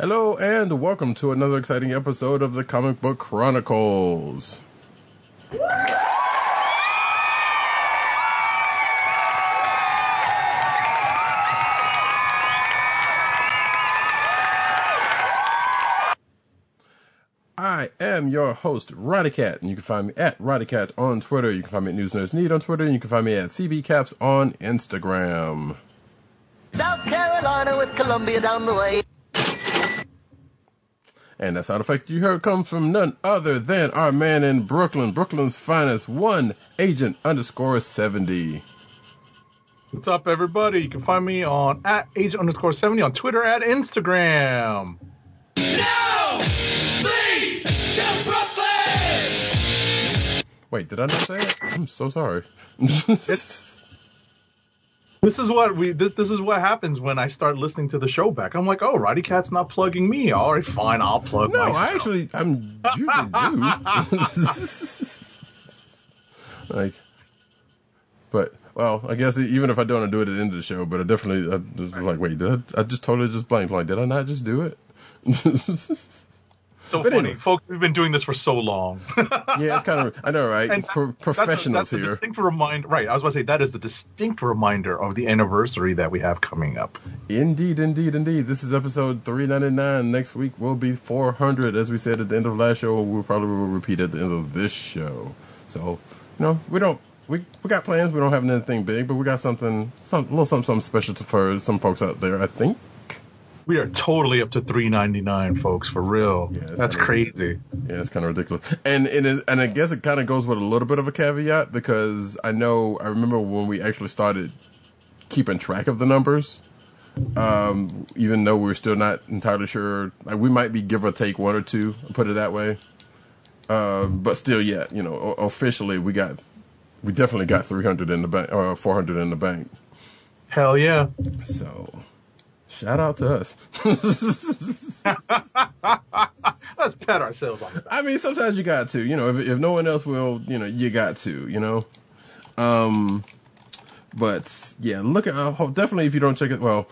Hello and welcome to another exciting episode of the Comic Book Chronicles. I am your host, Roddycat, and you can find me at Roddycat on Twitter. You can find me at News Nerds Need on Twitter, and you can find me at CBCaps on Instagram. South Carolina with Columbia down the way. And that sound effect you heard comes from none other than our man in Brooklyn, Brooklyn's finest, one agent underscore 70. What's up, everybody? You can find me on at agent underscore 70 on Twitter at Instagram. No sleep to Brooklyn! Wait, did I not say it? I'm so sorry. This is what we this, this is what happens when I start listening to the show back. I'm like, oh, Roddy Cat's not plugging me. All right, fine, I'll plug no, myself. I actually, I'm usually do. like, but, well, I guess even if I don't, do it at the end of the show, but I definitely, I was like, wait, did I, I just totally just blanked. Like, did I not just do it? so but funny, anyway. folks. We've been doing this for so long. yeah, it's kind of, I know, right? And Pro- that's professionals that's a, here. distinct reminder, right? I was about to say that is the distinct reminder of the anniversary that we have coming up. Indeed, indeed, indeed. This is episode 399. Next week will be 400. As we said at the end of last show, we'll probably will repeat at the end of this show. So, you know, we don't, we, we got plans. We don't have anything big, but we got something, some, little something, something special to, for some folks out there, I think. We are totally up to 399, folks, for real. Yeah, that's crazy. Yeah, it's kind of ridiculous. And, and, it, and I guess it kind of goes with a little bit of a caveat because I know, I remember when we actually started keeping track of the numbers. Um, even though we're still not entirely sure, like we might be give or take one or two, put it that way. Um, but still, yeah, you know, o- officially we got, we definitely got 300 in the bank, or 400 in the bank. Hell yeah. So, shout out to us. Let's pat ourselves on the back. I mean, sometimes you got to, you know, if, if no one else will, you know, you got to, you know. Um, but yeah, look at uh, definitely if you don't check it. Well,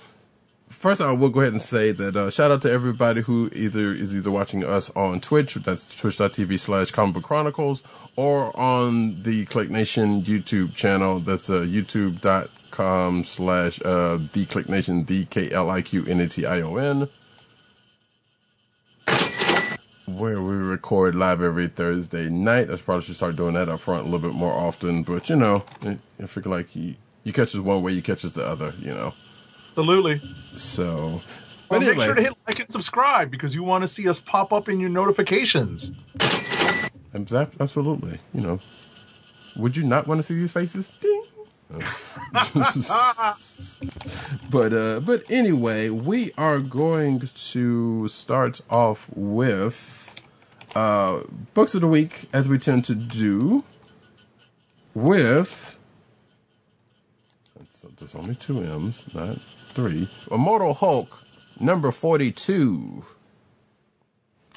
first I will go ahead and say that uh, shout out to everybody who either is either watching us on Twitch, that's twitch.tv slash comic book chronicles, or on the Kliq Nation YouTube channel, that's uh, youtube.com slash uh, the Kliq Nation, D K L I Q N A T I O N where we record live every Thursday night. I probably should start doing that up front a little bit more often. But you know, I, figure like you, you catch us one way, you catch us the other. You know, Absolutely. so. Well, But make sure to hit like and subscribe because you want to see us pop up in your notifications. Absolutely. You know, would you not want to see these faces? Ding. But uh, but anyway, we are going to start off with uh, books of the week, as we tend to do, with. There's only two M's, not three. Immortal Hulk, number forty-two.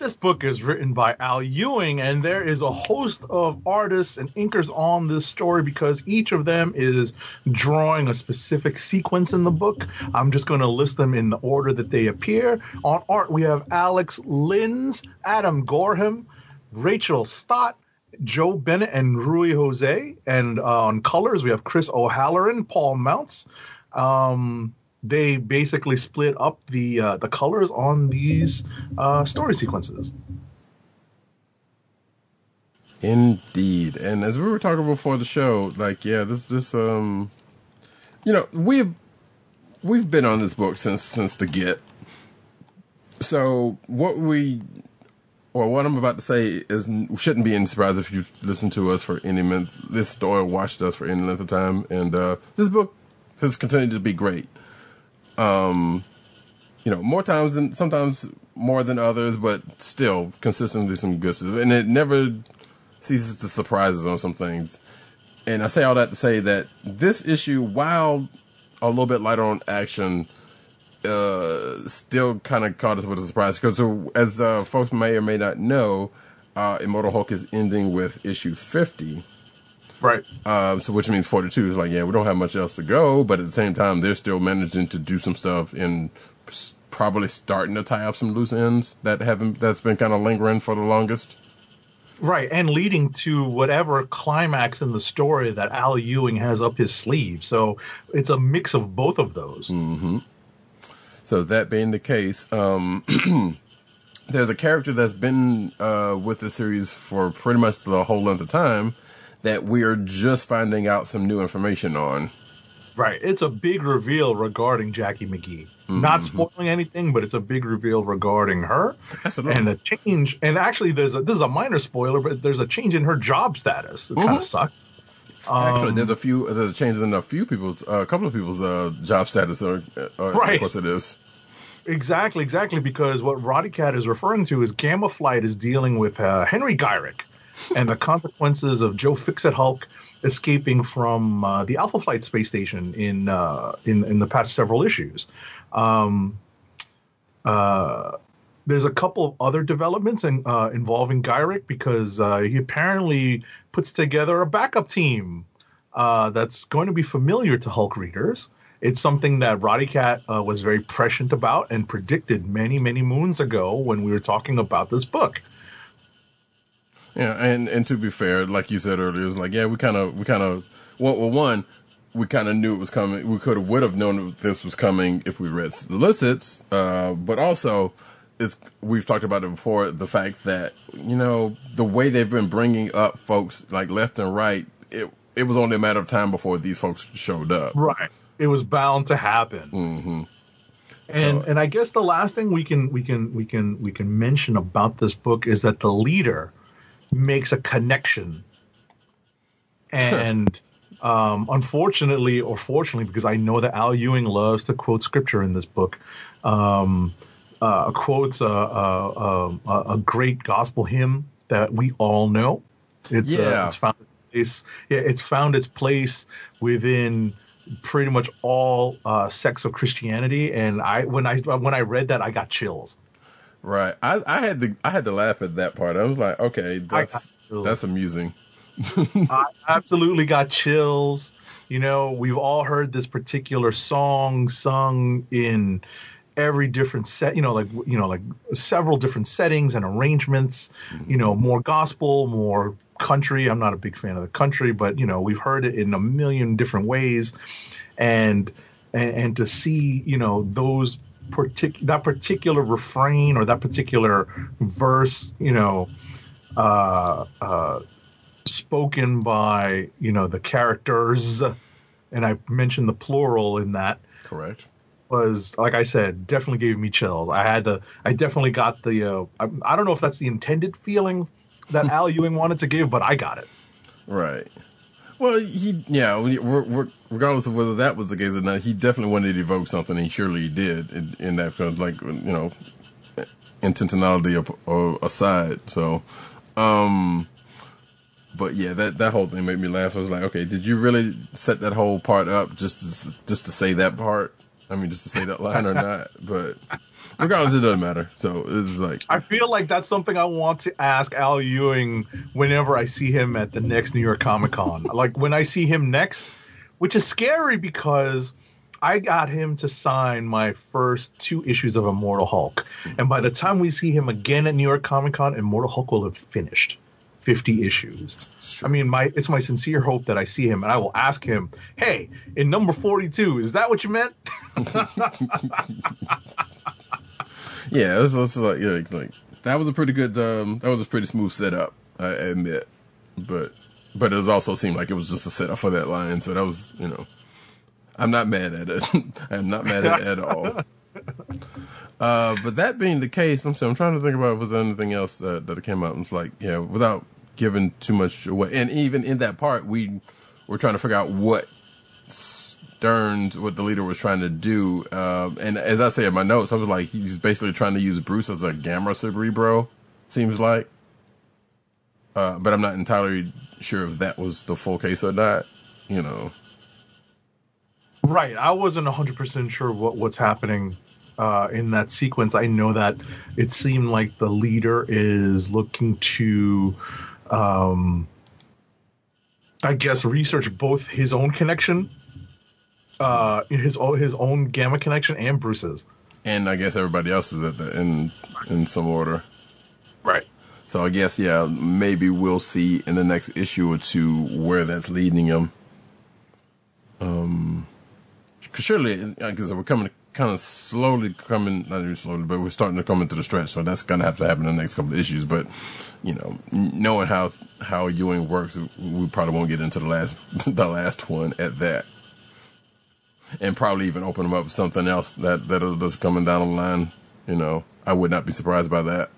This book is written by Al Ewing, and there is a host of artists and inkers on this story because each of them is drawing a specific sequence in the book. I'm just going to list them in the order that they appear. On art, we have Alex Lins, Adam Gorham, Rachel Stott, Joe Bennett, and Ruy José. And uh, on colors, we have Chris O'Halloran, Paul Mounts. Um, they basically split up the uh, the colors on these uh, story sequences. Indeed. And as we were talking before the show, like, yeah, this, this, um, you know, we've, we've been on this book since, since the get. So what we, or what I'm about to say is shouldn't be any surprise if you listen to us for any length, this story watched us for any length of time, and uh, this book has continued to be great. Um, you know, more times than sometimes more than others, but still consistently some good stuff, and it never ceases to surprise us on some things. And I say all that to say that this issue, while a little bit lighter on action, uh, still kind of caught us with a surprise because, as uh, folks may or may not know, uh, Immortal Hulk is ending with issue fifty. Right. Um, so which means 42 is like, yeah, we don't have much else to go, but at the same time, they're still managing to do some stuff and probably starting to tie up some loose ends that haven't, that's been kind of lingering for the longest. Right, and leading to whatever climax in the story that Al Ewing has up his sleeve. So it's a mix of both of those. So that being the case, um, there's a character that's been uh, with the series for pretty much the whole length of time that we are just finding out some new information on. Right, it's a big reveal regarding Jackie McGee. Not spoiling anything, but it's a big reveal regarding her. Absolutely. And a change, and actually, there's a this is a minor spoiler, but there's a change in her job status. It kind Mhm. of sucks. Actually, Um, there's a few, there's a change in a few people's, uh, a couple of people's uh, job status. Uh, uh, Right. Of course, it is. Exactly, exactly. Because what Roddy Cat is referring to is Gamma Flight is dealing with uh, Henry Gyrich and the consequences of Joe Fixit Hulk escaping from uh, the Alpha Flight space station in uh, in in the past several issues. Um, uh, there's a couple of other developments in, uh, involving Gyrich because uh, he apparently puts together a backup team uh, that's going to be familiar to Hulk readers. It's something that Roddy Cat was very prescient about and predicted many, many moons ago when we were talking about this book. Yeah, and and to be fair, like you said earlier, it was like, yeah, we kind of, we kind of, well, well, one, we kind of knew it was coming. We could have, would have known this was coming if we read solicits. Uh, but also, it's we've talked about it before. The fact that you know the way they've been bringing up folks like left and right, it it was only a matter of time before these folks showed up. Right. It was bound to happen. hmm And So- and I guess the last thing we can we can we can we can mention about this book is that the leader makes a connection. And um, unfortunately or fortunately, because I know that Al Ewing loves to quote scripture in this book, um, uh, quotes a, a, a, a great gospel hymn that we all know. It's uh, Yeah. it's found its place. Yeah, it's found its place within pretty much all uh, sects of Christianity. And I when I when I read that, I got chills. Right. I I had to I had to laugh at that part. I was like, okay, that's that's amusing. I absolutely got chills. You know, we've all heard this particular song sung in every different set, you know, like you know, like several different settings and arrangements, mm-hmm. you know, more gospel, more country. I'm not a big fan of the country, but you know, we've heard it in a million different ways. And and, and to see, you know, those partic- that particular refrain or that particular verse, you know, uh, uh, spoken by you know the characters, and I mentioned the plural in that Correct. was like I said, definitely gave me chills. I had the, I definitely got the. Uh, I, I don't know if that's the intended feeling that Al Ewing wanted to give, but I got it. Right. Well, he yeah. we- we're- we're- Regardless of whether that was the case or not, he definitely wanted to evoke something. and surely He surely did in, in that film. Like you know, intentionality uh, aside. So, um, but yeah, that that whole thing made me laugh. I was like, okay, did you really set that whole part up just to, just to say that part? I mean, just to say that line or not? But regardless, it doesn't matter. So it's like, I feel like that's something I want to ask Al Ewing whenever I see him at the next New York Comic Con. like when I see him next, which is scary because I got him to sign my first two issues of Immortal Hulk. And by the time we see him again at New York Comic Con, Immortal Hulk will have finished 50 issues. I mean, my it's my sincere hope that I see him and I will ask him, "Hey, in number 42, is that what you meant?" Yeah, it was also like, yeah, like, like that was a pretty good, um, that was a pretty smooth setup, I admit. But, but it was also seemed like it was just a setup for that line. So that was, you know, I'm not mad at it. I'm not mad at it at all. Uh, but that being the case, I'm, I'm trying to think about if was there anything else that, that came up. It's like, yeah, without giving too much away. And even in that part, we were trying to figure out what Sterns, what the leader was trying to do. Uh, and as I say in my notes, I was like, he's basically trying to use Bruce as a gamma cerebro, seems like. Uh, but I'm not entirely sure if that was the full case or not, you know. Right. I wasn't 100% sure what, what's happening uh, in that sequence. I know that it seemed like the leader is looking to, um, I guess, research both his own connection, uh, his, o- his own gamma connection, and Bruce's. And I guess everybody else is at the, in, in some order. Right. So I guess yeah, maybe we'll see in the next issue or two where that's leading him. Um, cause surely, because we're coming kind of slowly coming, not even slowly, but we're starting to come into the stretch. So that's gonna have to happen in the next couple of issues. But you know, knowing how how Ewing works, we probably won't get into the last the last one at that, and probably even open them up with something else that that that's coming down the line. You know, I would not be surprised by that.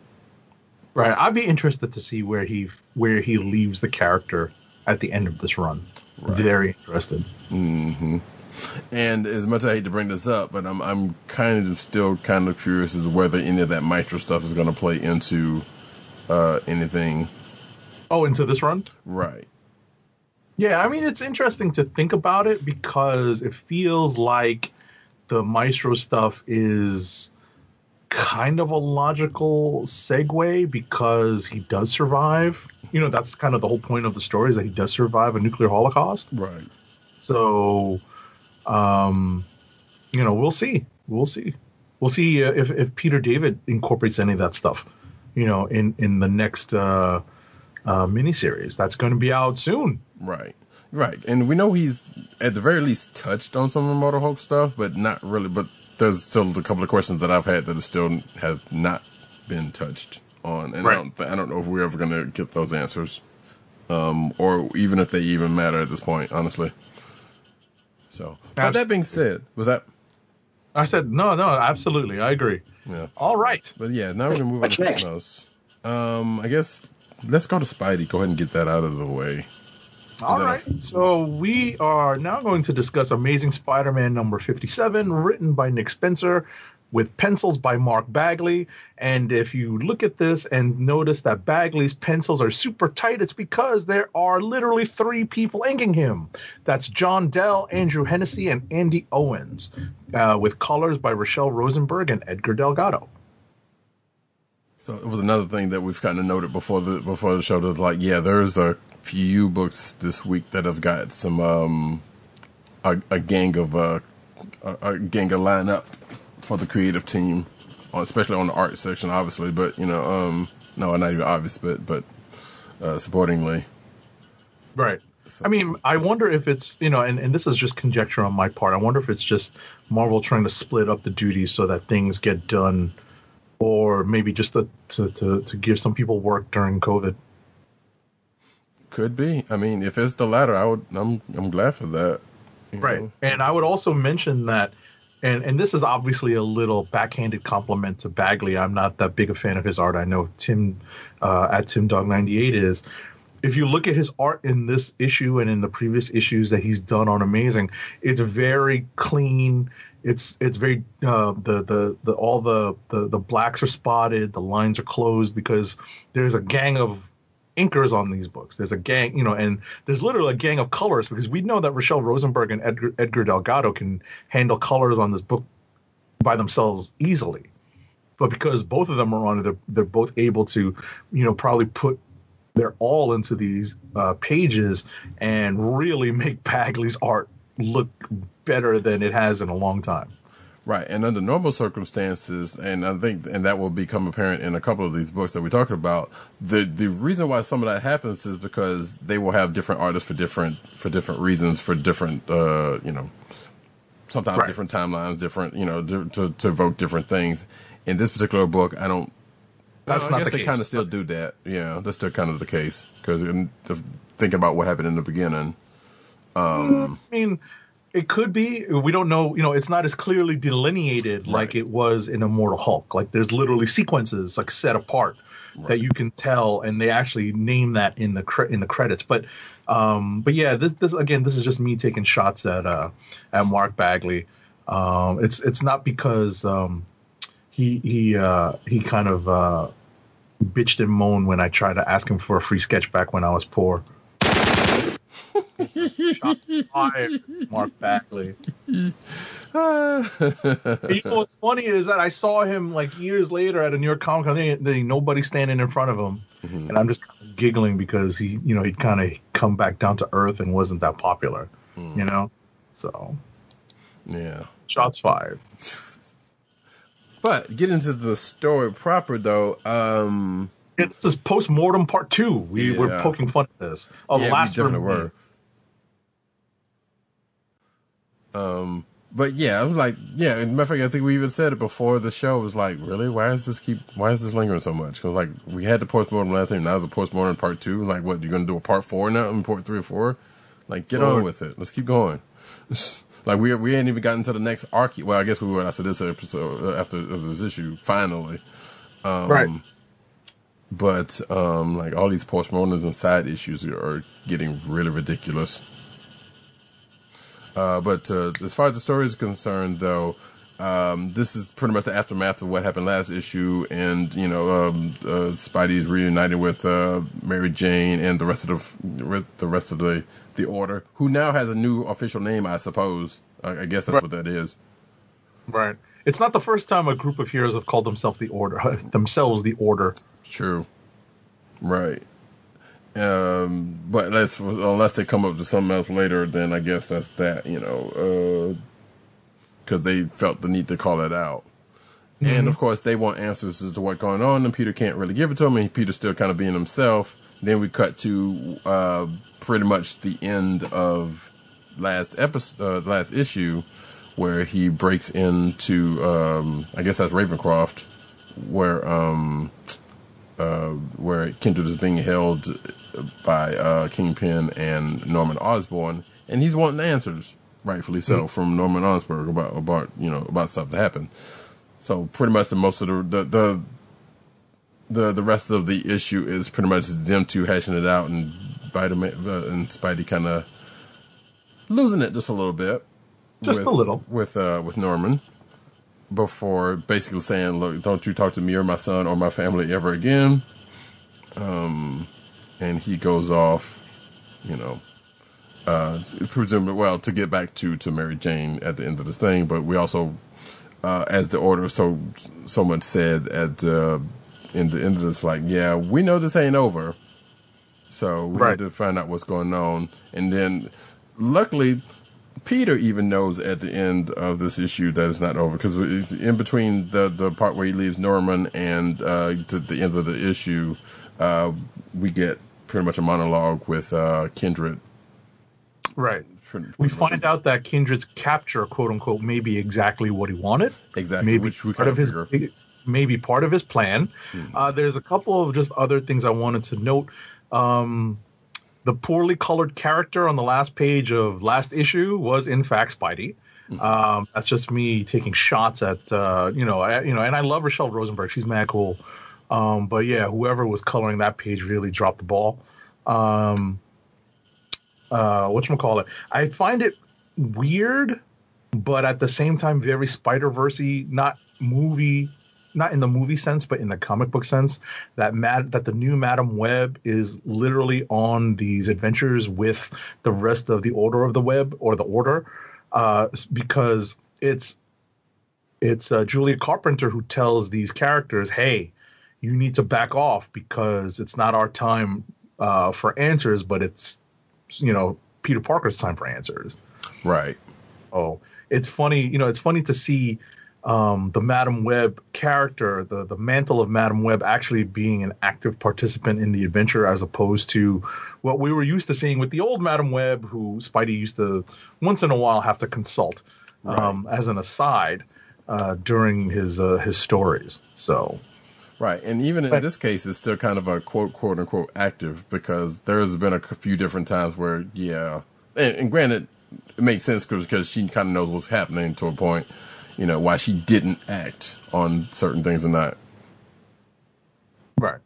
Right. I'd be interested to see where he where he leaves the character at the end of this run. Very interested. And as much as I hate to bring this up, but I'm I'm kind of still kind of curious as to whether any of that Maestro stuff is going to play into uh, anything. Oh, into this run? Right. Yeah, I mean it's interesting to think about it because it feels like the Maestro stuff is kind of a logical segue because he does survive. You know, that's kind of the whole point of the story is that he does survive a nuclear holocaust. Right. So, um, you know, we'll see. We'll see. We'll see uh, if if Peter David incorporates any of that stuff. You know, in in the next uh, uh, miniseries that's going to be out soon. Right. Right. And we know he's at the very least touched on some of the Mortal Hulk stuff, but not really. But there's still a couple of questions that I've had that still have not been touched on, and I don't I don't know if we're ever going to get those answers, um, or even if they even matter at this point, honestly. So, but that being said, was that I said no, no, absolutely, I agree. yeah? All right. But yeah, now we're gonna move on What's to next? something else. Um, I guess let's go to Spidey. Go ahead and get that out of the way. All right. So we are now going to discuss Amazing Spider-Man number 57, written by Nick Spencer, with pencils by Mark Bagley. And if you look at this and notice that Bagley's pencils are super tight, it's because there are literally three people inking him. That's John Dell, Andrew Hennessy, and Andy Owens, uh, with colors by Rochelle Rosenberg and Edgar Delgado. So it was another thing that we've kind of noted before the before the show. That like, yeah, there's a few books this week that have got some um a, a gang of uh a, a gang of lineup for the creative team, uh, especially on the art section, obviously. But you know, um, no, not even obvious, but but uh, supportingly. Right. So. I mean, I wonder if it's, you know, and, and this is just conjecture on my part. I wonder if it's just Marvel trying to split up the duties so that things get done, or maybe just to, to, to, to give some people work during COVID. Could be. I mean, if it's the latter, I would. I'm I'm glad for that. Right. know? And I would also mention that, and, and this is obviously a little backhanded compliment to Bagley. I'm not that big a fan of his art. I know Tim uh, at Tim Dog 98 is. If you look at his art in this issue and in the previous issues that he's done on Amazing, it's very clean. It's it's very uh, the, the the all the, the the blacks are spotted, the lines are closed because there's a gang of inkers on these books. There's a gang, you know, and there's literally a gang of colorists because we know that Rochelle Rosenberg and Edgar, Edgar Delgado can handle colors on this book by themselves easily. But because both of them are on it, they're, they're both able to, you know, probably put their all into these uh, pages and really make Bagley's art look better than it has in a long time. Right, and under normal circumstances, and I think, and that will become apparent in a couple of these books that we're talking about. The the reason why some of that happens is because they will have different artists for different for different reasons, for different, uh, you know, sometimes Right. different timelines, different, you know, to, to to evoke different things. In this particular book, I don't. That's I not guess the they kind of still do that. Yeah, that's still kind of the case because thinking about what happened in the beginning. I mean, It could be. We don't know. You know, it's not as clearly delineated like it was in Immortal Hulk. Like there's literally sequences like set apart that you can tell, and they actually name that in the cre- in the credits. But um, but yeah, this this again, this is just me taking shots at uh at Mark Bagley. Um, it's it's not because um, he he uh, he kind of uh, bitched and moaned when I tried to ask him for a free sketch back when I was poor. Shots fired, Mark Bagley. You know what's funny is that I saw him like years later at a New York Comic Con. There there ain't nobody standing in front of him, and I'm just giggling because he, you know, he'd kind of come back down to earth and wasn't that popular, you know. So yeah. shots fired. But get into the story proper though. Um, Yeah, this is post mortem part two. We were poking fun at this. Oh, yeah, last we definitely Remain. were. Um, but yeah, I was like, yeah. And matter of fact, I think we even said it before the show. It was like, really, why is this keep? Why is this lingering so much? Because like we had the postmortem last time. Now it's a postmortem part two. Like, what you're gonna do a part four now? And part three or four? Like, get Lord. on with it. Let's keep going. Like we we ain't even gotten to the next arc. Well, I guess we will after this episode, uh, after this issue, finally. Um, right. But um, like all these postmortems and side issues are getting really ridiculous. Uh, but uh, as far as the story is concerned, though, um, this is pretty much the aftermath of what happened last issue, and you know, um, uh, Spidey is reunited with uh, Mary Jane and the rest of the the rest of the the Order, who now has a new official name, I suppose. I, I guess that's Right. what that is. Right. It's not the first time a group of heroes have called themselves the Order. themselves the Order. True. Right. Um, but unless unless they come up with something else later, then I guess that's that. You know, because they felt the need to call it out. And of course, they want answers as to what's going on, and Peter can't really give it to him, and Peter's still kind of being himself. Then we cut to uh, pretty much the end of last episode, uh, last issue, where he breaks into, um, I guess that's Ravencroft, where um, uh, where Kindred is being held by uh, Kingpin and Norman Osborn, and he's wanting answers, rightfully so, from Norman Osborn about about you know about stuff that happened. So pretty much the most of the the the the, the rest of the issue is pretty much them two hashing it out and Spider uh, and Spidey kind of losing it just a little bit, Just with- a little. with uh, with Norman before basically saying, "Look, don't you talk to me or my son or my family ever again." Um, and he goes off, you know, uh, presumably well to get back to to Mary Jane at the end of this thing. But we also, uh, as the order so so much said at uh, in the end of this, like, yeah, we know this ain't over, so we Right. need to find out what's going on. And then, luckily, Peter even knows at the end of this issue that it's not over because in between the the part where he leaves Norman and uh, to the end of the issue, uh, we get pretty much a monologue with uh, Kindred. Right. We find out that Kindred's capture, quote unquote, may be exactly what he wanted. exactly, maybe which we part of his maybe part of his plan. Uh, there's a couple of just other things I wanted to note. Um, the poorly colored character on the last page of last issue was in fact Spidey. Um, that's just me taking shots at uh, you know I, you know, and I love Rochelle Rosenberg. She's mad cool. Um, but yeah, whoever was coloring that page really dropped the ball. Um, uh, what call it? I find it weird, but at the same time very Spider Versey, not movie, not in the movie sense, but in the comic book sense. That mad that the new Madam Web is literally on these adventures with the rest of the Order of the Web or the Order, uh, because it's it's uh, Julia Carpenter who tells these characters, "Hey, you need to back off because it's not our time uh, for answers, but it's you know Peter Parker's time for answers." right. Oh, it's funny. You know, it's funny to see um, the Madam Web character, the the mantle of Madam Web, actually being an active participant in the adventure, as opposed to what we were used to seeing with the old Madam Web, who Spidey used to once in a while have to consult um, as an aside uh, during his uh, his stories. So Right, and even in But- this case, it's still kind of a quote quote unquote active because there's been a few different times where, yeah, and, and granted, it makes sense because she kind of knows what's happening to a point. You know why she didn't act on certain things or not. Right.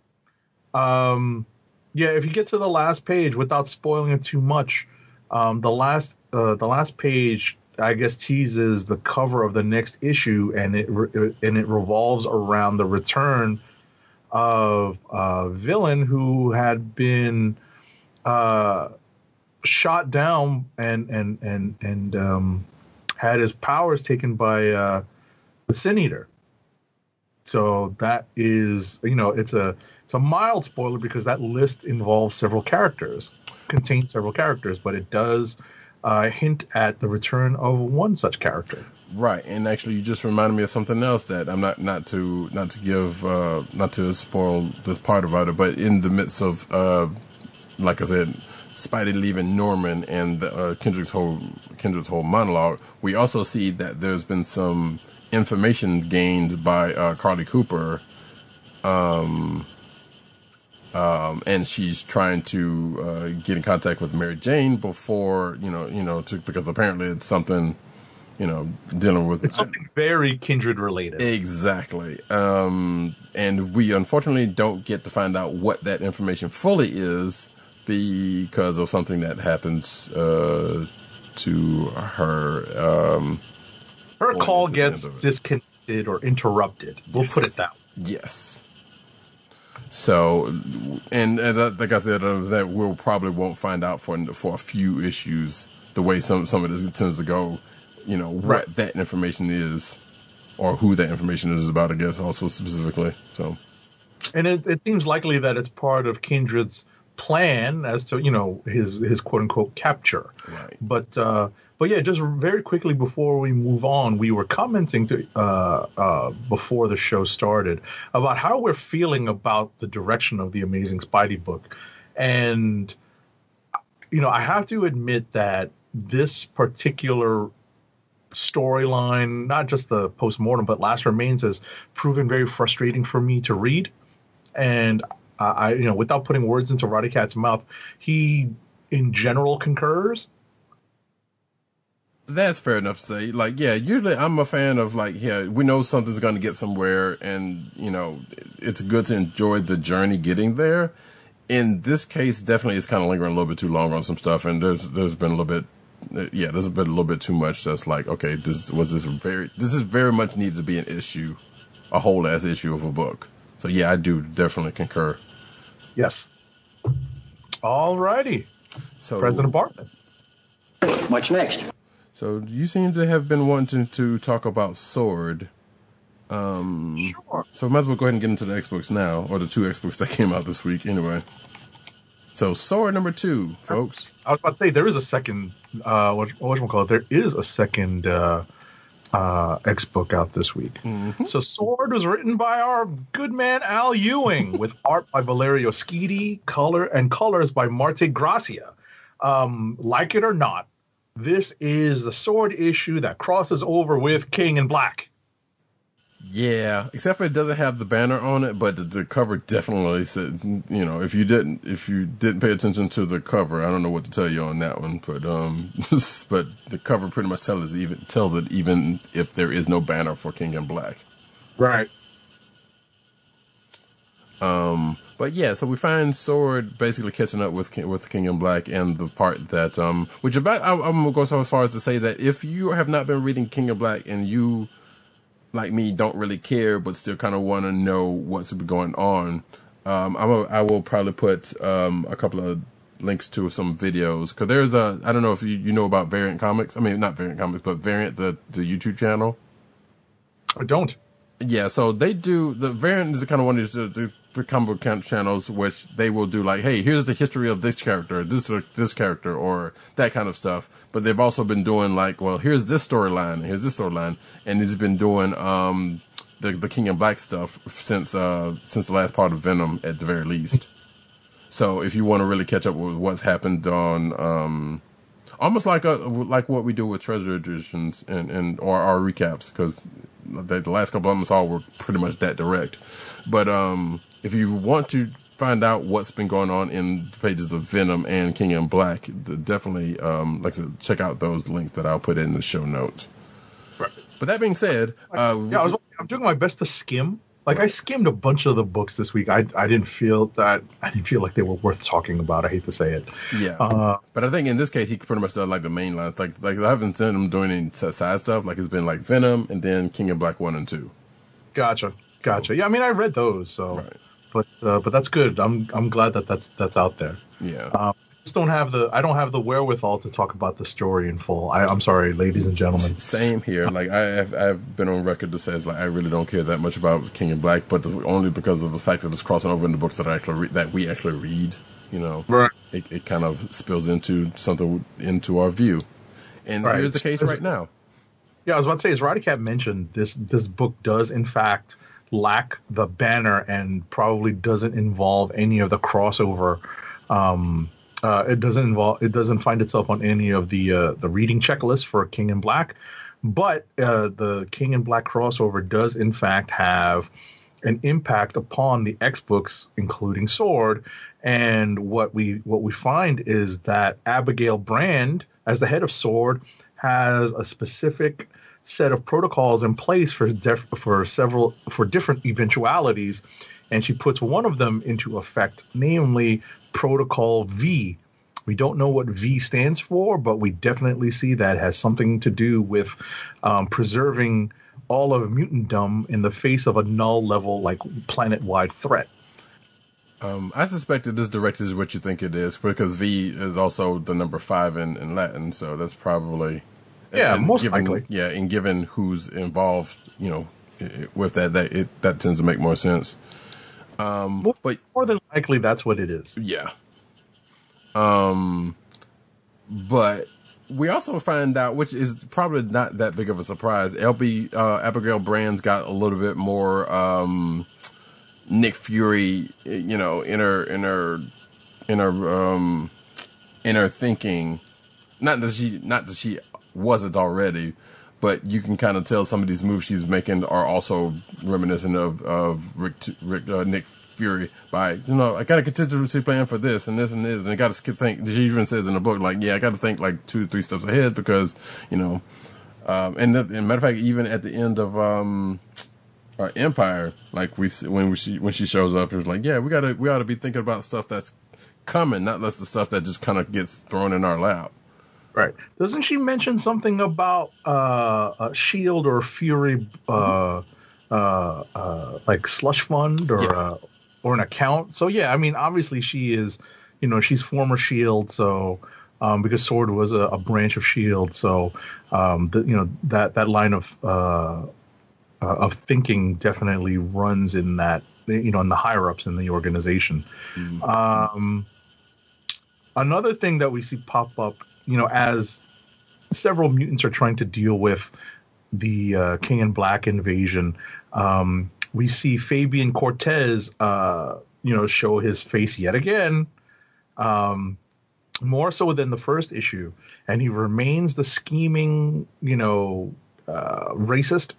Um, yeah, if you get to the last page without spoiling it too much, um, the last uh, the last page I guess teases the cover of the next issue, and it re- and it revolves around the return of a villain who had been uh, shot down and and and and um, had his powers taken by uh, the Sin Eater. So that is, you know, it's a it's a mild spoiler because that list involves several characters, contains several characters, but it does uh, hint at the return of one such character. Right, and actually, you just reminded me of something else that I'm not not to not to give uh, not to spoil this part about it, but in the midst of uh, like I said, Spidey leaving Norman and uh, Kindred's whole Kindred's whole monologue, we also see that there's been some information gained by uh, Carlie Cooper, um, um, and she's trying to uh, get in contact with Mary Jane before you know you know to, because apparently it's something you know dealing with It's something very kindred related. Exactly. Um, and we unfortunately don't get to find out what that information fully is because of something that happens uh, to her. Um, Her call it's at the gets end of it. disconnected or interrupted. We'll Yes. put it that way. yes. So, and as I, like I said, uh, that we'll probably won't find out for for a few issues the way some some of this tends to go. You know what Right. that information is, or who that information is about. I guess also specifically. So. and it, it seems likely that it's part of Kindred's plan as to you know his his quote unquote capture. Right. But uh, but yeah, just very quickly before we move on, we were commenting to uh, uh, before the show started about how we're feeling about the direction of the Amazing Spidey book, and you know I have to admit that this particular storyline, not just the postmortem, but Last Remains, has proven very frustrating for me to read. And I, I you know, without putting words into Roddy Cat's mouth, he in general concurs. That's fair enough to say. Like, yeah, usually I'm a fan of like, yeah, we know something's going to get somewhere, and you know, it's good to enjoy the journey getting there. In this case, definitely, it's kind of lingering a little bit too long on some stuff, and there's there's been a little bit, uh, yeah, there's been a little bit too much. That's like, okay, this was this very, this is very much needed to be an issue, a whole ass issue of a book. So yeah, I do definitely concur. Yes. All righty, So President Bartman. What's next? So you seem to have been wanting to talk about Sword. Um, Sure. So we might as well go ahead and get into the X books now, or the two X books that came out this week anyway. So Sword number two, folks. I was about to say there is a second. Uh, what what call it? There is a second uh, uh, X book out this week. So Sword was written by our good man Al Ewing, with art by Valerio Schiti, color and colors by Marte Gracia. Um, like it or not, this is the Sword issue that crosses over with King in Black. Yeah, except for it doesn't have the banner on it, but the, the cover definitely said, you know, if you didn't if you didn't pay attention to the cover, I don't know what to tell you on that one, but um, but the cover pretty much tells it even tells it even if there is no banner for King in Black. Right. Um, but yeah, so we find Sword basically catching up with King, with King in Black and the part that um, which about I, I'm gonna go so far as to say that if you have not been reading King in Black and you like me don't really care but still kind of want to know what's going on, um, I'm a, I will probably put um a couple of links to some videos because there's a I don't know if you you know about Variant Comics I mean not Variant Comics but Variant the the YouTube channel. I don't. Yeah, so they do the variant is the kind of one of these comic book channels which they will do like, hey, here's the history of this character, this this character, or that kind of stuff. But they've also been doing like, well, here's this storyline, here's this storyline, and he's been doing um the the King in Black stuff since uh since the last part of Venom at the very least. So if you want to really catch up with what's happened on um almost like a like what we do with treasure editions and and or our recaps because the, the last couple of them all were pretty much that direct. But um, if you want to find out what's been going on in the pages of Venom and King in Black, definitely, um, like I said, check out those links that I'll put in the show notes. Right. But that being said, uh, Yeah, I was, I'm doing my best to skim. Like I skimmed a bunch of the books this week. I I didn't feel that I didn't feel like they were worth talking about. I hate to say it. yeah. Uh, but I think in this case, he pretty much does like the main lines. Like, like I haven't seen him doing any side stuff. Like it's been like Venom and then King in Black one and two. gotcha, gotcha. Yeah, I mean I read those, so Right. But uh, but that's good. I'm I'm glad that that's that's out there. Yeah. Um, just don't have the I don't have the wherewithal to talk about the story in full. I, I'm sorry, ladies and gentlemen. Same here. Like I have, I've been on record to say like I really don't care that much about King in Black, but the, only because of the fact that it's crossing over in the books that I actually re- that we actually read. You know, Right. it, it kind of spills into something into our view, and Right. here's the case right now. Yeah, I was about to say, as Roddy Cat mentioned, this this book does in fact lack the banner and probably doesn't involve any of the crossover. Um, uh, it doesn't involve. It doesn't find itself on any of the uh, the reading checklist for King in Black, but uh, the King in Black crossover does in fact have an impact upon the X books, including Sword. And what we what we find is that Abigail Brand, as the head of Sword, has a specific set of protocols in place for def- for several for different eventualities, and she puts one of them into effect, namely Protocol V. We don't know what V stands for, but we definitely see that has something to do with um, preserving all of mutantdom in the face of a null level like planet wide threat. Um, I suspect that this directed is what you think it is because V is also the number five in, in Latin, so that's probably Yeah, most given, likely. Yeah, and given who's involved, you know, with that, that it that tends to make more sense. Um, More- but More than likely, that's what it is. yeah. Um, but we also find out, which is probably not that big of a surprise. LB uh, Abigail Brand's got a little bit more um, Nick Fury, you know, in her in her in her um, in her thinking. Not that she not that she wasn't already, but you can kind of tell some of these moves she's making are also reminiscent of of Rick, Rick uh, Nick Fury. By you know, I got a contingency plan for this and this and this, and I got to think. She even says in the book, like, yeah, I got to think like two, three steps ahead because you know. Um, and, and matter of fact, even at the end of um, uh, Empyre, like we when she when she shows up, it was like, yeah, we gotta we ought to be thinking about stuff that's coming, not less the stuff that just kind of gets thrown in our lap. Right. Doesn't she mention something about uh, a shield or Fury, uh, uh, uh, like slush fund or Yes. uh, or an account? So yeah, I mean, obviously she is, you know, she's former Shield, so um, because Sword was a, a branch of Shield, so um, the, you know that that line of uh, uh, of thinking definitely runs in that you know in the higher ups in the organization. Um, another thing that we see pop up, you know, as several mutants are trying to deal with the uh, King in Black invasion, um, we see Fabian Cortez, uh, you know, show his face yet again, um, more so than the first issue, and he remains the scheming, you know, uh, racist.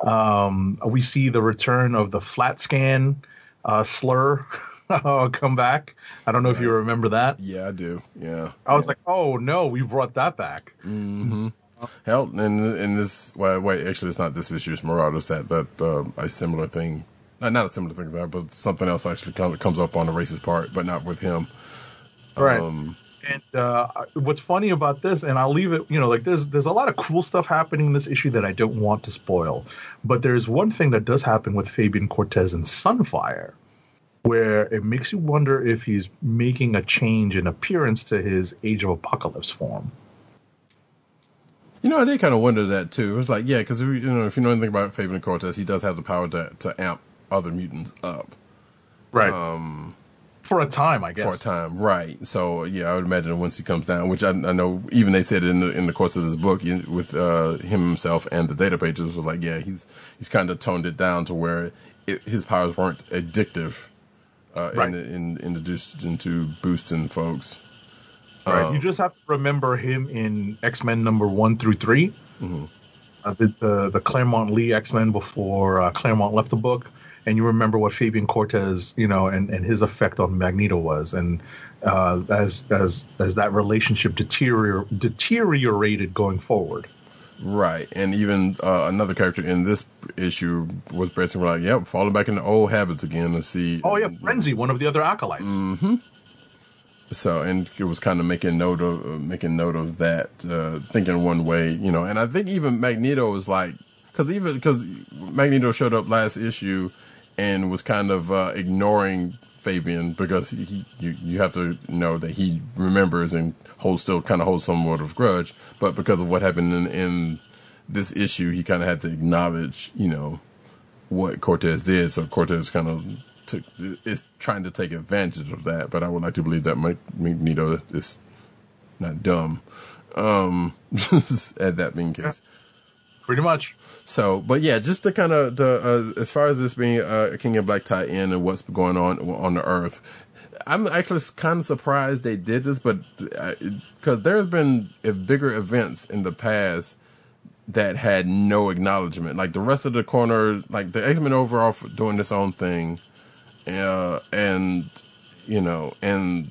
Um, we see the return of the flatscan uh, slur come back. I don't know if you remember that. Yeah, I do. Yeah. I was like, oh no, we brought that back. Mm-hmm. Hell, and in this, well, wait, actually, it's not this issue. It's Marauders that that uh, a similar thing, uh, not a similar thing to that, but something else actually comes comes up on the racist part, but not with him. Right. Um, And uh, what's funny about this, and I'll leave it, you know, like there's there's a lot of cool stuff happening in this issue that I don't want to spoil. But there's one thing that does happen with Fabian Cortez and Sunfire, where it makes you wonder if he's making a change in appearance to his Age of Apocalypse form. You know, I did kind of wonder that too. It was like, yeah, because you know, if you know anything about Fabian Cortez, he does have the power to to amp other mutants up Right. um, for a time, I guess. for a time, right? So yeah, I would imagine once he comes down, which I, I know even they said in the in the course of this book with uh, him himself and the data pages was like, yeah, he's he's kind of toned it down to where it, his powers weren't addictive, uh, Right. in, in, introduced into boosting folks. Right. Um, you just have to remember him in X Men number one through 3 uh, the, the the Claremont Lee X Men before uh, Claremont left the book, and you remember what Fabian Cortez, you know, and, and his effect on Magneto was, and uh, as as as that relationship deterior, deteriorated going forward. Right, and even uh, another character in this issue was basically like, "Yep, falling back into old habits again." To see, Oh yeah, Frenzy, one of the other acolytes. Mm. Hmm. So and it was kind of making note of uh, making note of that, uh, thinking one way, you know. And I think even Magneto was like, because even because Magneto showed up last issue and was kind of uh, ignoring Fabian because he, you you have to know that he remembers and holds still kind of holds somewhat of grudge, but because of what happened in, in this issue, he kind of had to acknowledge, you know, what Cortez did. So Cortez kind of took is trying to take advantage of that. But I would like to believe that Mag- Magneto is not dumb. Um, at that being case. Pretty much. So, but yeah, just to kind of uh, as far as this being uh, a King in Black tie in and what's going on on the Earth, I'm actually kind of surprised they did this, but because there's been uh, bigger events in the past that had no acknowledgement. Like the rest of the corner, like the X Men overall doing this own thing, uh, and you know, and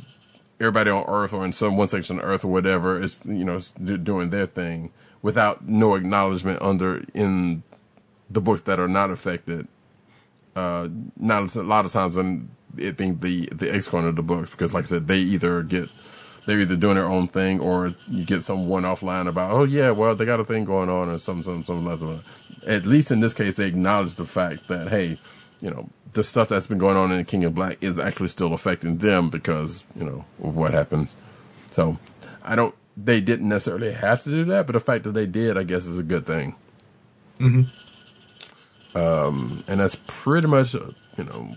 everybody on Earth or in some one section of Earth or whatever is you know doing their thing without no acknowledgement under in the books that are not affected. Uh, not a lot of times in it being the the corner of the books because, like I said, they either get they're either doing their own thing or you get some one off line about, oh yeah, well they got a thing going on or some some some other. At least in this case, they acknowledge the fact that hey, you know, the stuff that's been going on in the King in Black is actually still affecting them because you know of what happens. So I don't. They didn't necessarily have to do that, but the fact that they did, I guess, is a good thing. Um, and that's pretty much, you know,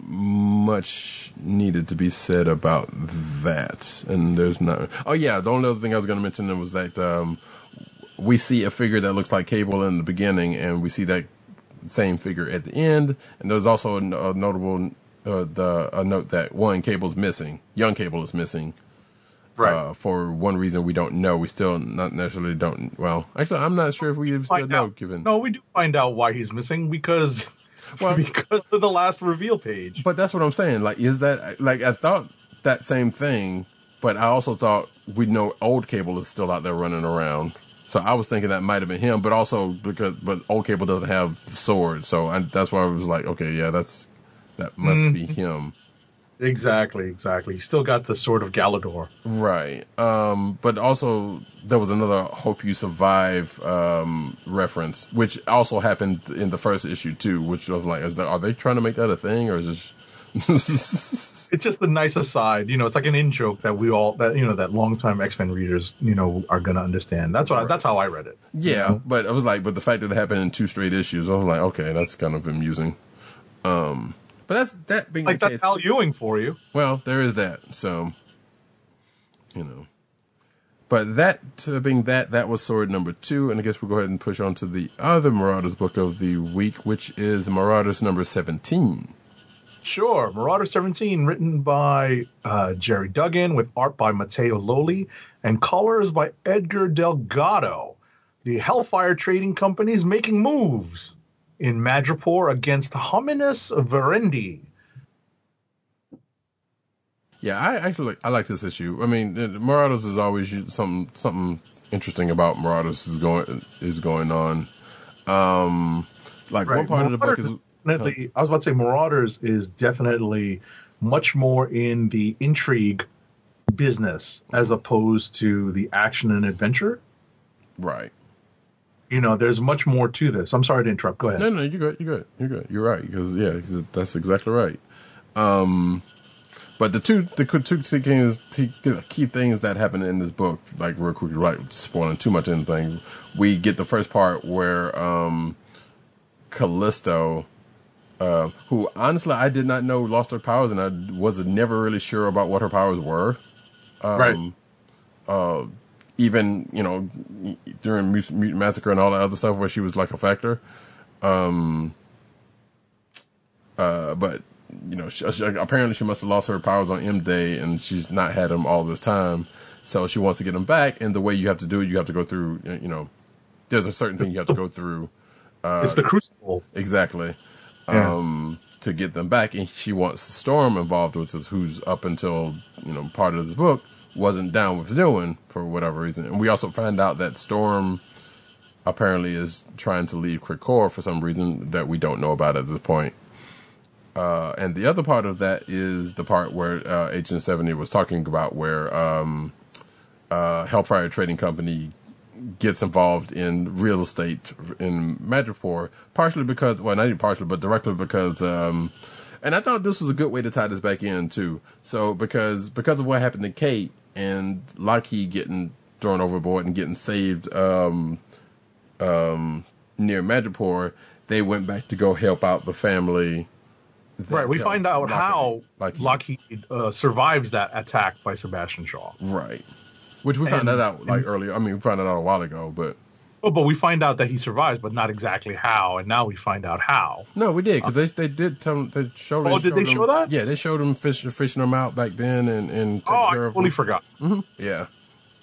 much needed to be said about that. And there's no. Oh yeah, the only other thing I was going to mention was that um, we see a figure that looks like Cable in the beginning, and we see that same figure at the end. And there's also a, a notable uh, the a note that one Cable's missing. Young Cable is missing. Uh, for one reason we don't know. We still not necessarily don't. Well, actually, I'm not sure if we still Find know. out. Given No, we do find out why he's missing because Well- because of the last reveal page. But that's what I'm saying. Like, is that like I thought that same thing, but I also thought we know old Cable is still out there running around. So I was thinking that might have been him, but also because but old Cable doesn't have the sword, so I, that's why I was like, okay, yeah, that's that must be him, Exactly, exactly. He's still got the sword of Galador. right? Um, but also there was another "Hope You Survive" um, reference, which also happened in the first issue too. Which was like, is that, are they trying to make that a thing, or is this? It's just the nice aside, you know. It's like an in joke that we all that you know that longtime X Men readers, you know, are gonna understand. That's why that's how I read it. Yeah, but I was like, but the fact that it happened in two straight issues, I was like, okay, that's kind of amusing. Um, but that's that being Like the that's case. Al Ewing for you. well, there is that. So, you know, but that uh, being that, that was sword number two, and I guess we'll go ahead and push on to the other Marauders book of the week, which is Marauders number seventeen. Sure. Marauder 17, written by uh, Gerry Duggan with art by Matteo Lolli and colors by Edgar Delgado. The Hellfire Trading Company is making moves in Madripoor against Homines Verendi. Yeah, I actually I like this issue. I mean, Marauders is always something something interesting about Marauders is going is going on. Um, like one part of the book is Marauders definitely, I was about to say Marauders is definitely much more in the intrigue business as opposed to the action and adventure. right. You know, there's much more to this. I'm sorry to interrupt. Go ahead. No, no, you're good. You're good. You're good. You're right. Because yeah, 'cause that's exactly right. Um, but the two the two key things that happen in this book, like real quick, right, spoiling too much anything. We get the first part where um, Callisto, uh, who honestly I did not know lost her powers, and I was never really sure about what her powers were. right. uh, even you know during Mutant Massacre and all that other stuff where she was like a factor. Um, uh, but you know, she, she- apparently she must have lost her powers on M Day, and she's not had them all this time. So she wants to get them back, and the way you have to do it, you have to go through, you know, there's a certain thing you have to go through. Uh, it's the crucible. Exactly. Yeah. Um, to get them back, and she wants Storm involved, which is who's up until you know part of this book wasn't down with doing for whatever reason. And we also find out that Storm apparently is trying to leave Krakoa for some reason that we don't know about at this point. Uh, and the other part of that is the part where uh, Agent 70 was talking about where um, uh, Hellfire Trading Company gets involved in real estate in Madripoor, partially because, well, not even partially, but directly because, um, and I thought this was a good way to tie this back in too. So because because of what happened to Kate and Lockheed getting thrown overboard and getting saved um, um, near Madripoor, they went back to go help out the family. Right. We find out how Lockheed. Lockheed uh, survives that attack by Sebastian Shaw. Right. Which we found And- that out like earlier. I mean, we found it out a while ago, but Oh, but we find out that he survives, but not exactly how. And now we find out how. no, we did because they they did tell they showed. Oh, did they showed show that? Yeah, they showed them fishing fishing them out back then and and taking Oh, care I totally them. forgot. Yeah,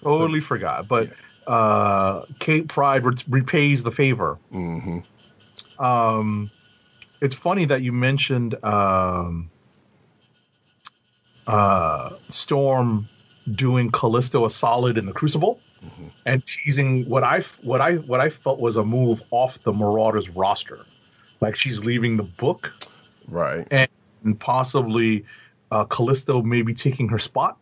Totally forgot. But uh, Kate Pryde re- repays the favor. hmm Um, it's funny that you mentioned um, uh, Storm doing Callisto a solid in the Crucible and teasing what I what I what I felt was a move off the Marauders roster, like she's leaving the book right. and and possibly uh, Callisto maybe taking her spot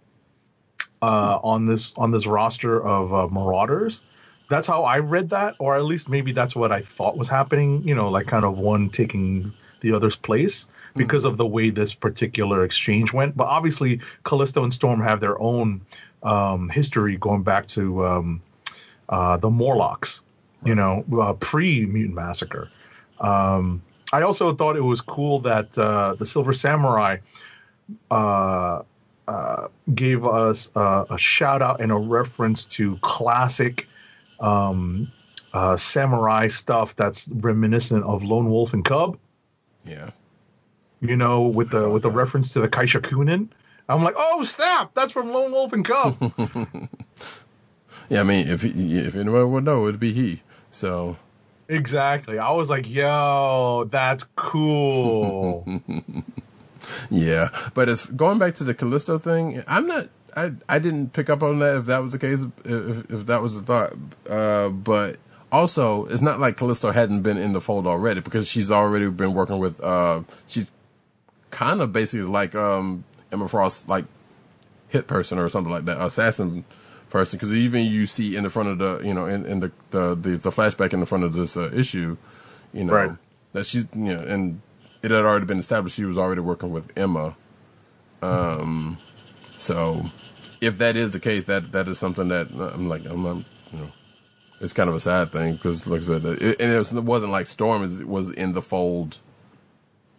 uh, on this on this roster of uh, Marauders. That's how I read that, or at least maybe that's what I thought was happening. You know, like kind of one taking the other's place because of the way this particular exchange went. But obviously, Callisto and Storm have their own um, history going back to um, uh, the Morlocks. You know, uh, pre Mutant Massacre. Um, I also thought it was cool that uh, the Silver Samurai uh, uh, gave us a shout out and a reference to classic um, uh, samurai stuff that's reminiscent of Lone Wolf and Cub. Yeah. You know, with the with the reference to the Kaishakunin. I'm like, oh snap, that's from Lone Wolf and Cub. Yeah, I mean, if he, if anyone would know, it'd be he. So exactly. I was like, yo, that's cool. yeah, but as going back to the Callisto thing, I'm not. I I didn't pick up on that if that was the case, if if that was the thought. Uh, but also, it's not like Callisto hadn't been in the fold already because she's already been working with. Uh, she's kind of basically like um Emma Frost, like hit person or something like that, assassin person. Because even you see in the front of the, you know, in, in the, the the the flashback in the front of this uh, issue, you know, Right. that she's, you know, and it had already been established she was already working with Emma. Um, so if that is the case, that that is something that I'm like, I'm, I'm you know, it's kind of a sad thing because, like I said, it, and it, was, it wasn't like Storm is, was in the fold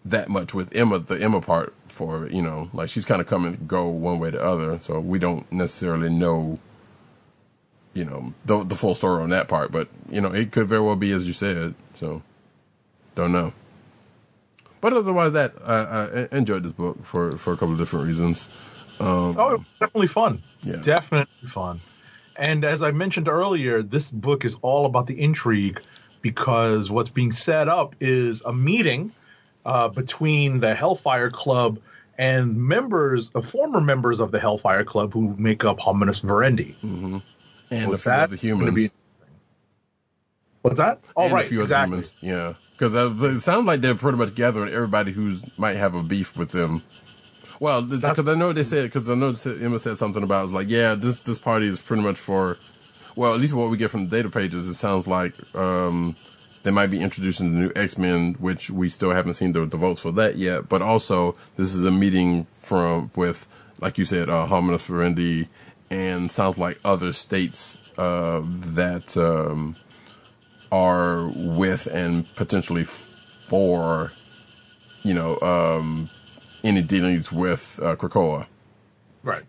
that much with Emma, the Emma part for it, you know, like she's kind of come and go one way or the other. So we don't necessarily know, you know, the, the full story on that part, but you know, it could very well be as you said. So don't know. But otherwise, that I, I enjoyed this book for for a couple of different reasons. Um, Oh, it was definitely fun. Yeah. Definitely fun. And as I mentioned earlier, this book is all about the intrigue because what's being set up is a meeting uh, between the Hellfire Club and members, uh, former members of the Hellfire Club who make up Homines Verendi. and Well, a few other that's gonna humans. be- What's that? Oh, and right, few exactly. humans. Yeah, because it sounds like they're pretty much gathering everybody who's might have a beef with them. Well, because I know they said because I know Emma said something about it was like, yeah, this this party is pretty much for. Well, at least what we get from the data pages, it sounds like um, they might be introducing the new X Men, which we still haven't seen the, the votes for that yet. But also, this is a meeting from with, like you said, uh, Homines Verendi, and sounds like other states uh, that. Um, are with and potentially for, you know, um, any dealings with uh, Krakoa. Right.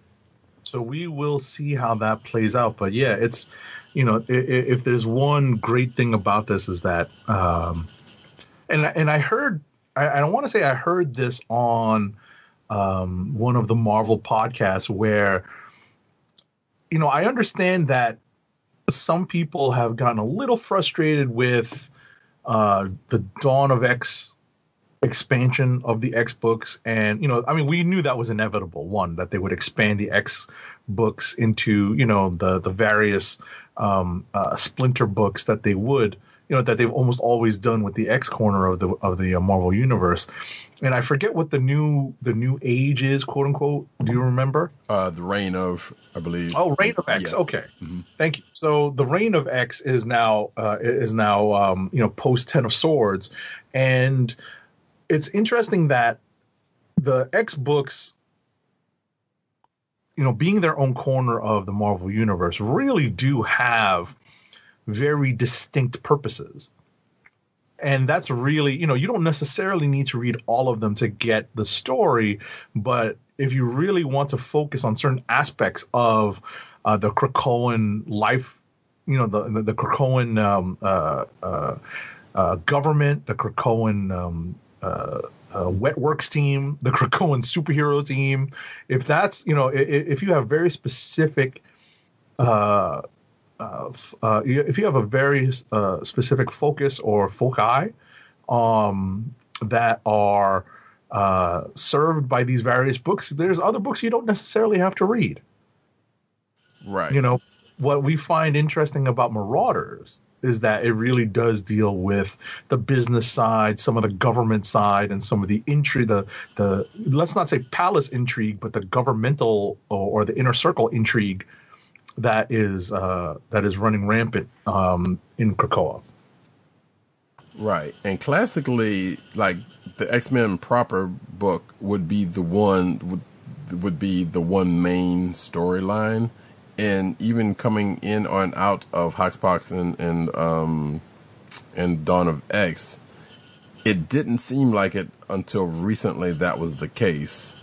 So we will see how that plays out. But yeah, it's you know, if there's one great thing about this is that, um, and and I heard, I, I don't want to say I heard this on um, one of the Marvel podcasts where, you know, I understand that some people have gotten a little frustrated with uh, the Dawn of X expansion of the X books, and you know, I mean, we knew that was inevitable. One that they would expand the X books into you know the the various um, uh, splinter books that they would you know that they've almost always done with the X corner of the of the uh, Marvel universe. And I forget what the new the new age is, quote unquote. Do you remember? Uh, the reign of, I believe. Oh, Reign of X. Yeah. Okay, thank you. So the Reign of X is now uh, is now um, you know post Ten of Swords, and it's interesting that the X books, you know, being their own corner of the Marvel universe, really do have very distinct purposes. And that's really, you know, you don't necessarily need to read all of them to get the story, but if you really want to focus on certain aspects of uh, the Krakoan life, you know, the the, the Krakoan um, uh, uh, uh, government, the Krakoan um, uh, uh, wet works team, the Krakoan superhero team. If that's you know, if, if you have very specific, uh, uh, uh, if you have a very uh, specific focus or foci um, that are uh, served by these various books, there's other books you don't necessarily have to read Right. you know what we find interesting about marauders is that it really does deal with the business side some of the government side and some of the intrigue the the let's not say palace intrigue but the governmental or, or the inner circle intrigue that is uh that is running rampant um in krakoa Right. And classically, like the X Men proper book would be the one would would be the one main storyline, and even coming in on out of Hoxpox and and um and Dawn of X, it didn't seem like it until recently that was the case.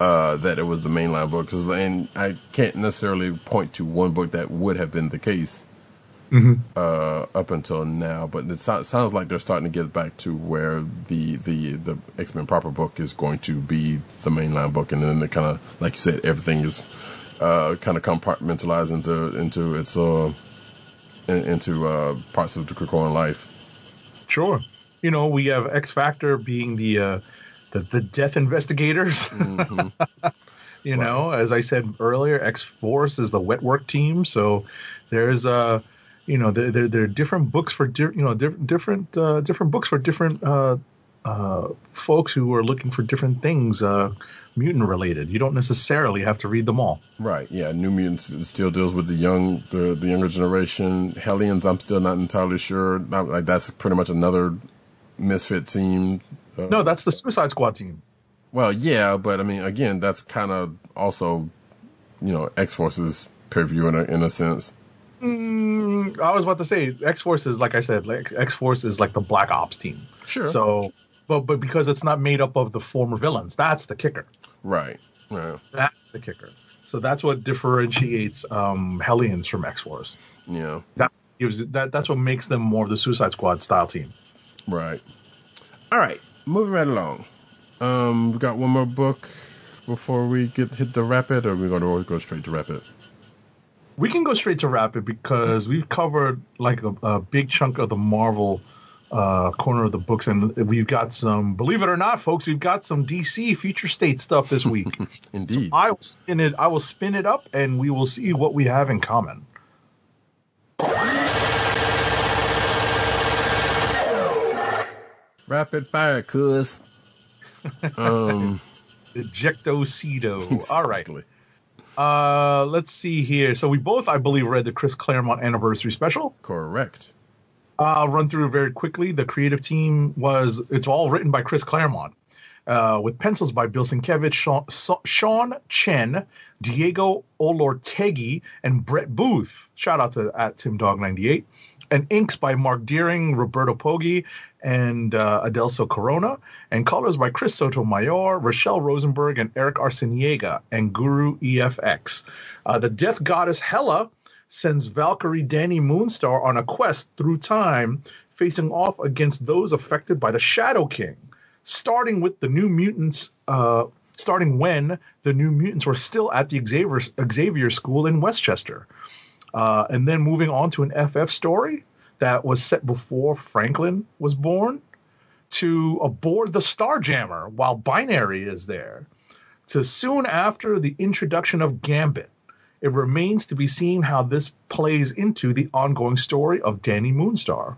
Uh, that it was the mainline book, 'cause- and I can't necessarily point to one book that would have been the case uh, up until now, but it so- sounds like they're starting to get back to where the the the X Men proper book is going to be the mainline book, and then it kind of, like you said, everything is uh, kind of compartmentalized into into its uh, in- into uh, parts of the Krakoan life. sure. You know we have x factor being the uh the, the death investigators. You know as i said earlier x force is the wet work team. So there's uh you know there, there, there are different books for di- you know different different uh, different books for different uh, uh, folks who are looking for different things. Uh, mutant related you don't necessarily have to read them all Right? Yeah, New Mutants still deals with the young the the younger generation. Hellions, I'm still not entirely sure. Not, like that's pretty much another misfit team. Uh, no that's the suicide squad team Well, yeah, but I mean, again, that's kind of also, you know, X Force's purview in a in a sense. Mm, I was about to say X Force is like I said, like X Force is like the Black Ops team. Sure. So, but but because it's not made up of the former villains, that's the kicker. Right. Yeah. That's the kicker. So that's what differentiates um, Hellions from X Force. Yeah. That gives that. That's what makes them more of the Suicide Squad style team. Right. All right. Moving right along. Um, we got one more book before we get hit the rapid, or we're going to go straight to rapid. We can go straight to Rapid because we've covered like a, a big chunk of the Marvel uh, corner of the books, and we've got some. Believe it or not, folks, we've got some DC Future State stuff this week. Indeed. I will spin it. I will spin it up, and we will see what we have in common. rapid fire, cuz. Um. Ejectocido. All right. Uh, let's see here. So we both, I believe, read the Chris Claremont anniversary special. Correct. I'll run through very quickly. The creative team was it's all written by Chris Claremont, uh, with pencils by Bill Sienkiewicz, Sean, Sean Chen, Diego Olortegui, and Brett Booth. Shout out to at Tim Dog ninety eight. And inks by Marc Deering, Roberto Poggi, and uh, Adelso Corona, and colors by Chris Sotomayor, Rochelle Rosenberg, and Eric Arciniega, and Guru EFX. Uh, the Death Goddess Hela sends Valkyrie Dani Moonstar on a quest through time, facing off against those affected by the Shadow King, starting with the New Mutants. Uh, starting when the New Mutants were still at the Xavier Xavier School in Westchester. Uh, and then moving on to an FF story that was set before Franklin was born, to aboard the Starjammer while Binary is there, to soon after the introduction of Gambit. It remains to be seen how this plays into the ongoing story of Dani Moonstar.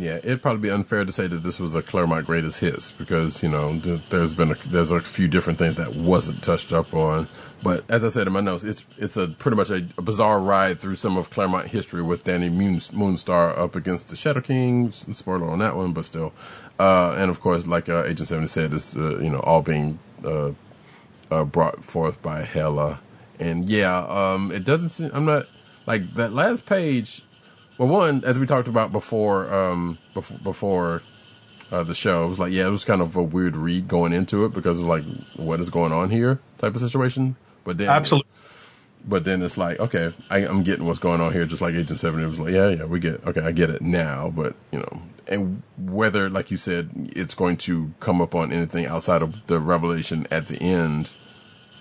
Yeah, it'd probably be unfair to say that this was a Claremont greatest hits because you know there's been a, there's a few different things that wasn't touched up on. But as I said in my notes, it's it's a pretty much a, a bizarre ride through some of Claremont history with Dani Moon, Moonstar up against the Shadow King. Spoiler on that one, but still. Uh, and of course, like uh, Agent Seventy said, it's uh, you know all being uh, uh, brought forth by Hela. And yeah, um, it doesn't seem. I'm not like that last page. Well, one, as we talked about before, um, before, before uh, the show, it was like, yeah, it was kind of a weird read going into it because of like, what is going on here type of situation. But then, Absolutely. but then it's like, okay, I, I'm getting what's going on here, just like Agent Seven. It was like, yeah, yeah, we get, okay, I get it now. But you know, and whether, like you said, it's going to come up on anything outside of the revelation at the end,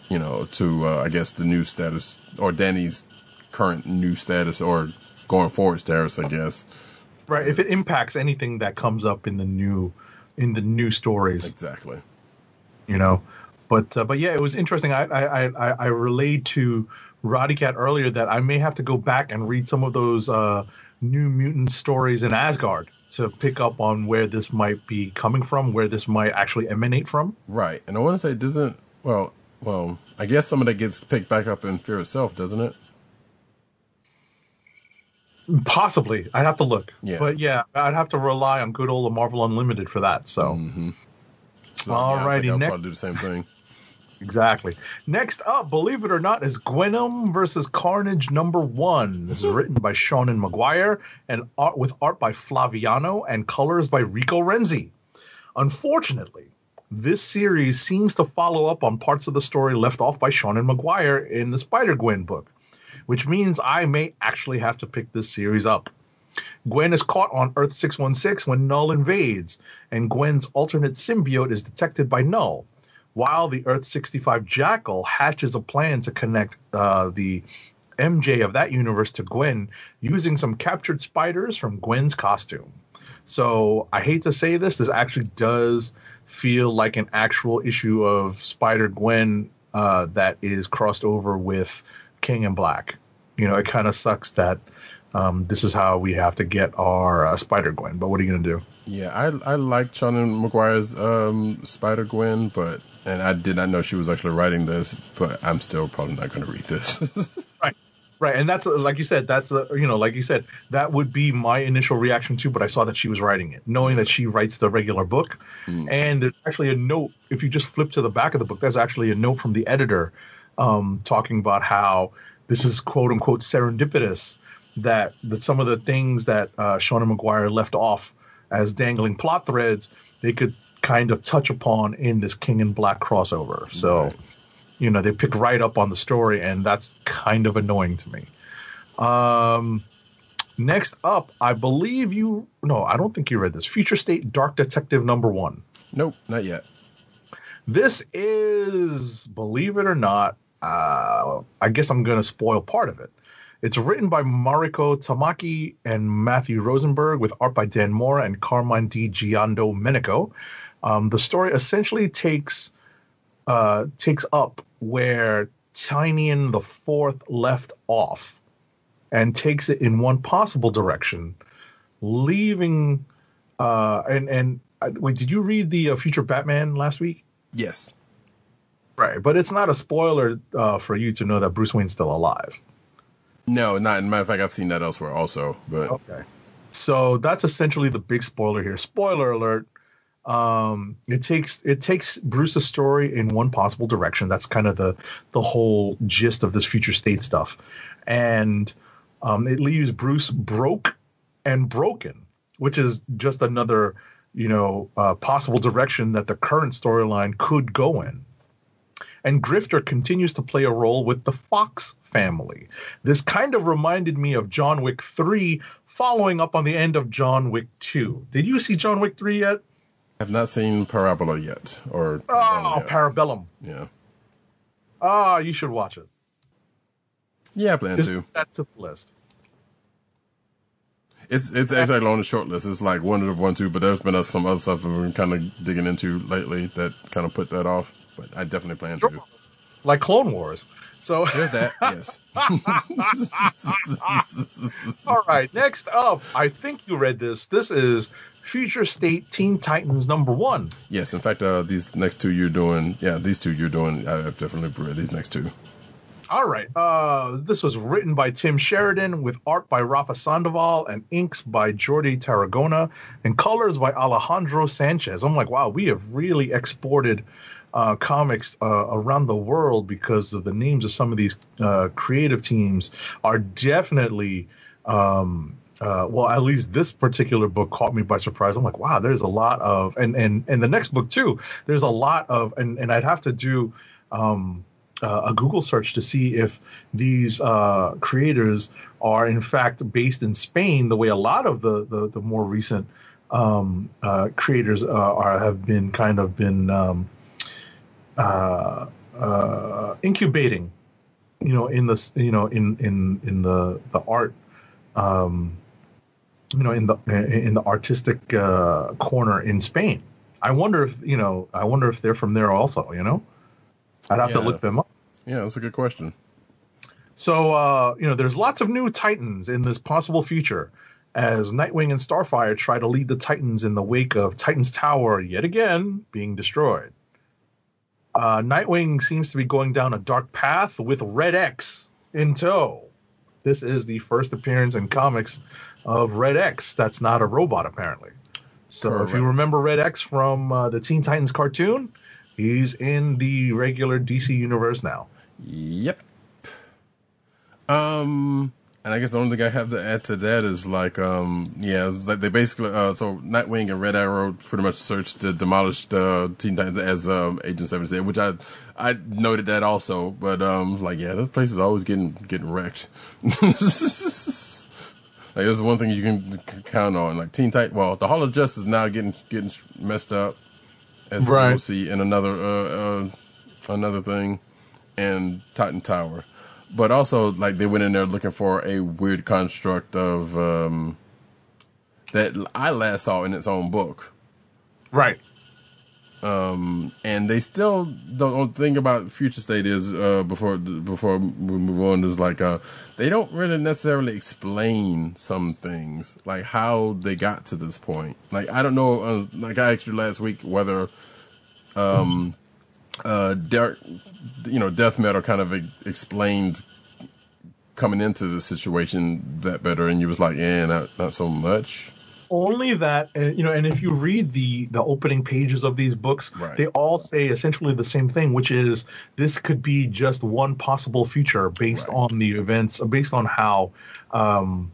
you know, to uh, I guess the new status or Dani's current new status or going forward status, I guess. Right. If it impacts anything that comes up in the new in the new stories, Exactly. you know. But uh, but yeah, it was interesting. I I I, I relayed to Roddy Cat earlier that I may have to go back and read some of those uh, new mutant stories in Asgard to pick up on where this might be coming from, where this might actually emanate from. Right. And I want to say, it doesn't well, well, I guess some of that gets picked back up in Fear itself, doesn't it? Possibly, I'd have to look. Yeah. But yeah, I'd have to rely on good old Marvel Unlimited for that. So. Mm-hmm. Yeah, I think Alrighty, I'll next- probably do the same thing. Exactly. Next up, believe it or not, is Gwenom versus Carnage number one. This is written by Seanan McGuire and art with art by Flaviano and colors by Rico Renzi. Unfortunately, this series seems to follow up on parts of the story left off by Seanan McGuire in the Spider Gwen book, which means I may actually have to pick this series up. Gwen is caught on Earth 616 when Knull invades, and Gwen's alternate symbiote is detected by Knull while the Earth 65 Jackal hatches a plan to connect uh, the MJ of that universe to Gwen using some captured spiders from Gwen's costume. So I hate to say this, this actually does feel like an actual issue of Spider Gwen uh, that is crossed over with King in Black. You know, it kind of sucks that um, this is how we have to get our uh, Spider Gwen. But what are you going to do? Yeah, I I like Seanan McGuire's um, Spider Gwen, but and I did not know she was actually writing this, but I'm still probably not going to read this. Right. Right. And that's like you said, that's uh, you know, like you said, that would be my initial reaction too, but I saw that she was writing it, knowing that she writes the regular book. And there's actually a note, if you just flip to the back of the book, there's actually a note from the editor um, talking about how this is quote unquote serendipitous that, that some of the things that uh, Seanan McGuire left off as dangling plot threads, they could kind of touch upon in this King in Black crossover. So Right. You know they picked right up on the story and that's kind of annoying to me. Um next up i believe you no i don't think you read this. Future state dark detective number one. Nope, not yet. this is believe it or not uh i guess i'm gonna spoil part of it. It's written by mariko tamaki and matthew rosenberg with art by dan mora and carmine di giandomenico. Um, the story essentially takes uh, takes up where Tynion the Fourth left off, and takes it in one possible direction, leaving. Uh, and and uh, wait, did you read the uh, Future Batman last week? Yes. Right, but it's not a spoiler uh, for you to know that Bruce Wayne's still alive. No, not. Matter of fact, I've seen that elsewhere also. But Okay. So that's essentially the big spoiler here. Spoiler alert. Um, it takes it takes Bruce's story in one possible direction. That's kind of the the whole gist of this future state stuff, and um, it leaves Bruce broke and broken, which is just another you know uh, possible direction that the current storyline could go in. And Grifter continues to play a role with the Fox family. This kind of reminded me of John Wick 3, following up on the end of John Wick 2. Did you see John Wick 3 yet? I have not seen Parabola yet. Or Oh, yet. Parabellum. yeah, Ah, you should watch it. Yeah, I plan Just to. That's a list. It's it's actually on the short list. It's like one of the one two, but there's been uh, some other stuff I've been kind of digging into lately that kind of put that off. But I definitely plan to. Like Clone Wars. So There's that. Yes. All right, next up, I think you read this. This is Future State Teen Titans number one. Yes. In fact, uh, these next two you're doing. Yeah, these two you're doing. I've definitely read these next two. All right, uh, this was written by Tim Sheridan with art by Rafa Sandoval and inks by Jordi Tarragona and colors by Alejandro Sanchez. I'm like, wow, we have really exported uh, comics uh, around the world because of the names of some of these uh, creative teams are definitely. Um, uh, well, at least this particular book caught me by surprise. I'm like, wow, there's a lot of, and and and the next book too. There's a lot of, and and I'd have to do um, uh, a Google search to see if these uh, creators are in fact based in Spain, the way a lot of the the, the more recent um, uh, creators uh, are have been kind of been um, uh, incubating, you know, in this, you know, in in in the the art. Um, you know, in the in the artistic uh, corner in Spain, I wonder if you know. I wonder if they're from there also. You know, I'd have to look them up. Yeah, that's a good question. So, uh, you know, there's lots of new Titans in this possible future as Nightwing and Starfire try to lead the Titans in the wake of Titan's Tower yet again being destroyed. Uh, Nightwing seems to be going down a dark path with Red X in tow. This is the first appearance in comics of Red X. That's not a robot, apparently. So, if you remember Red X from uh, the Teen Titans cartoon, he's in the regular DC universe now. Yep. Um, and I guess the only thing I have to add to that is like, um, yeah, like they basically, uh, so Nightwing and Red Arrow pretty much searched to demolish the Teen Titans as um, Agent Seven said, which I I noted that also, but um, like yeah, this place is always getting getting wrecked. like there's one thing you can count on, like Teen Titan. Well, the Hall of Justice is now getting getting messed up, as Right. we'll see in another uh, uh another thing, and Titan Tower. But also, like they went in there looking for a weird construct of um, that I last saw in its own book, Right. And they still the thing about Future State is uh, before before we move on is like uh, they don't really necessarily explain some things like how they got to this point. Like I don't know, uh, like I asked you last week whether um uh Derek, you know, death metal kind of explained coming into the situation that better, and you was like, yeah, not not so much. Only that uh, you know and if you read the the opening pages of these books Right. they all say essentially the same thing which is this could be just one possible future based Right. on the events uh, based on how um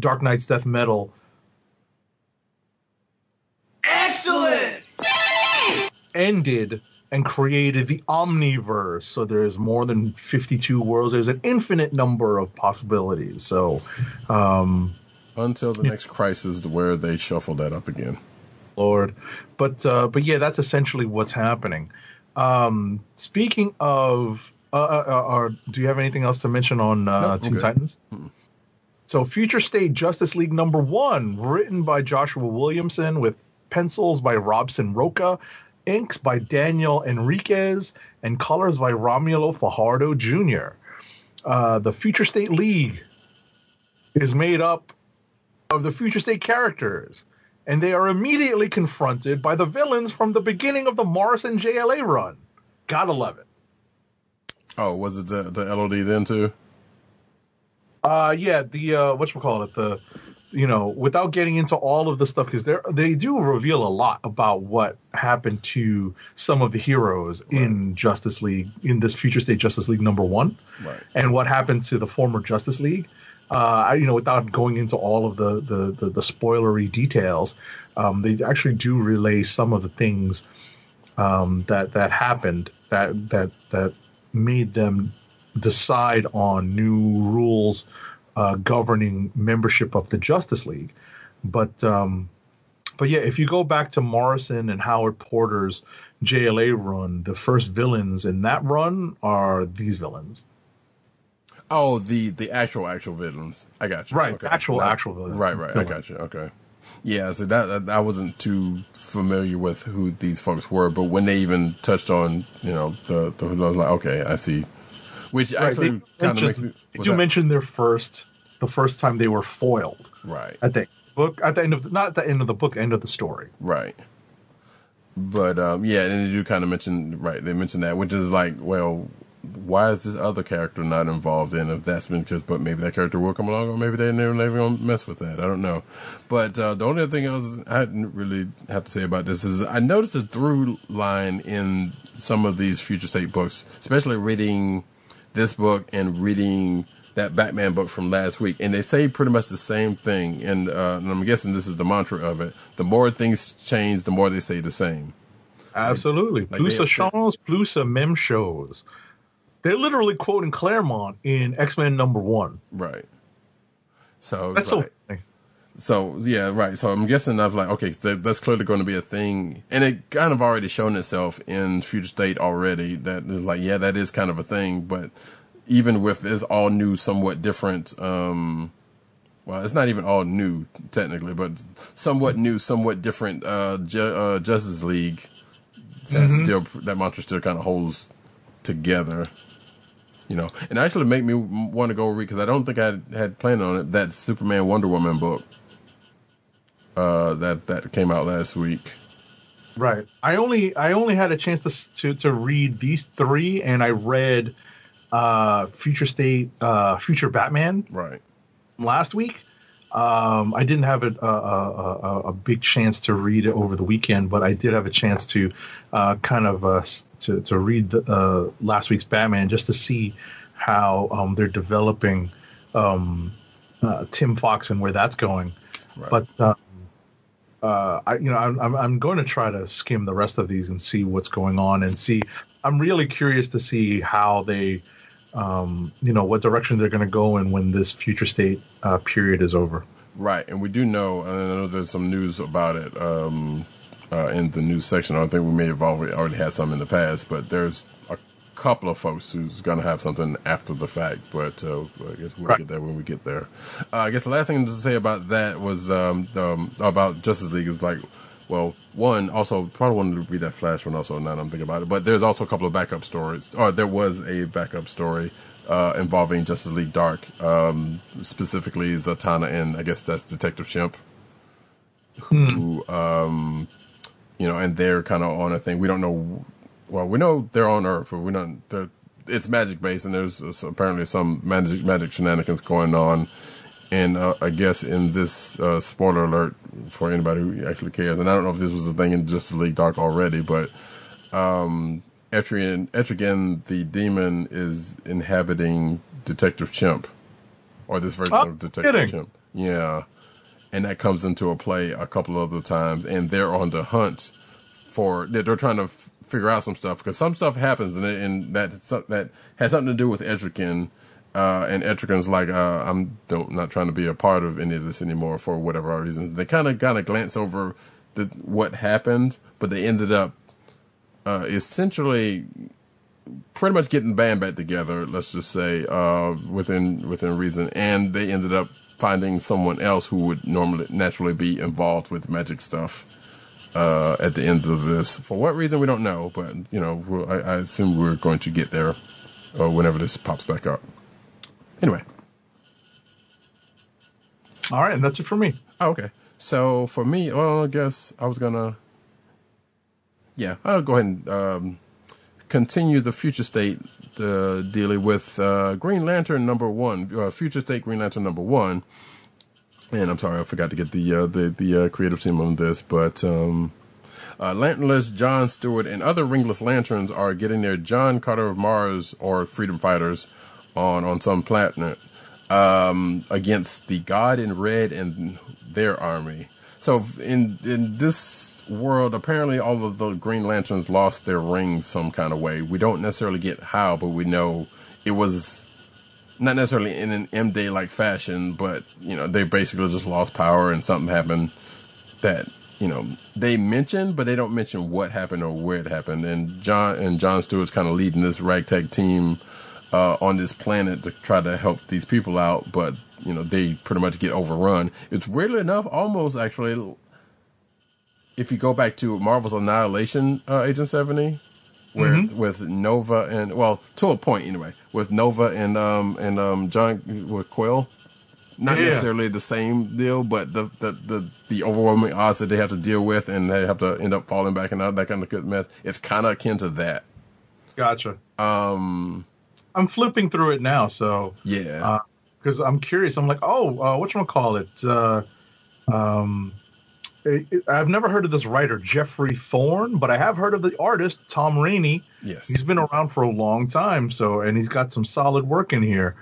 dark nights death metal Excellent! ended and created the omniverse so there's more than 52 worlds there's an infinite number of possibilities so um Until the next crisis, where they shuffle that up again. Lord. But uh, but yeah, that's essentially what's happening. Um, speaking of, uh, uh, uh, uh, do you have anything else to mention on uh, No, Teen good. Titans? So, Future State Justice League number one, written by Joshua Williamson with pencils by Robson Rocha, inks by Daniel Henriques, and colors by Romulo Fajardo Jr. Uh, the Future State League is made up of the Future State characters, and they are immediately confronted by the villains from the beginning of the Morrison JLA run. Gotta love it. Oh, was it the the LOD then too? Uh, yeah, the uh, what call it the, you know, without getting into all of the stuff because they they do reveal a lot about what happened to some of the heroes in Justice League in this Future State Justice League number one. Right. and what happened to the former Justice League. Uh, you know, without going into all of the the the, the spoilery details, um, they actually do relay some of the things um, that that happened that that that made them decide on new rules uh, governing membership of the Justice League. But um, but yeah, if you go back to Morrison and Howard Porter's JLA run, the first villains in that run are these villains. Oh, the the actual actual villains. I got you. Right, Okay. actual- Not- actual villains. Right, right. I got you. Okay. Yeah, so that, that I wasn't too familiar with who these folks were, but when they even touched on, you know, the, the I was like, okay, I see. Which Right, actually kind of makes me. was do that- mention their first, the first time they were foiled right, at the book, at the end of the, not at the end of the book, end of the story. right. But um, yeah, and you do kind of mention right. They mention that, which is like, well, why is this other character not involved in? If that's been because, but maybe that character will come along, or maybe they never never gonna mess with that. I don't know. But uh, the only other thing else I didn't really have to say about this is I noticed a through line in some of these future state books, especially reading this book and reading that Batman book from last week, and they say pretty much the same thing. And, uh, and I'm guessing this is the mantra of it: the more things change, the more they say the same. Absolutely. like plus a shows, plus a mem shows. They're literally quoting Claremont in X Men number one. Right. So That's it's so. So yeah, right. So I'm guessing I was like, okay, so that's clearly going to be a thing, and it kind of already shown itself in Future State already. That is like, yeah, that is kind of a thing. But even with this all new, somewhat different, um, well, it's not even all new technically, but somewhat new, somewhat different uh, Ju- uh Justice League. That still that mantra still kind of holds together. You know, and actually make me want to go read because I don't think I had planned on it. That Superman Wonder Woman book uh, that that came out last week. Right. I only I only had a chance to to to read these three, and I read uh Future State, uh Future Batman Right. last week. Um, I didn't have a, a, a, a, big chance to read it over the weekend, but I did have a chance to uh, kind of uh, to to read the, uh, last week's Batman just to see how um, they're developing um, uh, Tim Fox and where that's going. Right. But um, uh, I, you know, I'm, I'm I'm going to try to skim the rest of these and see what's going on and see. I'm really curious to see how they um, you know what direction they're going to go in when this future state uh, period is over. Right, and we do know. and I know there's some news about it um, uh, in the news section. I think we may have already already had some in the past, but there's a couple of folks who's going to have something after the fact. But uh, I guess we'll Right. get there when we get there. Uh, I guess the last thing to say about that was um, um, about Justice League is like, well, one also probably wanted to read that Flash one also. Now that I'm thinking about it, but there's also a couple of backup stories, or there was a backup story uh, involving Justice League Dark, um, specifically Zatanna and I guess that's Detective Chimp, who, um, you know, and they're kind of on a thing. We don't know. Well, we know they're on Earth, but we don't. It's magic based, and there's uh, apparently some magic magic shenanigans going on. And uh, I guess in this uh, spoiler alert for anybody who actually cares, and I don't know if this was a thing in Justice League Dark already, but um, Etrigan, Etrigan the demon is inhabiting Detective Chimp, or this version Oh, of Detective kidding. Chimp. Yeah, and that comes into a play a couple other times, and they're on the hunt for. They're, they're trying to f- figure out some stuff because some stuff happens, and, and that that has something to do with Etrigan. Uh, and Etrigan's like, uh, I'm don't, not trying to be a part of any of this anymore for whatever reasons. They kind of kind of glance over the, what happened, but they ended up uh, essentially pretty much getting band back together. Let's just say uh, within within reason, and they ended up finding someone else who would normally naturally be involved with magic stuff. Uh, at the end of this, for what reason we don't know, but you know, I, I assume we're going to get there uh, whenever this pops back up. Anyway, All right, and that's it for me. Oh, okay. So for me, well, I guess I was gonna, yeah, I'll go ahead and um, continue the future state uh, dealing with uh, Green Lantern number one, uh, future state Green Lantern number one. And I'm sorry, I forgot to get the uh, the the uh, creative team on this, but um, uh, Lanternless John Stewart and other ringless lanterns are getting their John Carter of Mars or Freedom Fighters on on some planet um, against the God in Red and their army. So in in this world, apparently all of the Green Lanterns lost their rings some kind of way. We don't necessarily get how, but we know it was not necessarily in an M Day like fashion, but you know they basically just lost power and something happened that you know they mention, but they don't mention what happened or where it happened. And John and John Stewart's kind of leading this ragtag team uh, on this planet to try to help these people out, but you know they pretty much get overrun. It's weirdly enough, almost actually, if you go back to Marvel's Annihilation, uh, Agent Seventy, where Mm-hmm. with Nova and well, to a point anyway, with Nova and um and um John with Quill. Not Yeah. necessarily the same deal, but the, the, the, the overwhelming odds that they have to deal with and they have to end up falling back and out that kind of good mess. It's kind of akin to that. Gotcha. Um, I'm flipping through it now, so yeah. because I'm curious. I'm like, oh, uh, what you call it? Uh, um, it, it- I've never heard of this writer Geoffrey Thorne, but I have heard of the artist Tom Raney. yes. He's been around for a long time, so and he's got some solid work in here.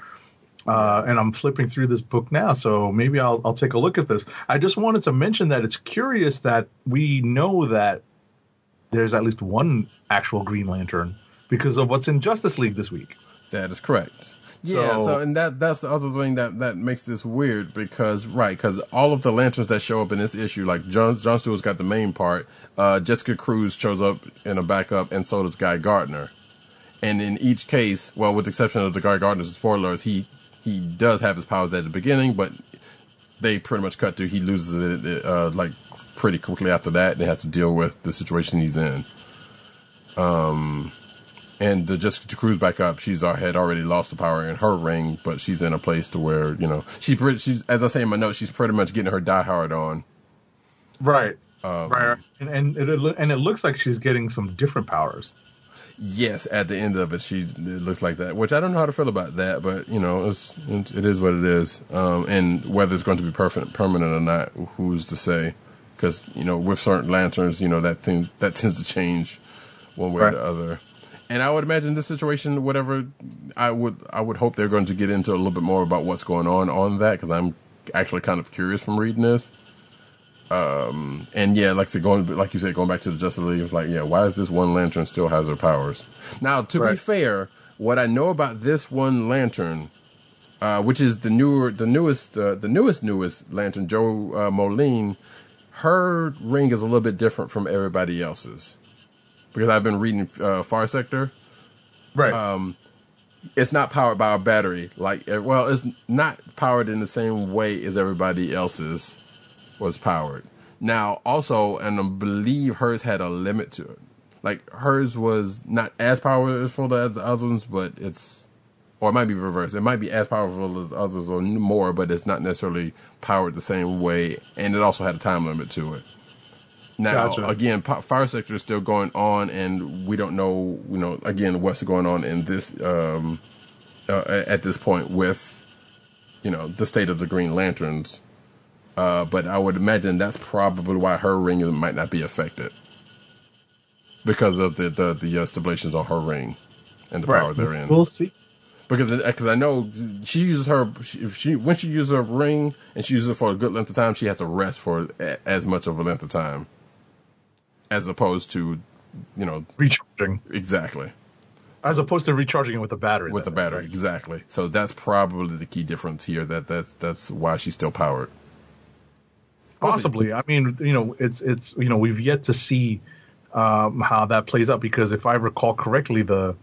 Uh, and I'm flipping through this book now, so maybe I'll I'll take a look at this. I just wanted to mention that it's curious that we know that there's at least one actual Green Lantern because of what's in Justice League this week. That is correct. Yeah, So- so and that that's the other thing that that makes this weird because right because all of the lanterns that show up in this issue like John John Stewart's got the main part, uh, Jessica Cruz shows up in a backup and so does Guy Gardner, and in each case, well with the exception of the Guy Gardner's spoilers, he he does have his powers at the beginning, but they pretty much cut through. He loses it uh, like pretty quickly after that, and has to deal with the situation he's in. Um, and the Jessica Cruz back up, she's uh, had already lost the power in her ring, but she's in a place to where you know she's pretty. She's as I say in my notes, she's pretty much getting her die hard on. Right. Um, right. And and it and it looks like she's getting some different powers. Yes, at the end of it, she it looks like that, which I don't know how to feel about that, but you know, it's it is what it is, um, and whether it's going to be perfect, permanent or not, who's to say? Because you know, with certain lanterns, you know that thing that tends to change one way Right. or the other. And I would imagine this situation, whatever, I would I would hope they're going to get into a little bit more about what's going on on that because I'm actually kind of curious from reading this. Um, and yeah, like I said, going like you said, going back to the Justice League, it's like, yeah, why is this one lantern still has her powers? Now, to be fair, what I know about this one lantern, uh, which is the newer, the newest, uh, the newest, newest lantern, Jo uh, Mullein, her ring is a little bit different from everybody else's because I've been reading uh, Far Sector. Right. Um, it's not powered by a battery. Like, uh, well, it's not powered in the same way as everybody else's was powered. Now, also, and I believe hers had a limit to it. Like hers was not as powerful as the other ones, but it's, or it might be reversed. It might be as powerful as others or more, but it's not necessarily powered the same way. And it also had a time limit to it. Now, Gotcha. again, Far Sector is still going on, and we don't know, you know, again, what's going on in this um, uh, at this point with, you know, the state of the Green Lanterns. Uh, but I would imagine that's probably why her ring might not be affected because of the the, the uh, stipulations on her ring and the power they're in We'll see. because because I know she uses her she when she uses her ring and she uses it for a good length of time, she has to rest for as much of a length of time, as opposed to, you know, Recharging. exactly As opposed to recharging it with a battery. with a battery right? exactly. So that's probably the key difference here. That that's that's why she's still powered. Possibly. I mean, you know, it's it's you know we've yet to see um, how that plays out because if I recall correctly, the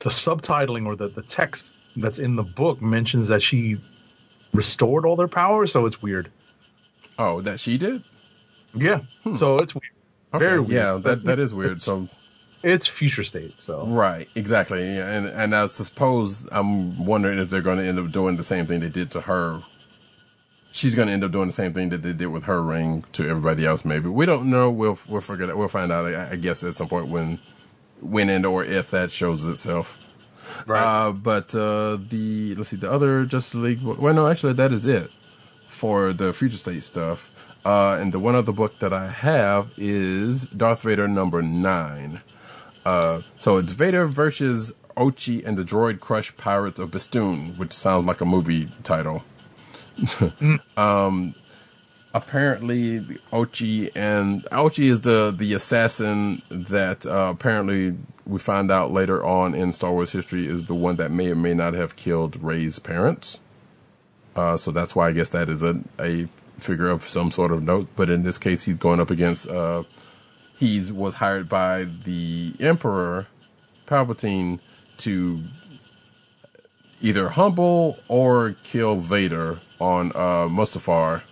the subtitling or the the text that's in the book mentions that she restored all their power so it's weird. Oh, that she did. Yeah, so it's weird. Okay, Very weird. Yeah, that that is weird. it's- So It's future state, so Right, exactly. Yeah, and and I suppose I'm wondering if they're going to end up doing the same thing they did to her. She's going to end up doing the same thing that they did with her ring to everybody else. Maybe we don't know. We'll we'll figure that. We'll find out. I, I guess at some point when when and or if that shows itself. right. Uh, but uh, the let's see the other Justice League. Well, no, actually that is it for the future state stuff. Uh, and the one other book that I have is Darth Vader number nine. Uh, so it's Vader versus Ochi and the Droid Crush Pirates of Bestoon, which sounds like a movie title. um, apparently Ochi and Ochi is the the assassin that uh, apparently we find out later on in Star Wars history is the one that may or may not have killed Rey's parents. Uh, so that's why I guess that is a a figure of some sort of note. But in this case, he's going up against. Uh, he was hired by the Emperor Palpatine to either humble or kill Vader on uh, Mustafar.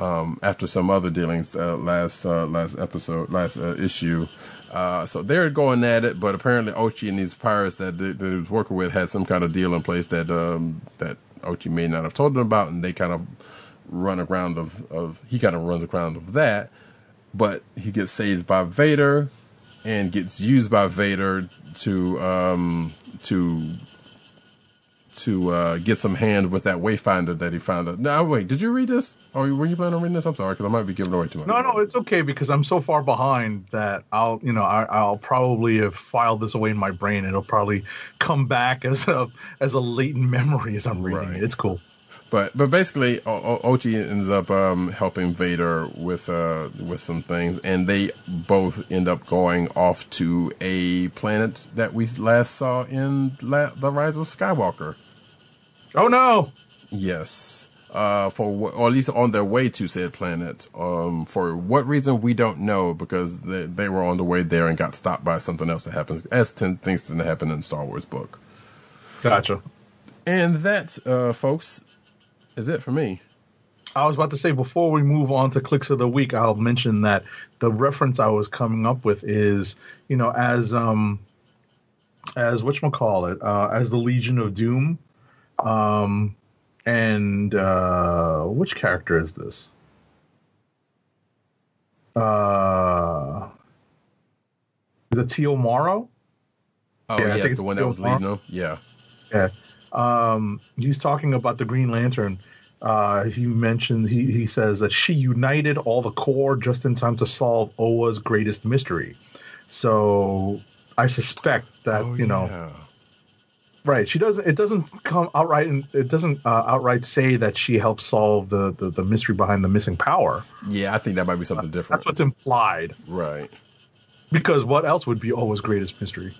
Um, after some other dealings uh, last uh, last episode, last uh, issue, uh, so they're going at it. But apparently, Ochi and these pirates that they, that he was working with had some kind of deal in place that um, that Ochi may not have told them about, and they kind of run around of, of he kind of runs around of that. But he gets saved by Vader, and gets used by Vader to um, to to uh, get some hand with that Wayfinder that he found. Out. Now, wait, did you read this? Or were you planning on reading this? I'm sorry, because I might be giving away too much. No, no, it's okay because I'm so far behind that I'll, you know, I, I'll probably have filed this away in my brain. It'll probably come back as a as a latent memory as I'm reading Right. it. It's cool. But but basically, o- O- Ochi ends up um, helping Vader with uh, with some things, and they both end up going off to a planet that we last saw in La- the Rise of Skywalker. Oh no! Yes. Uh, for or at least on their way to said planet. Um, for what reason we don't know because they, they were on the way there and got stopped by something else that happens as ten things tend to happen in Star Wars book. Gotcha. And that, uh, folks, is it for me. I was about to say before we move on to clicks of the week, I'll mention that the reference I was coming up with is, you know, as um as whatchamacallit, uh as the Legion of Doom. Um and uh which character is this? Uh is it T.O. Morrow? Oh, Yeah, I yes, think the it's one that was leading them. Yeah. Yeah. Um, he's talking about the Green Lantern. Uh, he mentioned he, he says that she united all the corps just in time to solve Oa's greatest mystery. So I suspect that Oh, you know, yeah. right? She doesn't. It doesn't come outright. and It doesn't uh, outright say that she helped solve the, the the mystery behind the missing power. Yeah, I think that might be something different. That's what's implied. Right. Because what else would be Oa's greatest mystery?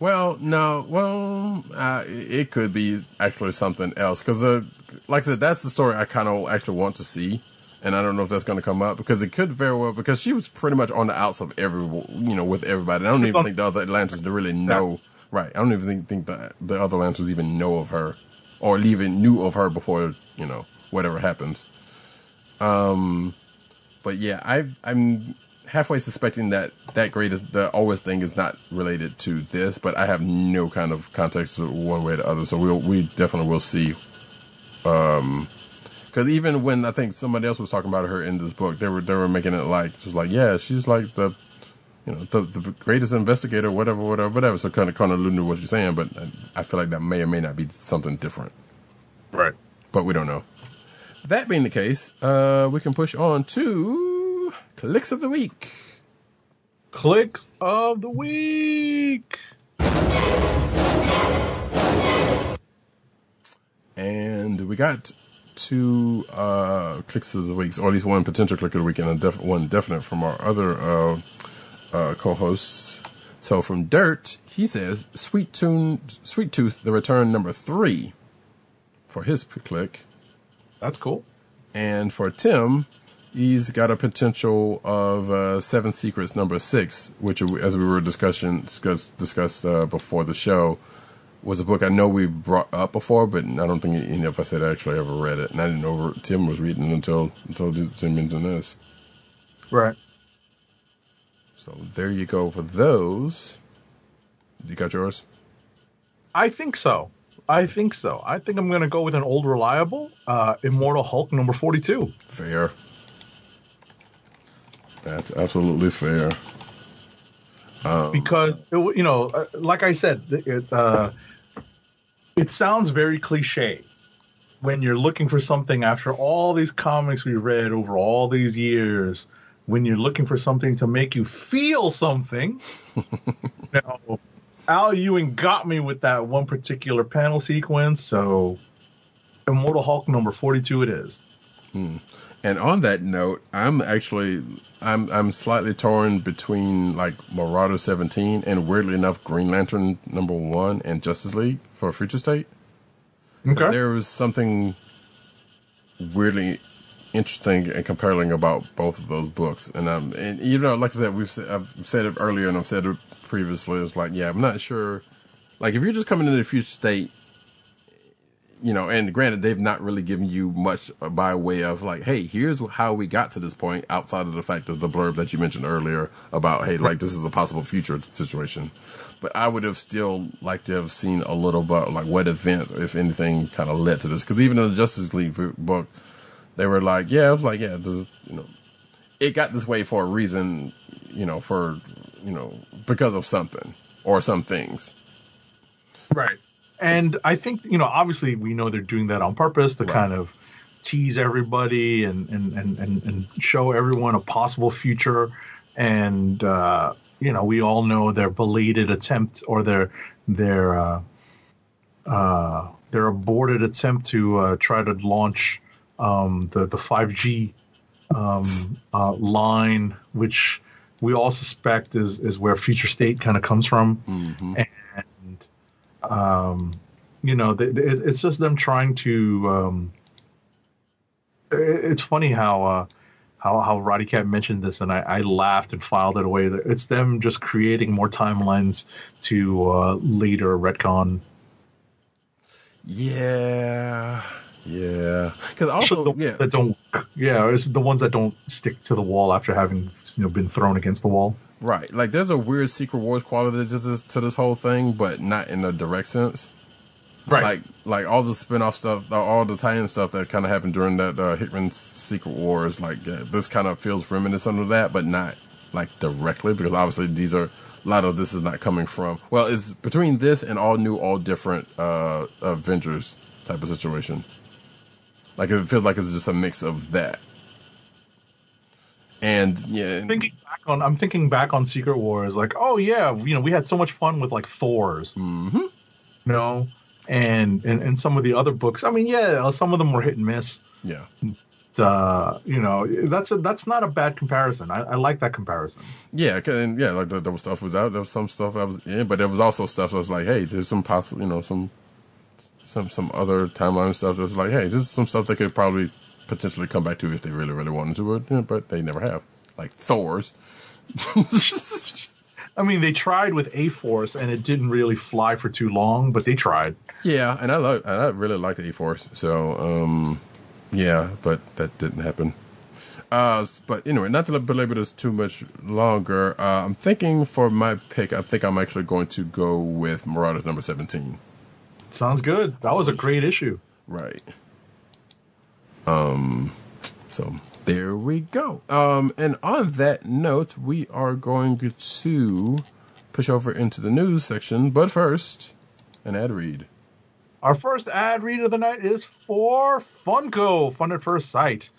Well, no, well, uh, it could be actually something else because, uh, like I said, that's the story I kind of actually want to see, and I don't know if that's going to come up because it could very well because she was pretty much on the outs of every, you know, with everybody. I don't even think the other Atlanteans really know. Right, I don't even think, think the the other Atlanteans even know of her, or even knew of her before you know whatever happens. Um, but yeah, I I'm halfway suspecting that that greatest the always thing is not related to this, but I have no kind of context one way or the other. So we'll we definitely will see. Um, because even when I think somebody else was talking about her in this book, they were they were making it like just like yeah, she's like the you know the the greatest investigator, whatever, whatever, whatever. So kind of kind of alluding to what you're saying, but I feel like that may or may not be something different, Right. but we don't know. That being the case, uh, we can push on to clicks of the week. Clicks of the week. And we got two uh, clicks of the week, or at least one potential click of the week, and a def- one definite from our other uh, uh, co-hosts. So from Dirt, he says "Sweet Tune, Sweet Tooth, the return number three for his click, That's cool. and for Tim, he's got a potential of uh, Seven Secrets number six, which, as we were discussing discussed discussed uh, before the show, was a book I know we've brought up before, but I don't think any of us had actually ever read it, and I didn't know Tim was reading it until until Tim mentioned this. Right. So there you go for those. You got yours? I think so. I think so. I think I'm going to go with an old reliable uh, Immortal Hulk number 42. Fair. That's absolutely fair. because it, you know, uh, like I said, it uh, it sounds very cliche when you're looking for something after all these comics we read over all these years. When you're looking for something to make you feel something, you know, Al Ewing got me with that one particular panel sequence. So, Immortal Hulk number forty-two, it is. And on that note, I'm actually I'm I'm slightly torn between like Marauder 17 and weirdly enough Green Lantern number 1 and Justice League for Future State. Okay. There was something weirdly interesting and compelling about both of those books. And um and you know like I said we've I've said it earlier and I've said it previously it's like yeah, I'm not sure like if you're just coming into the Future State you know, and granted, they've not really given you much by way of like, hey, here's how we got to this point outside of the fact of the blurb that you mentioned earlier about, hey, like this is a possible future situation. But I would have still liked to have seen a little bit like what event, if anything, kind of led to this. Because even in the Justice League book, they were like, yeah, it was like, yeah, this you know, it got this way for a reason, you know, for, you know, because of something or some things. Right. And I think, you know, obviously we know they're doing that on purpose to Right. kind of tease everybody and, and, and, and, and show everyone a possible future. And, uh, you know, we all know their belated attempt or their, their, uh, uh, their aborted attempt to uh, try to launch um, the, the 5G um, uh, line, which we all suspect is, is where future state kind of comes from and um, you know, th- th- it's just them trying to. Um, it- it's funny how uh, how how Roddy Cat mentioned this, and I, I laughed and filed it away. It's them just creating more timelines to uh, later retcon. Yeah. Yeah. Because also, the- yeah. that don't. Yeah, it's the ones that don't stick to the wall after having you know been thrown against the wall. Right. Like there's a weird Secret Wars quality to this, to this whole thing, but not in a direct sense. Right. Like like all the spin-off stuff, all the tie-in stuff that kind of happened during that uh, Hickman Secret Wars, like uh, this kind of feels reminiscent of that, but not like directly because obviously these are a lot of this is not coming from. Well, it's between this and all new, all different uh Avengers type of situation. Like it feels like it's just a mix of that. And yeah, and- thinking back on I'm thinking back on Secret Wars, like, oh yeah, you know, we had so much fun with like Thor's. Mm-hmm. You know? And, and and some of the other books. I mean, yeah, some of them were hit and miss. yeah. Uh, you know, that's a that's not a bad comparison. I, I like that comparison. Yeah, and yeah, like the, there was stuff was out. There was some stuff I was in, but there was also stuff that was like, hey, there's some possible, you know, some some some other timeline stuff that was like, hey, this is some stuff that could probably potentially come back to if they really really wanted to, but, yeah, but they never have. Like Thor's. I mean, they tried with A Force and it didn't really fly for too long, but they tried. Yeah, and I like and I really liked A Force. So um, yeah, but that didn't happen. Uh, but anyway, not to belabor this too much longer. Uh, I'm thinking for my pick, I think I'm actually going to go with Marauders number 17. Sounds good. That was a great issue. Right. Um so there we go. Um and on that note, we are going to push over into the news section, but first, an ad read. Our first ad read of the night is for Funko, Fun at First Sight.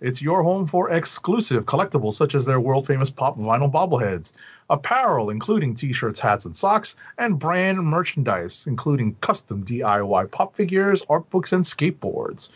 It's your home for exclusive collectibles such as their world famous pop vinyl bobbleheads, apparel, including t shirts, hats, and socks, and brand merchandise, including custom DIY pop figures, art books, and skateboards.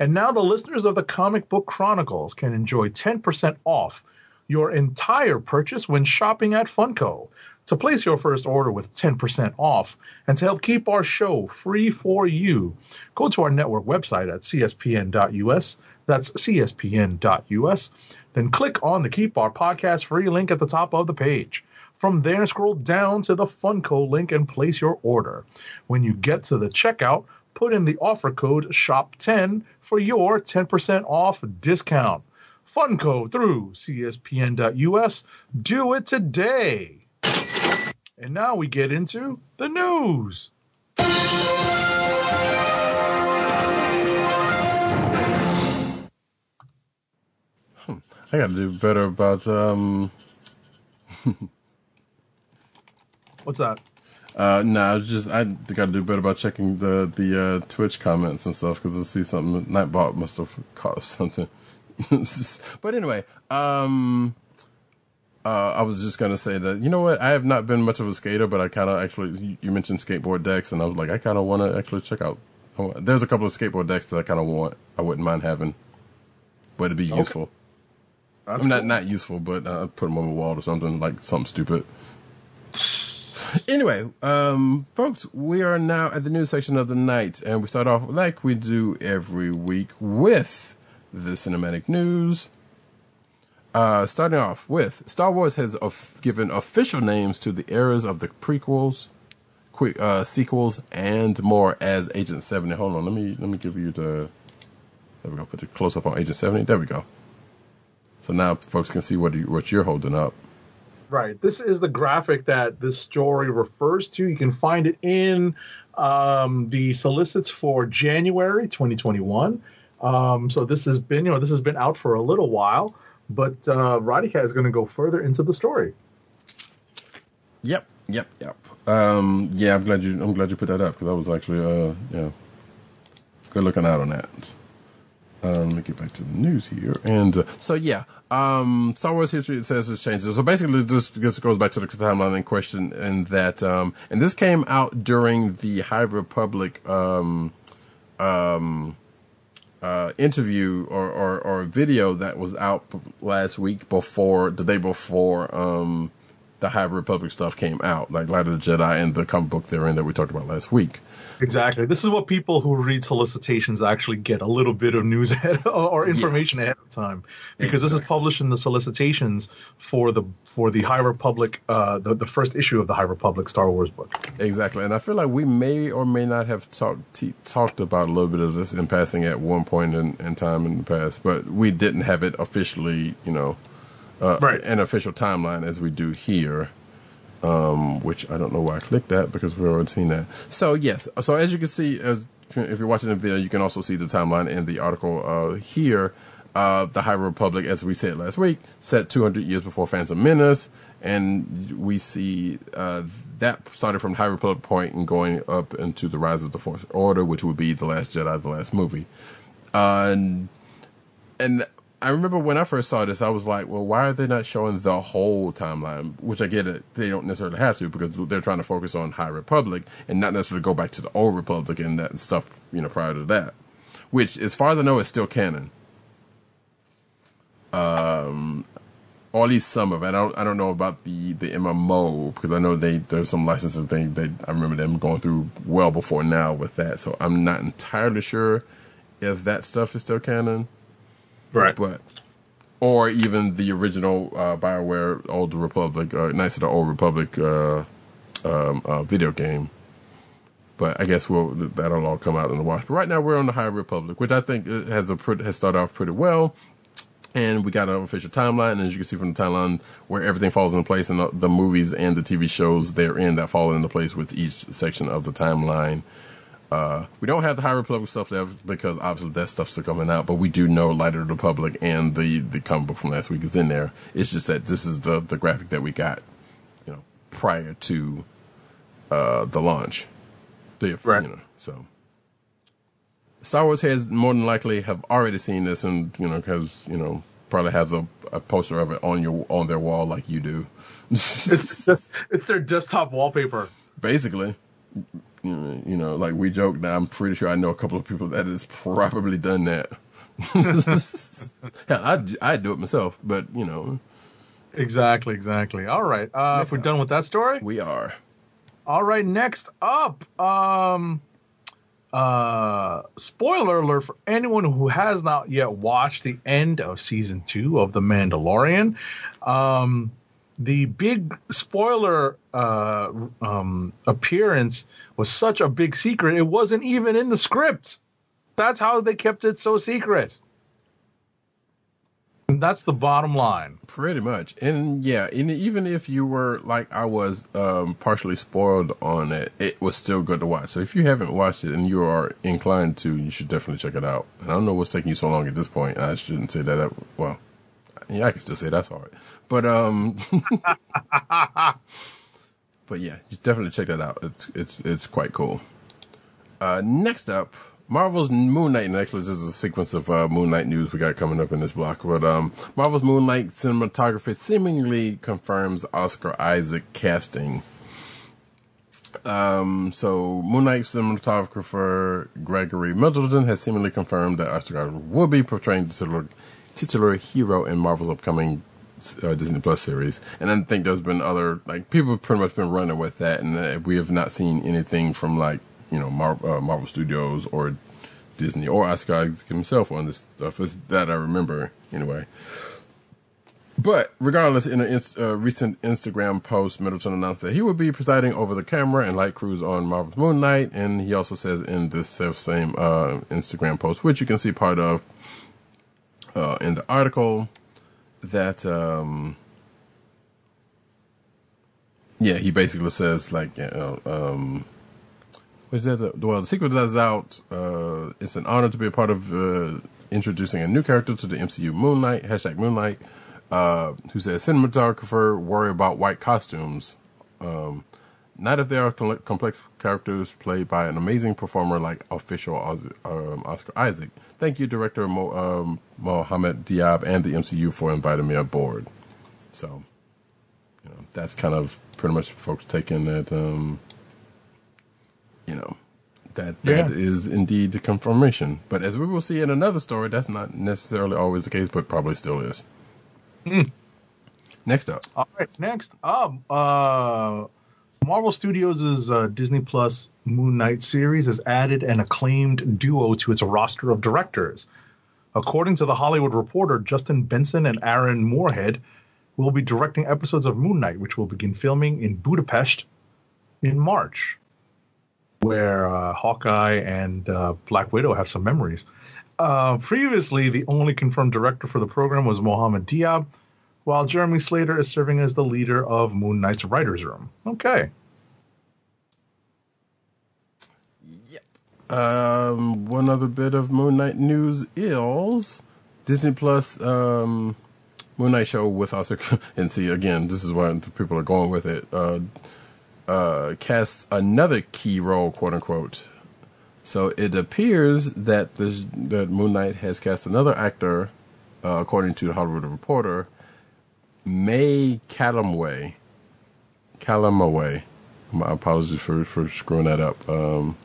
And now the listeners of the Comic Book Chronicles can enjoy 10% off your entire purchase when shopping at Funko. To place your first order with 10% off and to help keep our show free for you, go to our network website at cspn.us. That's cspn.us. Then click on the Keep Our Podcast free link at the top of the page. From there, scroll down to the Funko link and place your order. When you get to the checkout, put in the offer code SHOP10 for your 10% off discount. Funko through cspn.us. Do it today. And now we get into the news. I got to do better about um What's that? Uh no, it's just I got to do better about checking the the uh Twitch comments and stuff cuz I see something Nightbot must have caught something. but anyway, um uh, I was just gonna say that you know what I have not been much of a skater, but I kind of actually you- mentioned skateboard decks, and I was like I kind of want to actually check out. There's a couple of skateboard decks that I kind of want. I wouldn't mind having, but it'd be useful. That's I'm not cool. not useful, but uh, I'd put them on the wall or something like something stupid. Anyway, um, folks, we are now at the news section of the night, and we start off like we do every week with the cinematic news. Uh, starting off with Star Wars has of- given official names to the eras of the prequels, quick uh, sequels and more as Agent Seventy. Hold on, let me let me give you the. There we go. Put the close up on Agent Seventy. There we go. So now folks can see what you, what you're holding up. Right. This is the graphic that this story refers to. You can find it in um, the solicits for January 2021. Um, so this has been, you know, this has been out for a little while, but uh, Cat is going to go further into the story. Yep, yep, yep. Um, yeah, I'm glad you I'm glad you put that up because I was actually uh yeah good looking out on that. Um, let me get back to the news here. And uh, so yeah, um, Star Wars history it says has changed. So basically, this goes back to the timeline in question, and that um, and this came out during the High Republic um um uh, interview or, or, or video that was out last week before the day before um, the High Republic stuff came out, like Light of the Jedi and the comic book they're in that we talked about last week. Exactly. This is what people who read solicitations actually get a little bit of news ahead or information ahead of time because this is published in the solicitations for the for the High Republic uh the, the first issue of the High Republic Star Wars book. Exactly, and I feel like we may or may not have talked t- talked about a little bit of this in passing at one point in, in time in the past, but we didn't have it officially, you know, uh, Right. an official timeline as we do here. Um, which I don't know why I clicked that because we've already seen that. So yes, so as you can see, as if you're watching the video, you can also see the timeline in the article uh, here. Uh, the High Republic, as we said last week, set 200 years before Phantom Menace, and we see uh, that started from the High Republic point and going up into the Rise of the First Order, which would be the Last Jedi, the last movie. Uh, and, and I remember when I first saw this, I was like, well, why are they not showing the whole timeline? Which I get it, they don't necessarily have to because they're trying to focus on High Republic and not necessarily go back to the Old Republic and that stuff, you know, prior to that. Which, as far as I know, is still canon. Um, or at least some of it. I don't, I don't know about the, the MMO because I know they, there's some licensing thing that I remember them going through well before now with that. So I'm not entirely sure if that stuff is still canon Right. but or even the original uh, Bioware Old Republic, uh, Knights of the Old Republic uh, um, uh, video game. But I guess we'll that'll all come out in the wash. But right now we're on the High Republic, which I think uh, has a has started off pretty well. And we got an official timeline, and as you can see from the timeline, where everything falls into place, and the, the movies and the TV shows they're in that fall into place with each section of the timeline. Uh, we don't have the High Republic stuff left because obviously that stuff's still coming out, but we do know Light of the Republic and the, the comic book from last week is in there. It's just that this is the, the graphic that we got, you know, prior to, uh, the launch. The, Right. You know, so. Star Wars heads more than likely have already seen this and, you know, because, you know, probably has a, a poster of it on your, on their wall like you do. It's just, it's their desktop wallpaper. basically you know, like we joke now i'm pretty sure i know a couple of people that has probably done that I'd, I'd do it myself but you know Exactly, exactly. All right. Uh, if we're up. done with that story, we are All right, next up, um, uh, spoiler alert for anyone who has not yet watched the end of season two of The Mandalorian. Um, the big spoiler uh, um, appearance was such a big secret; it wasn't even in the script. That's how they kept it so secret. And that's the bottom line. pretty much and yeah and even if you were like i was um partially spoiled on it it was still good to watch so if you haven't watched it and you are inclined to you should definitely check it out and i don't know what's taking you so long at this point i shouldn't say that well yeah i can still say that's hard but um but yeah you definitely check that out it's it's it's quite cool uh next up Marvel's Moon Knight, this is a sequence of uh, Moon Knight news we got coming up in this block. But um, Marvel's Moon Knight cinematography seemingly confirms Oscar Isaac casting. Um, so Moon Knight cinematographer Gregory Middleton has seemingly confirmed that Oscar Isaac will be portraying the titular, hero in Marvel's upcoming uh, Disney Plus series. And I think there's been other like people have pretty much been running with that, and uh, we have not seen anything from like you know Mar- uh, Marvel Studios or Disney or Oscar himself on this stuff. Is that I remember anyway. But regardless, in a uh, recent Instagram post, Middleton announced that he would be presiding over the camera and light crews on Marvel's Moon Knight, and he also says in this same uh, Instagram post, which you can see part of uh, in the article, that um, yeah, he basically says like, you know, um? Well, the sequel is out. Uh, it's an honor to be a part of uh, introducing a new character to the MCU Moon Knight Hashtag Moon Knight. Uh, who says cinematographer worry about white costumes. Um, not if they are complex characters played by an amazing performer like official um, Oscar Isaac. Thank you, director Mo- um, Mohamed Diab and the MCU for inviting me aboard. So, you know, that's kind of pretty much folks taking that. Um, you know, that Yeah. that is indeed the confirmation. But as we will see in another story, that's not necessarily always the case, but probably still is. Next up, All right, next up, uh, Marvel Studios' uh, Disney Plus Moon Knight series has added an acclaimed duo to its roster of directors. According to the Hollywood Reporter, Justin Benson and Aaron Moorhead will be directing episodes of Moon Knight, which will begin filming in Budapest in March, where uh, Hawkeye and uh, Black Widow have some memories. Uh, previously, the only confirmed director for the program was Mohammed Diab, while Jeremy Slater is serving as the leader of Moon Knight's writers' room. Okay. Um, one other bit of Moon Knight news is Disney Plus um, Moon Knight show with Oscar and see again. This is why people are going with it. Uh, uh, casts another key role, quote unquote. So it appears that the that Moon Knight has cast another actor, uh, according to the Hollywood Reporter, May Calamway. Calamaway. My apologies for for screwing that up. Um,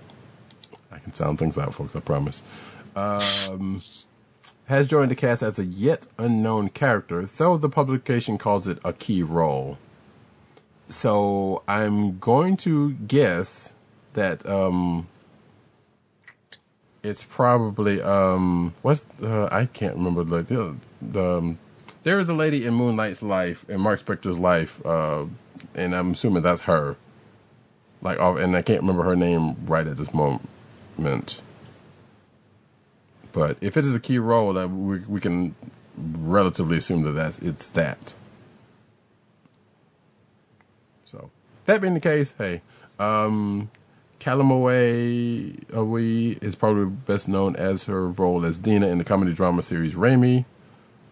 I can sound things out, folks. I promise. Um, has joined the cast as a yet unknown character, though the publication calls it a key role. So I'm going to guess that um, it's probably um, what's I can't remember the the, the um, there is a lady in Moon Knight's life in Mark Spector's life, uh, and I'm assuming that's her. Like, and I can't remember her name right at this moment. But if it is a key role, that we we can relatively assume that that's it's that. So that being the case, hey, um, Calamaway Awi is probably best known as her role as Dina in the comedy drama series Ramy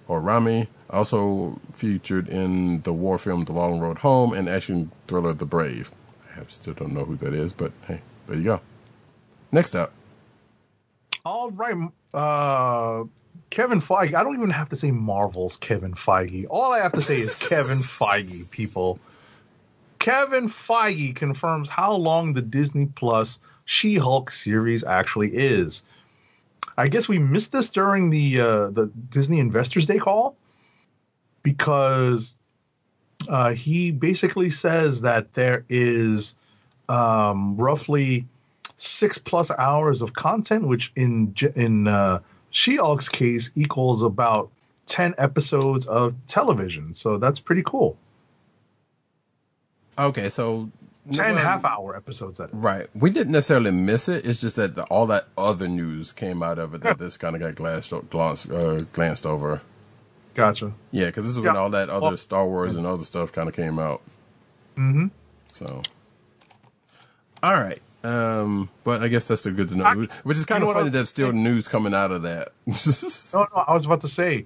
or Ramy, also featured in the war film The Long Road Home and action thriller The Brave. I still don't know who that is, but hey, there you go. Next up, All right. Uh, Kevin Feige. I don't even have to say Marvel's Kevin Feige. All I have to say is Kevin Feige, people. Kevin Feige confirms how long the Disney Plus She Hulk series actually is. I guess we missed this during the uh, the Disney Investors Day call because uh, he basically says that there is um, roughly six plus hours of content, which in in uh, She-Hulk's case equals about ten episodes of television. So that's pretty cool. okay, so Ten well, half-hour episodes. That is. Right. We didn't necessarily miss it. It's just that the, all that other news came out of it that this kind of got glanced, glanced, uh, glanced over. Gotcha. Yeah, because this is when Yeah. all that other Well- Star Wars and other stuff kind of came out. Mm-hmm. So, all right. Um, but I guess that's the good to know. I- Which is kind you know of funny that's still news coming out of that. No, no, I was about to say,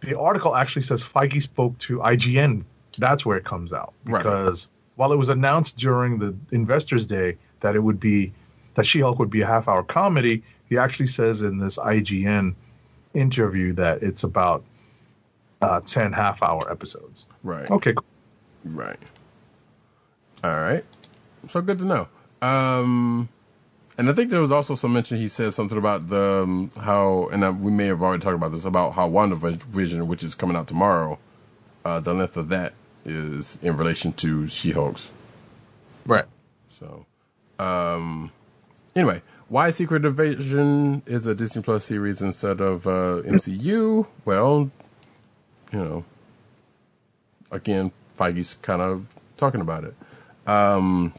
the article actually says Feige spoke to IGN. That's where it comes out Right. because while it was announced during the Investors Day that it would be that She-Hulk would be a half-hour comedy, he actually says in this IGN interview that it's about uh, ten half-hour episodes. right. Okay, cool. Right. All right. So good to know. Um, and I think there was also some mention. He said something about the um, how, and uh, we may have already talked about this about how WandaVision, which is coming out tomorrow, uh, the length of that is in relation to She-Hulk's. right. So, um, anyway, why Secret Invasion is a Disney Plus series instead of uh, MCU? Well, you know, again, Feige's kind of talking about it. Um,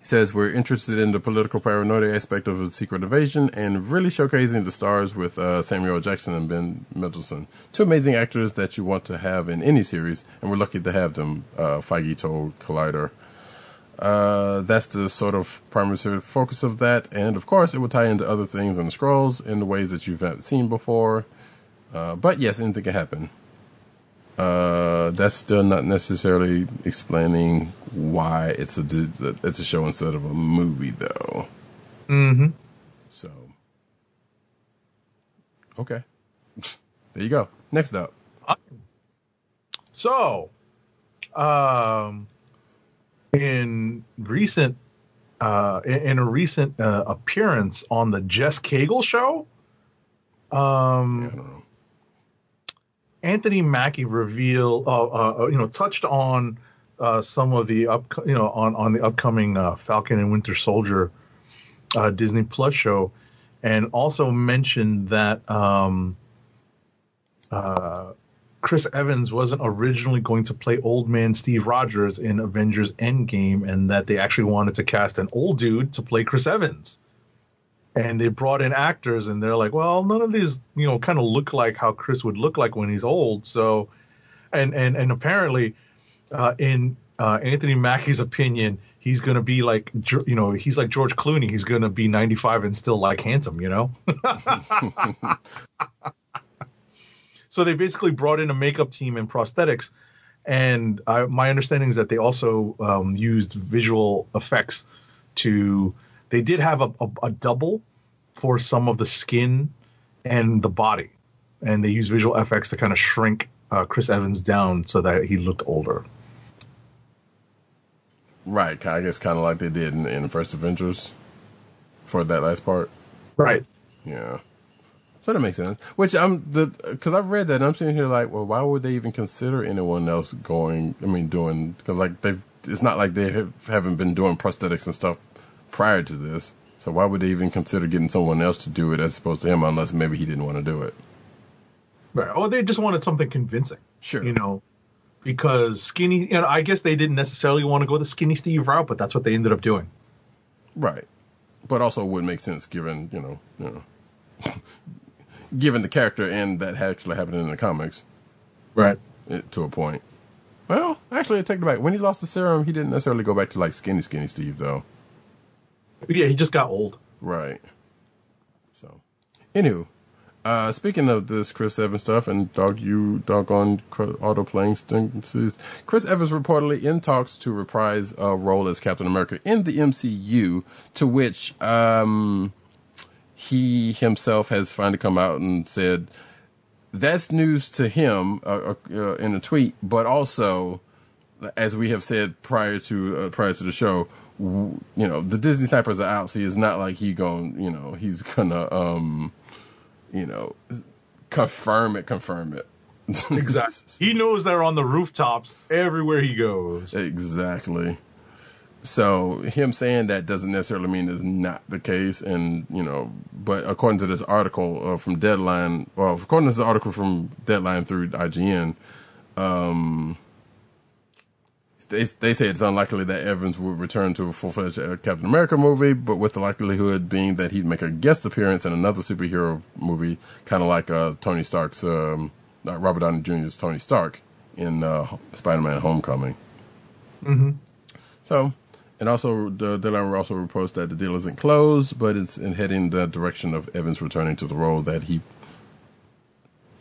he says we're interested in the political paranoia aspect of the secret invasion and really showcasing the stars with uh, Samuel Jackson and Ben Mendelsohn, two amazing actors that you want to have in any series, and we're lucky to have them. Uh, Feige told Collider. Uh, that's the sort of primary focus of that, and of course, it will tie into other things in the scrolls in the ways that you've seen before. Uh, but yes, anything can happen. Uh, that's still not necessarily explaining why it's a it's a show instead of a movie, though. Mm-hmm. So, okay, there you go. Next up, So, um, in recent, uh, in, in a recent uh, appearance on the Jess Cagle show, um, Yeah, I don't know. Anthony Mackie revealed, uh, uh, you know, touched on uh, some of the up, you know, on on the upcoming uh, Falcon and Winter Soldier uh, Disney Plus show, and also mentioned that um, uh, Chris Evans wasn't originally going to play Old Man Steve Rogers in Avengers Endgame, and that they actually wanted to cast an old dude to play Chris Evans and they brought in actors and they're like well none of these you know kind of look like how chris would look like when he's old. So and and and apparently uh, in uh, anthony mackie's opinion he's going to be like you know he's like george clooney. He's going to be 95 and still like handsome you know? So they basically brought in a makeup team and prosthetics and I, my understanding is that they also um, used visual effects to they did have a, a, a double for some of the skin and the body and they used visual effects to kind of shrink uh, chris evans down so that he looked older Right, I guess kind of like they did in, in the first Avengers for that last part. right Yeah. So that makes sense. Which I'm the because I've read that and I'm sitting here like, well, why would they even consider anyone else going? I mean, doing because like they've it's not like they have, haven't been doing prosthetics and stuff prior to this. So why would they even consider getting someone else to do it as opposed to him? Unless maybe he didn't want to do it. right or they just wanted something convincing Sure. you know because skinny you know i guess they didn't necessarily want to go the skinny steve route but that's what they ended up doing Right. But also would make sense given you know you know given the character and that actually happened in the comics. right it, to a point. Well, actually, I take it back. When he lost the serum, he didn't necessarily go back to like skinny, skinny Steve, though. Yeah he just got old Right. So, anywho, uh, speaking of this Chris Evans stuff and dog you doggone auto playing stances, Chris Evans reportedly in talks to reprise a role as Captain America in the MCU, to which um, he himself has finally come out and said that's news to him uh, uh, in a tweet, but also, as we have said prior to uh, prior to the show, you know the Disney snipers are out, so it's not like he going, you know, he's gonna, um, you know, confirm it, confirm it. exactly he knows they're on the rooftops everywhere he goes exactly. So him saying that doesn't necessarily mean it's not the case, and you know, but according to this article uh, from Deadline, well, according to this article from Deadline through IGN, um, they they say it's unlikely that Evans would return to a full fledged uh, Captain America movie, but with the likelihood being that he'd make a guest appearance in another superhero movie, kind of like uh, Tony Stark's, um, like Robert Downey Jr.'s Tony Stark in uh, Spider-Man: Homecoming. Mm-hmm. So, and also the Deadline also reports that the deal isn't closed, but it's in heading the direction of Evans returning to the role that he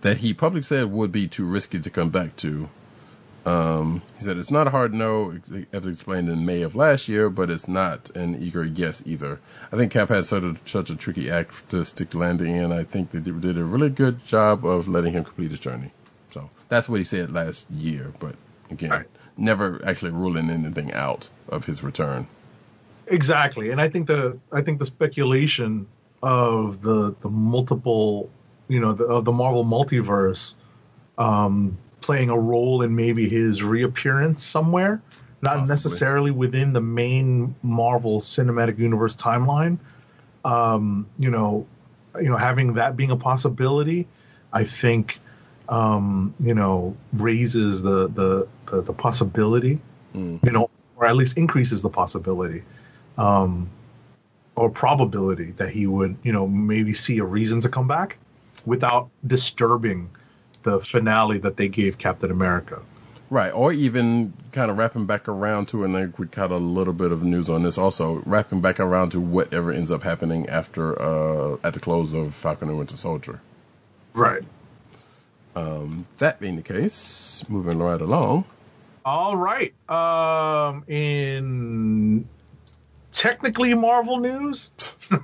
that he publicly said would be too risky to come back to. Um, he said it's not a hard no, as explained in May of last year, but it's not an eager yes either. I think Cap had such a, such a tricky act to stick landing in. I think they did, did a really good job of letting him complete his journey. So that's what he said last year, but again, Right. never actually ruling anything out of his return. Exactly, and I think the I think the speculation of the the multiple, you know, the, of the Marvel multiverse, um, playing a role in maybe his reappearance somewhere, not Possibly. necessarily within the main Marvel Cinematic Universe timeline. Um, you know, you know, having that being a possibility, I think um, you know, raises the the the, the possibility, you know, or at least increases the possibility, um, or probability that he would, you know, maybe see a reason to come back without disturbing the finale that they gave Captain America. Right, or even kind of wrapping back around to, and like we got a little bit of news on this also, wrapping back around to whatever ends up happening after uh at the close of Falcon and Winter Soldier. Right. That being the case, moving right along. All right. Um, in technically Marvel news,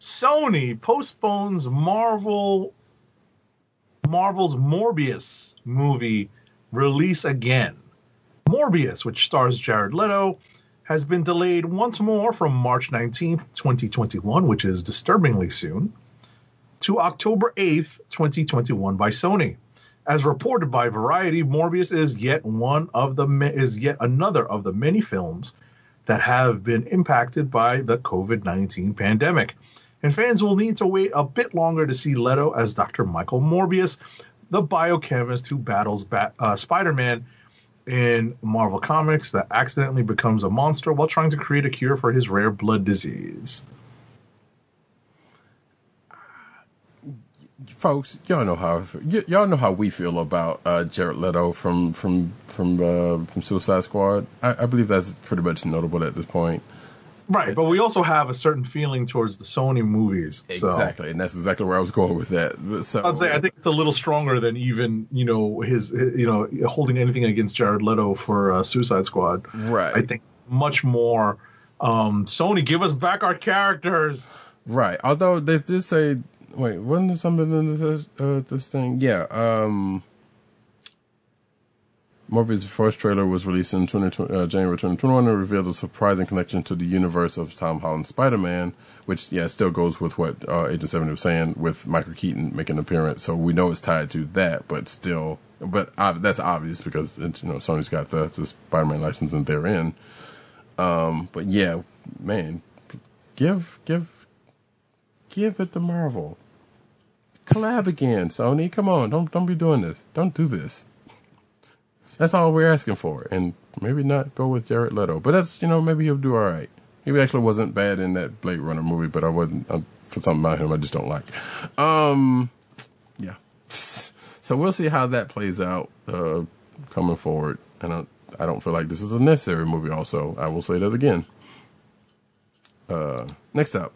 Sony postpones Marvel Marvel's Morbius movie release again. Morbius, which stars Jared Leto, has been delayed once more from March 19th, 2021, which is disturbingly soon, to October 8th, 2021 by Sony. As reported by Variety, Morbius is yet one of the is yet another of the many films that have been impacted by the COVID-19 pandemic. And fans will need to wait a bit longer to see Leto as Dr. Michael Morbius, the biochemist who battles Bat- uh, Spider-Man in Marvel Comics that accidentally becomes a monster while trying to create a cure for his rare blood disease. folks, y'all know how y- y'all know how we feel about uh, Jared Leto from from from uh, from Suicide Squad. I, I believe that's pretty much notable at this point. Right, but we also have a certain feeling towards the Sony movies. So. Exactly, and that's exactly where I was going with that. So I'd say I think it's a little stronger than even you know his, his- you know holding anything against Jared Leto for uh, Suicide Squad. right, I think much more. Um, Sony, give us back our characters. right. Although they did say, wait, wasn't there something in this uh, this thing? Yeah. Um, Morbius' first trailer was released in 2020, uh, January 2021 and revealed a surprising connection to the universe of Tom Holland's Spider-Man, which, yeah, still goes with what uh, Agent 70 was saying with Michael Keaton making an appearance. So we know it's tied to that, but still, but uh, that's obvious because, it, you know, Sony's got the, the Spider-Man license and they're in. Um, but yeah, man, give, give, give it to Marvel. Collab again, Sony. Come on, don't don't be doing this. Don't do this. That's all we're asking for, and maybe not go with Jared Leto. But that's you know maybe he'll do all right. He actually wasn't bad in that Blade Runner movie, but I wasn't uh, for something about him I just don't like. Um, yeah. So we'll see how that plays out uh, coming forward. And I, I don't feel like this is a necessary movie. Also, I will say that again. Uh, next up,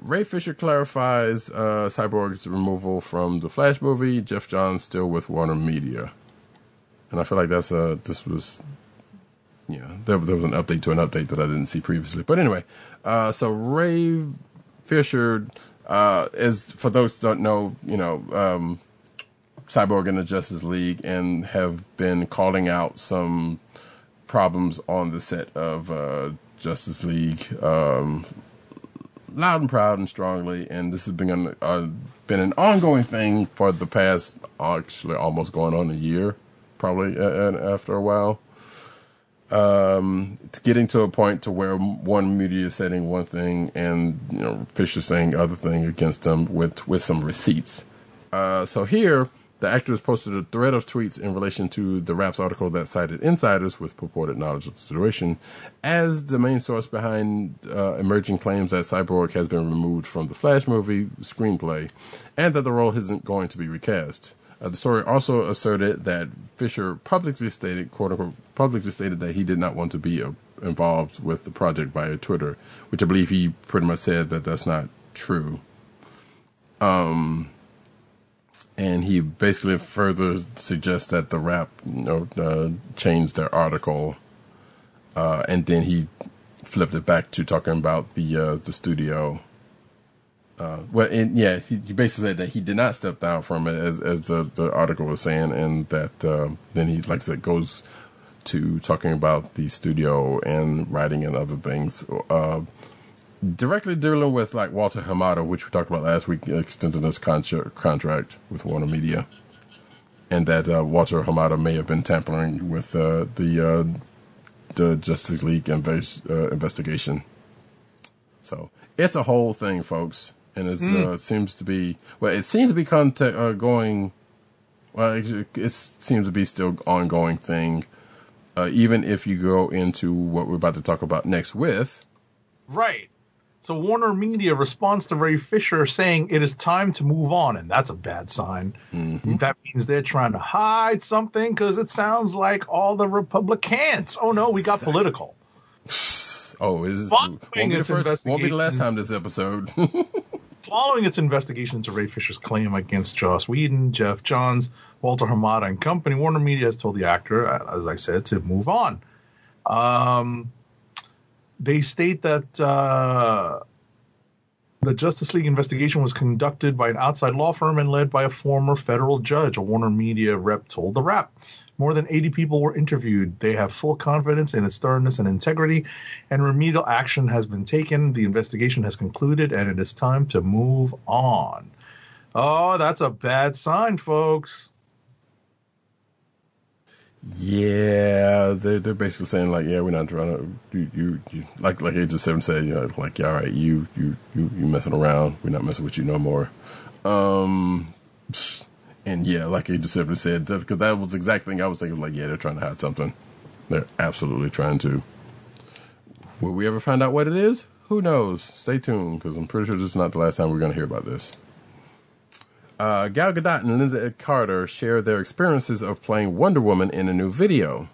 Ray Fisher clarifies uh, Cyborg's removal from the Flash movie. Geoff Johns still with Warner Media, and I feel like that's a this was yeah there, there was an update to an update that I didn't see previously. But anyway, uh, so Ray Fisher uh, is for those who don't know, you know. Um, Cyborg in the Justice League and have been calling out some problems on the set of uh, Justice League um, loud and proud and strongly. And this has been an, uh, been an ongoing thing for the past, actually, almost going on a year, probably uh, after a while. Um, getting to a point to where one media is saying one thing and you know Fisher saying other thing against them with with some receipts. Uh, so here, the actors posted a thread of tweets in relation to the Wrap's article that cited insiders with purported knowledge of the situation as the main source behind uh, emerging claims that Cyborg has been removed from the Flash movie screenplay and that the role isn't going to be recast. Uh, the story also asserted that Fisher publicly stated, quote unquote, publicly stated that he did not want to be uh, involved with the project via Twitter, which I believe he pretty much said that that's not true Um, and he basically further suggests that the Wrap, you know, uh, changed their article, uh, and then he flipped it back to talking about the uh, the studio. Uh, well, and yeah, he, basically said that he did not step down from it, as as the, the article was saying, and that uh, then he, like I said, goes to talking about the studio and writing and other things. Uh, directly dealing with like Walter Hamada, which we talked about last week, extending his contra- contract with Warner Media, and that uh, Walter Hamada may have been tampering with uh, the uh, the Justice League inves- investigation. So it's a whole thing, folks. And it's, uh, it seems to be well, it seems to be contact, uh, going. Well, it, it seems to be still ongoing thing. Uh, even if you go into what we're about to talk about next with, Right. So Warner Media responds to Ray Fisher saying it is time to move on, and that's a bad sign. That means they're trying to hide something because it sounds like all the Republicans. Oh no, we got Exactly. political. oh, is this, won't be the first, won't be the last time this episode. Following its investigation into Ray Fisher's claim against Joss Whedon, Geoff Johns, Walter Hamada, and company, Warner Media has told the actor, as I said, to move on. Um, they state that uh, the Justice League investigation was conducted by an outside law firm and led by a former federal judge. A Warner Media rep told the Wrap. More than 80 people were interviewed. They have full confidence in its thoroughness and integrity, and remedial action has been taken. The investigation has concluded, and it is time to move on. Oh, that's a bad sign, folks. Yeah, they're they're basically saying like, yeah, we're not trying to you you, you like like Agent Seven said, you know, like, yeah, all right, you you you you messing around, we're not messing with you no more. Um, and yeah, like Seven said, because that was the exact thing I was thinking. Like, yeah, they're trying to hide something. They're absolutely trying to. Will we ever find out what it is? Who knows? Stay tuned because I'm pretty sure this is not the last time we're going to hear about this. Uh, Gal Gadot and Lynda Carter share their experiences of playing Wonder Woman in a new video.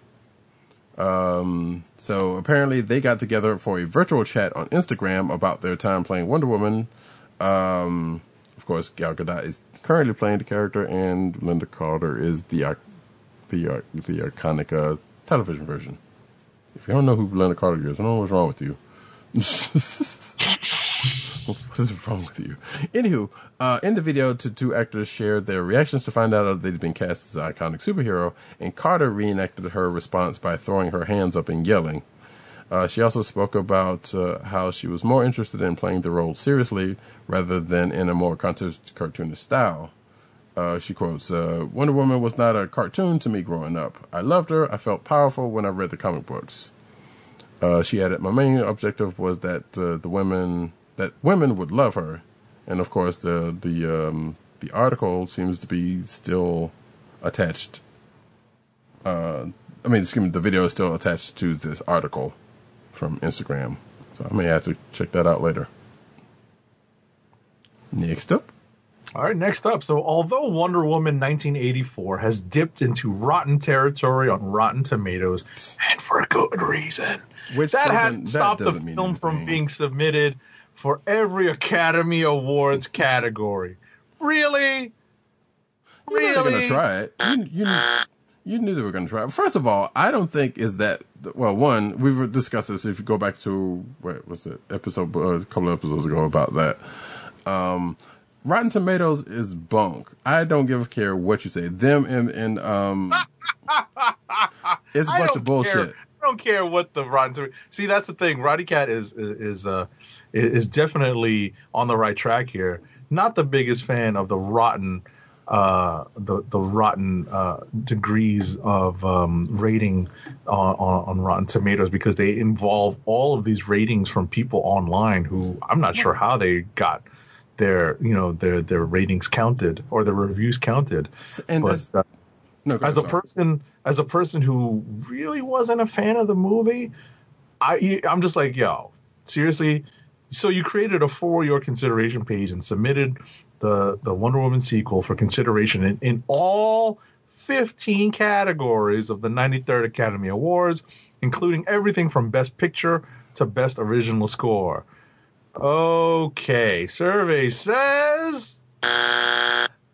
Um, so apparently they got together for a virtual chat on Instagram about their time playing Wonder Woman. Um, of course, Gal Gadot is currently playing the character, and Lynda Carter is the the the iconic uh, television version. If you don't know who Lynda Carter is, I don't know what's wrong with you. what is wrong with you? Anywho, uh, in the video, the two actors shared their reactions to find out they'd been cast as an iconic superhero, and Carter reenacted her response by throwing her hands up and yelling. Uh, she also spoke about uh, how she was more interested in playing the role seriously rather than in a more cartoon- cartoonish style. Uh, she quotes, uh, Wonder Woman was not a cartoon to me growing up. I loved her. I felt powerful when I read the comic books. Uh, she added, my main objective was that uh, the women that women would love her, and of course the the um, the article seems to be still attached. I mean, excuse me, the video is still attached to this article from Instagram, so I may have to check that out later. Next up, All right, next up. So, although Wonder Woman 1984 has dipped into rotten territory on Rotten Tomatoes, and for a good reason, Which that hasn't that stopped the film from being submitted for every Academy Awards category. Really? You know they're Really? gonna try it. You, you, you knew they were gonna try it. First of all, I don't think is that well. One, we've discussed this. If you go back to what was it episode uh, a couple of episodes ago about that. Um, Rotten Tomatoes is bunk. I don't give a care what you say. Them and and um, it's a bunch of bullshit. Care. I don't care what the Rotten Tomatoes. See, that's the thing. Roddy Cat is is uh is definitely on the right track here. Not the biggest fan of the rotten uh the the rotten uh degrees of um rating on, on on Rotten Tomatoes because they involve all of these ratings from people online who I'm not sure how they got their you know their their ratings counted or their reviews counted. And but that's, uh, no, as a person as a person who really wasn't a fan of the movie i i'm just like yo seriously? So you created a for your consideration page and submitted the the wonder woman sequel for consideration in, in all 15 categories of the 93rd academy awards including everything from best picture to best original score okay survey says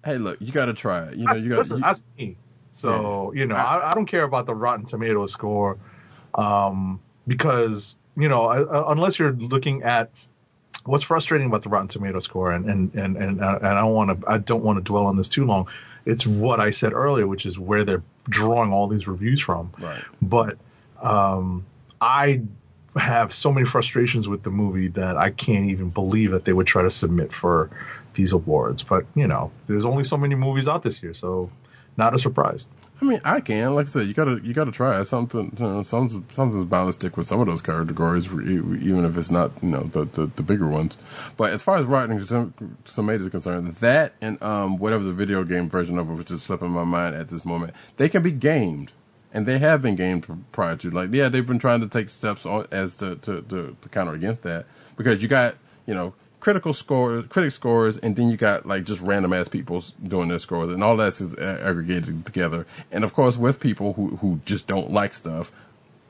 Hey, look, you got to try it. You know, you got. listen, that's me. So you know, I, I don't care about the Rotten Tomato score, um, because you know, I, I- unless you're looking at what's frustrating about the Rotten Tomato score, and and and and, uh, and I don't want to, I don't want to dwell on this too long. It's what I said earlier, which is where they're drawing all these reviews from. Right. But um, I have so many frustrations with the movie that I can't even believe that they would try to submit for these awards. But you know, there's only so many movies out this year, so not a surprise. I mean, I can. Like I said, you gotta you gotta try. Something you know, something something's bound to stick with some of those categories, even if it's not you know the the, the bigger ones. But as far as Rotten Tomatoes is concerned, that and um whatever the video game version of it, which is slipping my mind at this moment, they can be gamed, and they have been gamed prior to. Like, yeah, they've been trying to take steps as to to to, to counter against that because you got you know critical scores, critic scores, and then you got like just random ass people doing their scores, and all that's aggregated together. And of course, with people who who just don't like stuff,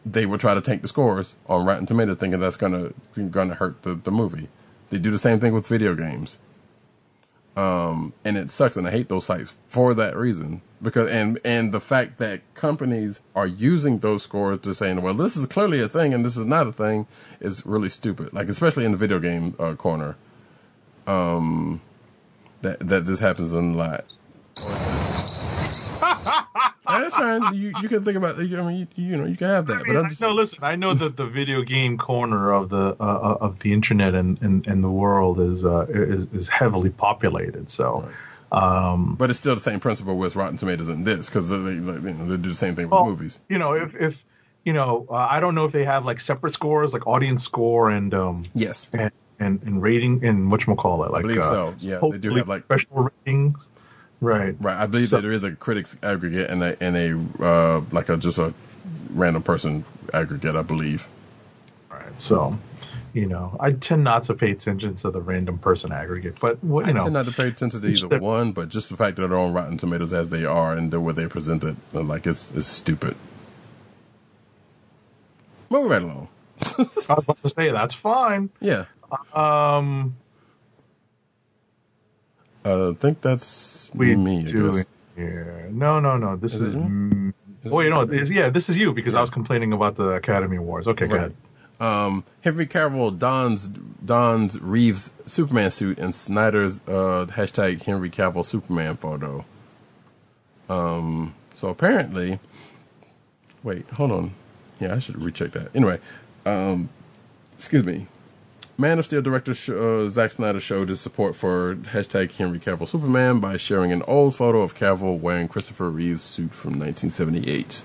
they will try to tank the scores on Rotten Tomatoes, thinking that's gonna gonna hurt the the movie. They do the same thing with video games. Um, and it sucks, and I hate those sites for that reason. Because and and the fact that companies are using those scores to saying, well, this is clearly a thing and this is not a thing, is really stupid. Like especially in the video game uh, corner, um, that that this happens a lot. That's fine. You you can think about. I mean, you, you know, you can have that. I but I'm just no, listen. I know that the video game corner of the uh, uh, of the internet and, and, and the world is uh, is is heavily populated. So, um, But it's still the same principle with Rotten Tomatoes and this because they, you know, they do the same thing with movies. you know, if if you know, uh, I don't know if they have like separate scores, like audience score and um Yes. and and, and rating and what you call it, like believe uh, so. Yeah, they do have, like- special ratings, right? Right. I believe So- that there is a critics aggregate and a and a uh, like a just a random person aggregate. I believe. Right. So, you know, I tend not to pay attention to the random person aggregate, but what you I know, tend not to pay attention to either one, but just the fact that they're on Rotten Tomatoes as they are and the way they present it, uh, like it's it's stupid. Moving right along. I was about to say that's fine. Yeah. Um, I think that's we me. Do it. No, no, no. This Is is. mm, oh, you know, yeah, this is you because I was complaining about the Academy Awards. Okay, go ahead. Um, Henry Cavill dons dons Reeve's Superman suit and Snyder's uh, hashtag Henry Cavill Superman photo. Um, so apparently, wait, hold on. Yeah, I should recheck that. Anyway, um, excuse me. Man of Steel director sh- uh, Zack Snyder showed his support for hashtag Henry Cavill Superman by sharing an old photo of Cavill wearing Christopher Reeve's suit from 1978.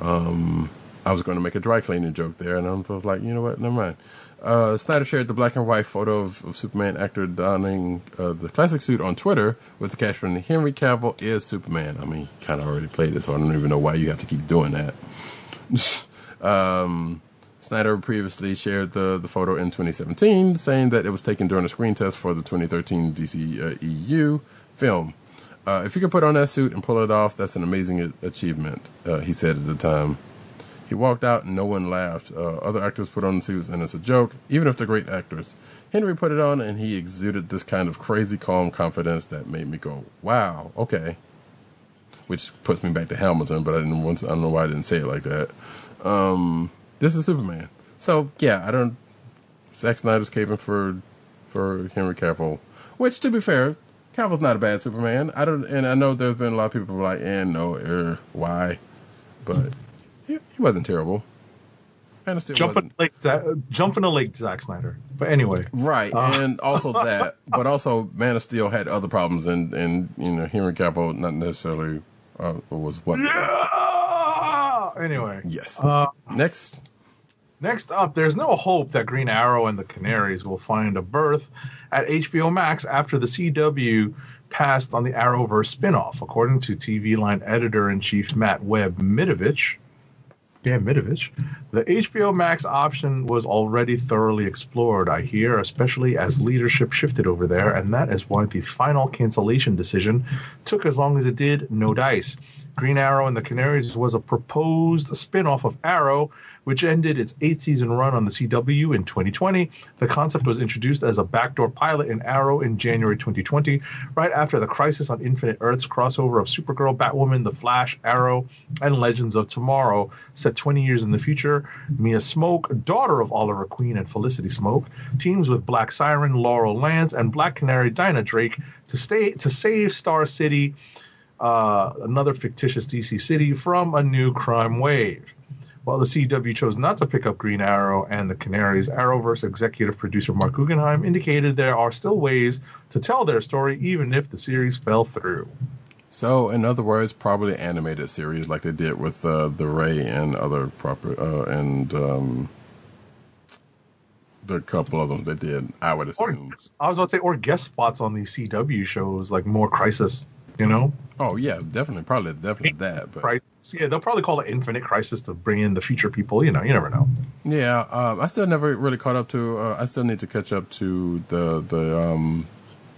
Um, I was going to make a dry cleaning joke there, and I was like, you know what, never mind. Uh, Snyder shared the black and white photo of, of Superman actor donning uh, the classic suit on Twitter with the caption, Henry Cavill is Superman. I mean, kind of already played it, so I don't even know why you have to keep doing that. um, Snyder previously shared the, the photo in 2017, saying that it was taken during a screen test for the 2013 DC uh, EU film. Uh, if you could put on that suit and pull it off, that's an amazing achievement, uh, he said at the time. He walked out and no one laughed. Uh, other actors put on the suits and it's a joke, even if they're great actors. Henry put it on and he exuded this kind of crazy calm confidence that made me go, wow, okay. Which puts me back to Hamilton, but I didn't want to, I don't know why I didn't say it like that. Um, this is Superman. So yeah, I don't. Zack Snyder's caping for for Henry Cavill, which to be fair, Cavill's not a bad Superman. I don't, and I know there's been a lot of people like, and no, er, why? But he, he wasn't terrible. Man of Steel Jump in wasn't. the lake, Za- jump in the lake, Zack Snyder. But anyway, Right, and also that, but also Man of Steel had other problems, and and you know Henry Cavill not necessarily uh, was what. yeah! Anyway. Yes. Uh, Next, Next up, there's no hope that Green Arrow and the Canaries will find a berth at HBO Max after the CW passed on the Arrowverse spinoff, according to TV line editor in chief Matt Webb Mitovich. Yeah, Mitovich. The HBO Max option was already thoroughly explored, I hear, especially as leadership shifted over there, and that is why the final cancellation decision took as long as it did. No dice. Green Arrow and the Canaries was a proposed spin-off of Arrow, which ended its eight-season run on the CW in 2020. The concept was introduced as a backdoor pilot in Arrow in January 2020, right after the Crisis on Infinite Earths crossover of Supergirl, Batwoman, The Flash, Arrow, and Legends of Tomorrow, set 20 years in the future. Mia Smoak, daughter of Oliver Queen and Felicity Smoak, teams with Black Siren, Laurel Lance, and Black Canary Dinah Drake to stay to save Star City uh, another fictitious DC city from a new crime wave. While the CW chose not to pick up Green Arrow and the Canaries, Arrowverse executive producer Marc Guggenheim indicated there are still ways to tell their story even if the series fell through. So, in other words, probably animated series like they did with uh, the Ray and other proper uh, and um, the couple of them they did. I would Or assume. I was about to say, or guest spots on these CW shows, like more Crisis. You know, Oh yeah, definitely, probably, definitely that. But Crisis. Yeah, they'll probably call it Infinite Crisis to bring in the future people. You know, you never know. Yeah, um, I still never really caught up to. Uh, I still need to catch up to the the um,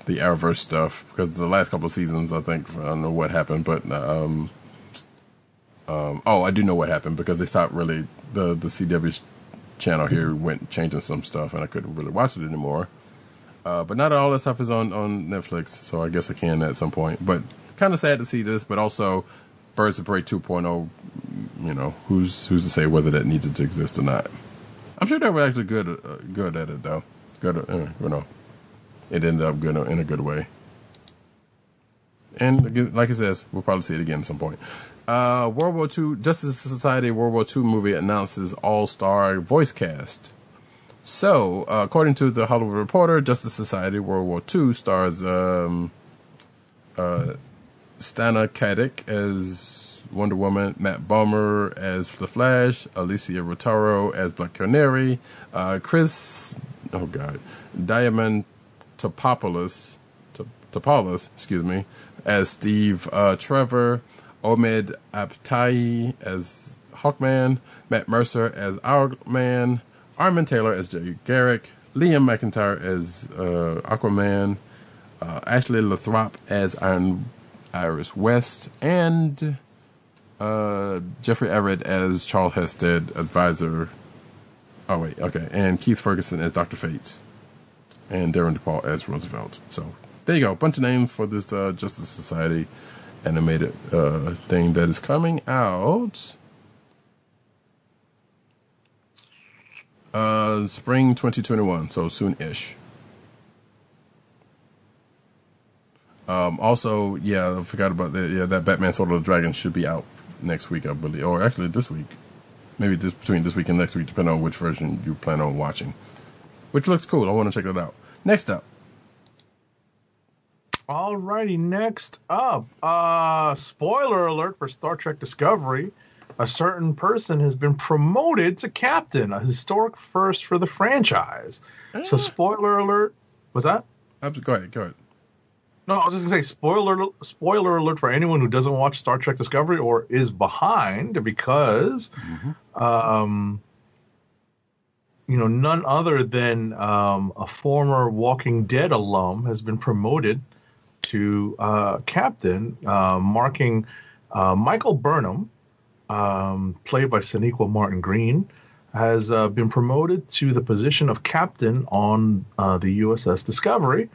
the Arrowverse stuff because the last couple of seasons, I think I don't know what happened, but um, um, oh, I do know what happened because they stopped really the the CW channel here went changing some stuff, and I couldn't really watch it anymore. Uh, but not all that stuff is on on Netflix, so I guess I can at some point. But kind of sad to see this, but also Birds of Prey 2.0. You know, who's who's to say whether that needed to exist or not? I'm sure they were actually good uh, good at it though. Good, uh, you know, it ended up good in a good way. And like it says, we'll probably see it again at some point. Uh, World War II Justice Society World War II movie announces all star voice cast. So, uh, according to the Hollywood Reporter, Justice Society World War II stars um, uh, Stana Katic as Wonder Woman, Matt Bomer as The Flash, Elysia Rotaru as Black Canary, uh, Chris, oh god, Diamond Topopoulos, Top- Topoulos, excuse me, as Steve uh, Trevor, Omid Abtahi as Hawkman, Matt Mercer as Owlman, Armen Taylor as Jay Garrick, Liam McIntyre as uh, Aquaman, uh, Ashley Lathrop as Iron Iris West, and uh, Jeffrey Everett as Charles Hested, advisor. Oh wait, okay, and Keith Ferguson as Doctor Fate, and Darin De Paul as Roosevelt. So there you go, bunch of names for this uh, Justice Society animated uh, thing that is coming out. Uh, spring 2021, so soon-ish. Um, also, yeah, I forgot about that. Yeah, that Batman Soul of the Dragon should be out next week, I believe, or actually this week. Maybe this between this week and next week, depending on which version you plan on watching. Which looks cool. I want to check that out. Next up, Alrighty, next up, uh, spoiler alert for Star Trek Discovery. A certain person has been promoted to captain, a historic first for the franchise. So, spoiler alert. Was that? Go ahead, go ahead. No, I was just gonna say spoiler spoiler alert for anyone who doesn't watch Star Trek Discovery or is behind because, um, you know, none other than um, a former Walking Dead alum has been promoted to uh, captain, uh, marking uh, Michael Burnham, um, played by Sonequa Martin Green, has uh, been promoted to the position of captain on uh, the USS Discovery.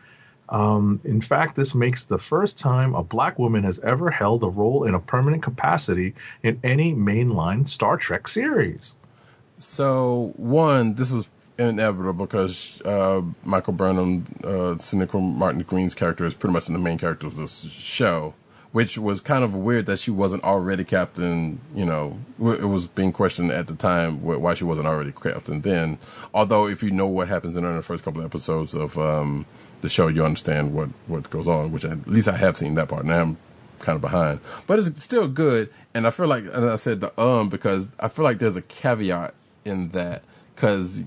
Um, in fact, this makes the first time a black woman has ever held a role in a permanent capacity in any mainline Star Trek series. So one, this was inevitable because uh, Michael Burnham, uh, Sonequa Martin Green's character is pretty much the main character of this show, which was kind of weird that she wasn't already captain. You know, it was being questioned at the time why she wasn't already captain then. Although, if you know what happens in the first couple of episodes of um, the show, you understand what what goes on. Which at least I have seen that part. Now I'm kind of behind, but it's still good. And I feel like, and I said the um because I feel like there's a caveat in that because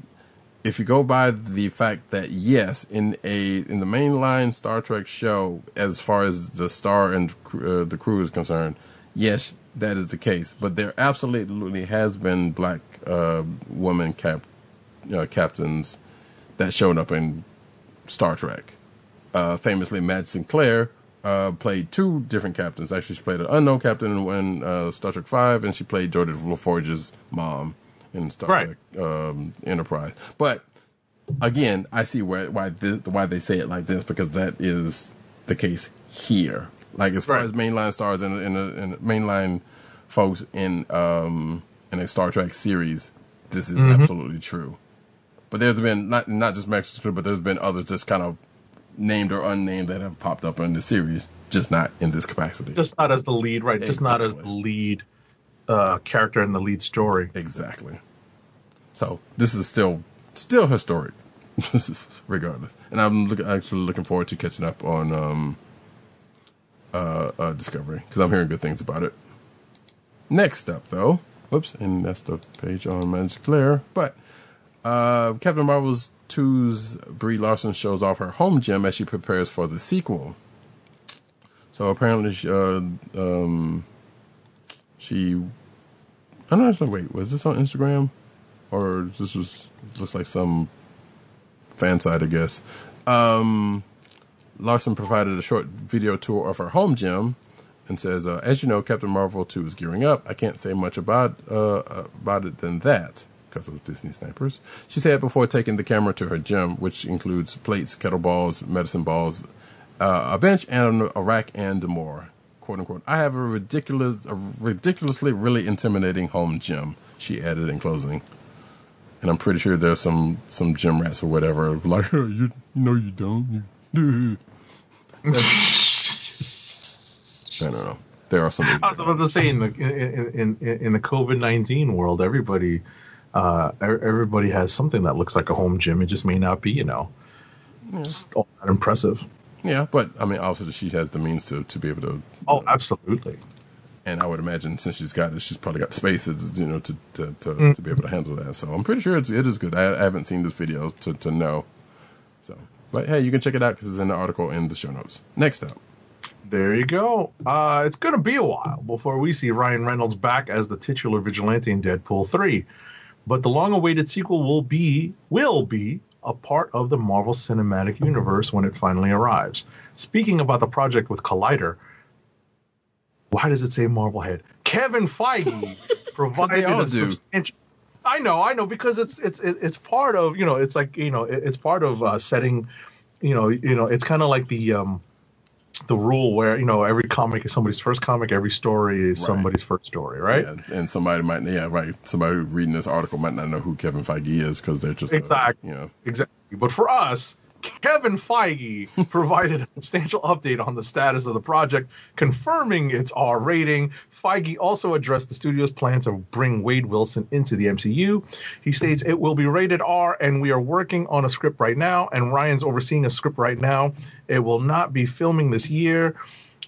if you go by the fact that yes, in a in the mainline Star Trek show, as far as the star and uh, the crew is concerned, yes, that is the case. But there absolutely has been black uh, woman cap uh, captains that showed up in Star Trek. Uh, famously, Madge Sinclair uh, played two different captains. Actually, she played an unknown captain in, in uh, Star Trek Five, and she played Geordi La Forge's mom in Star Right. Trek um, Enterprise. But again, I see where why th- why they say it like this because that is the case here. Like as far Right. as mainline stars and in, in, in mainline folks in um, in a Star Trek series, this is absolutely true. But there's been not not just Mexico, but there's been others just kind of named or unnamed that have popped up in the series, just not in this capacity. Just not as the lead, right? Just not as the lead uh, character in the lead story. Exactly. So this is still still historic, regardless. And I'm look, actually looking forward to catching up on um, uh, uh, Discovery because I'm hearing good things about it. Next up, though, whoops, and that's the page on Madge Sinclair. But uh, Captain Marvel's 2's Brie Larson shows off her home gym as she prepares for the sequel. So apparently, she, uh, um, she. I'm not sure. Wait, was this on Instagram, or this was looks like some fan site, I guess. Um, Larson provided a short video tour of her home gym and says, uh, "As you know, Captain Marvel 2 is gearing up. I can't say much about uh, about it than that because of Disney snipers." She said before taking the camera to her gym, which includes plates, kettlebells, medicine balls, uh, a bench, and a rack, and more. "Quote unquote." I have a ridiculous, a ridiculously, really intimidating home gym. She added in closing. And I'm pretty sure there's some some gym rats or whatever like you, you know you don't. You, I don't know. There are some. I was about to say in the in in, in the COVID nineteen world, everybody uh, everybody has something that looks like a home gym. It just may not be, you know, it's all that impressive. Yeah, but I mean, obviously she has the means to to be able to. Oh, absolutely. And I would imagine since she's got it, she's probably got spaces, you know, to to to, mm. to be able to handle that. So I'm pretty sure it's, it is good. I, I haven't seen this video to to know. So, but hey, you can check it out because it's in the article in the show notes. Next up. There you go. Uh, it's going to be a while before we see Ryan Reynolds back as the titular vigilante in Deadpool 3. But the long-awaited sequel will be will be a part of the Marvel Cinematic Universe when it finally arrives. Speaking about the project with Collider, why does it say Marvel Head? Kevin Feige provided a substantial. I know, I know, because it's it's it's part of you know it's like you know it's part of uh, setting, you know you know it's kind of like the um the rule where you know every comic is somebody's first comic, every story is right. somebody's first story, right? Yeah, and somebody might, yeah, right. Somebody reading this article might not know who Kevin Feige is because they're just uh, exactly, a, you know, exactly. But for us, Kevin Feige provided a substantial update on the status of the project, confirming its R rating. Feige also addressed the studio's plan to bring Wade Wilson into the MCU. He states it will be rated R, and we are working on a script right now, and Ryan's overseeing a script right now. It will not be filming this year.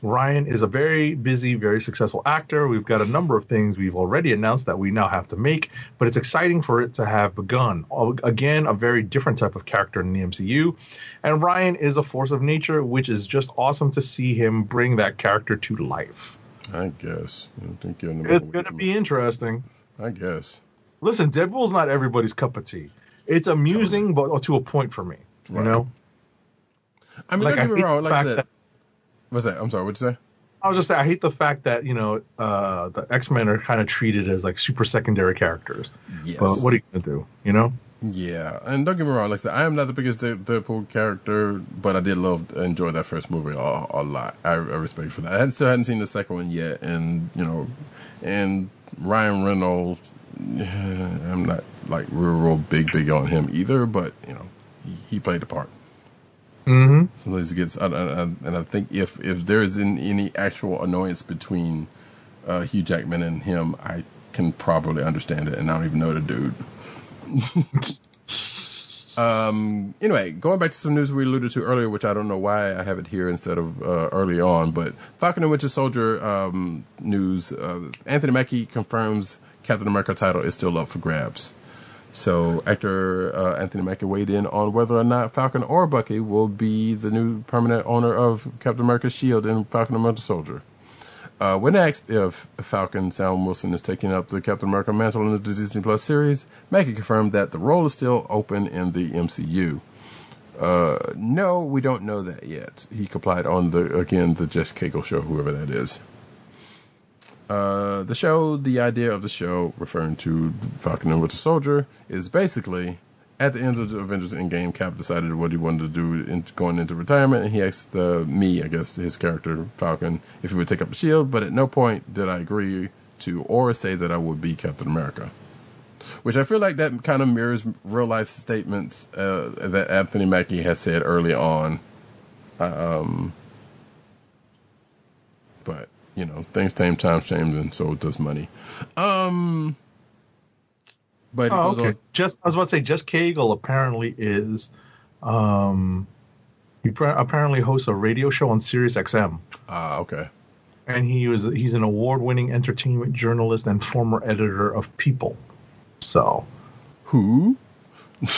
Ryan is a very busy, very successful actor. We've got a number of things we've already announced that we now have to make, but it's exciting for it to have begun. Again, a very different type of character in the MCU. And Ryan is a force of nature, which is just awesome to see him bring that character to life. I guess. I think you're it's going to be interesting. I guess. Listen, Deadpool's not everybody's cup of tea. It's amusing, but to a point for me. You right. know? I mean, like, don't get me wrong. Like I said, that, What's that? I'm sorry. What'd you say? I was just saying, I hate the fact that you know uh, the X Men are kind of treated as like super secondary characters. Yes. But what are you gonna do? You know? Yeah, and don't get me wrong. Like I said, I am not the biggest Deadpool character, but I did love enjoy that first movie a, a lot. I, I respect for that. I still hadn't seen the second one yet, and you know, and Ryan Reynolds, I'm not like real, real big, big on him either, but you know, he, he played the part. Mm-hmm. Sometimes it gets, and I think if if there is any actual annoyance between uh, Hugh Jackman and him, I can probably understand it, and I don't even know the dude. um. Anyway, going back to some news we alluded to earlier, which I don't know why I have it here instead of uh, early on, but Falcon and Winter Soldier um, news. Uh, Anthony Mackie confirms Captain America title is still up for grabs. So actor uh, Anthony Mackie weighed in on whether or not Falcon or Bucky will be the new permanent owner of Captain America's shield in Falcon and Winter Soldier. Uh, when asked if Falcon Sam Wilson is taking up the Captain America mantle in the Disney Plus series, Mackie confirmed that the role is still open in the MCU. Uh, no, we don't know that yet. He complied on the again the Jess Cagle show, whoever that is. Uh, the show, the idea of the show, referring to Falcon and Winter Soldier, is basically at the end of the Avengers Endgame, Cap decided what he wanted to do in, going into retirement, and he asked uh, me, I guess, his character Falcon, if he would take up the shield. But at no point did I agree to or say that I would be Captain America. Which I feel like that kind of mirrors real life statements uh, that Anthony Mackie has said early on. Um, but you know, things time, time change, and so does money. Um, but oh, okay. On, just I was about to say, Jess Cagle apparently is um, He pr- apparently hosts a radio show on Sirius XM. Ah, okay. and he was he's an award-winning entertainment journalist and former editor of People. So Who?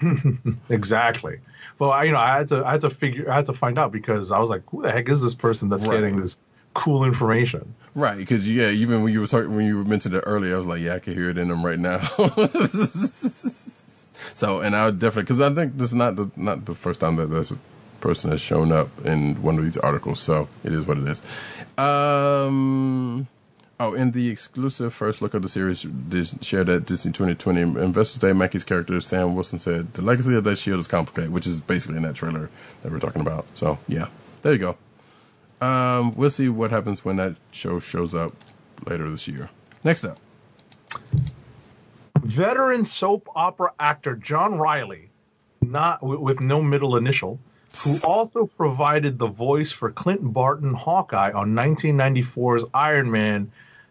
exactly. Well, I you know I had to I had to figure I had to find out because I was like, who the heck is this person that's Right. getting this cool information? Right, because yeah, even when you were talking when you mentioned it earlier, I was like, yeah, I can hear it in them right now. so, and I would definitely because I think this is not the not the first time that this person has shown up in one of these articles. So it is what it is. Um. Oh, in the exclusive first look of the series shared at Disney 2020, Investors Day, Mackie's character Sam Wilson said, "The legacy of that shield is complicated," which is basically in that trailer that we're talking about. So yeah, there you go. Um, we'll see what happens when that show shows up later this year. Next up, Veteran soap opera actor John Reilly, not with, no middle initial, who also provided the voice for Clint Barton Hawkeye on 1994's Iron Man,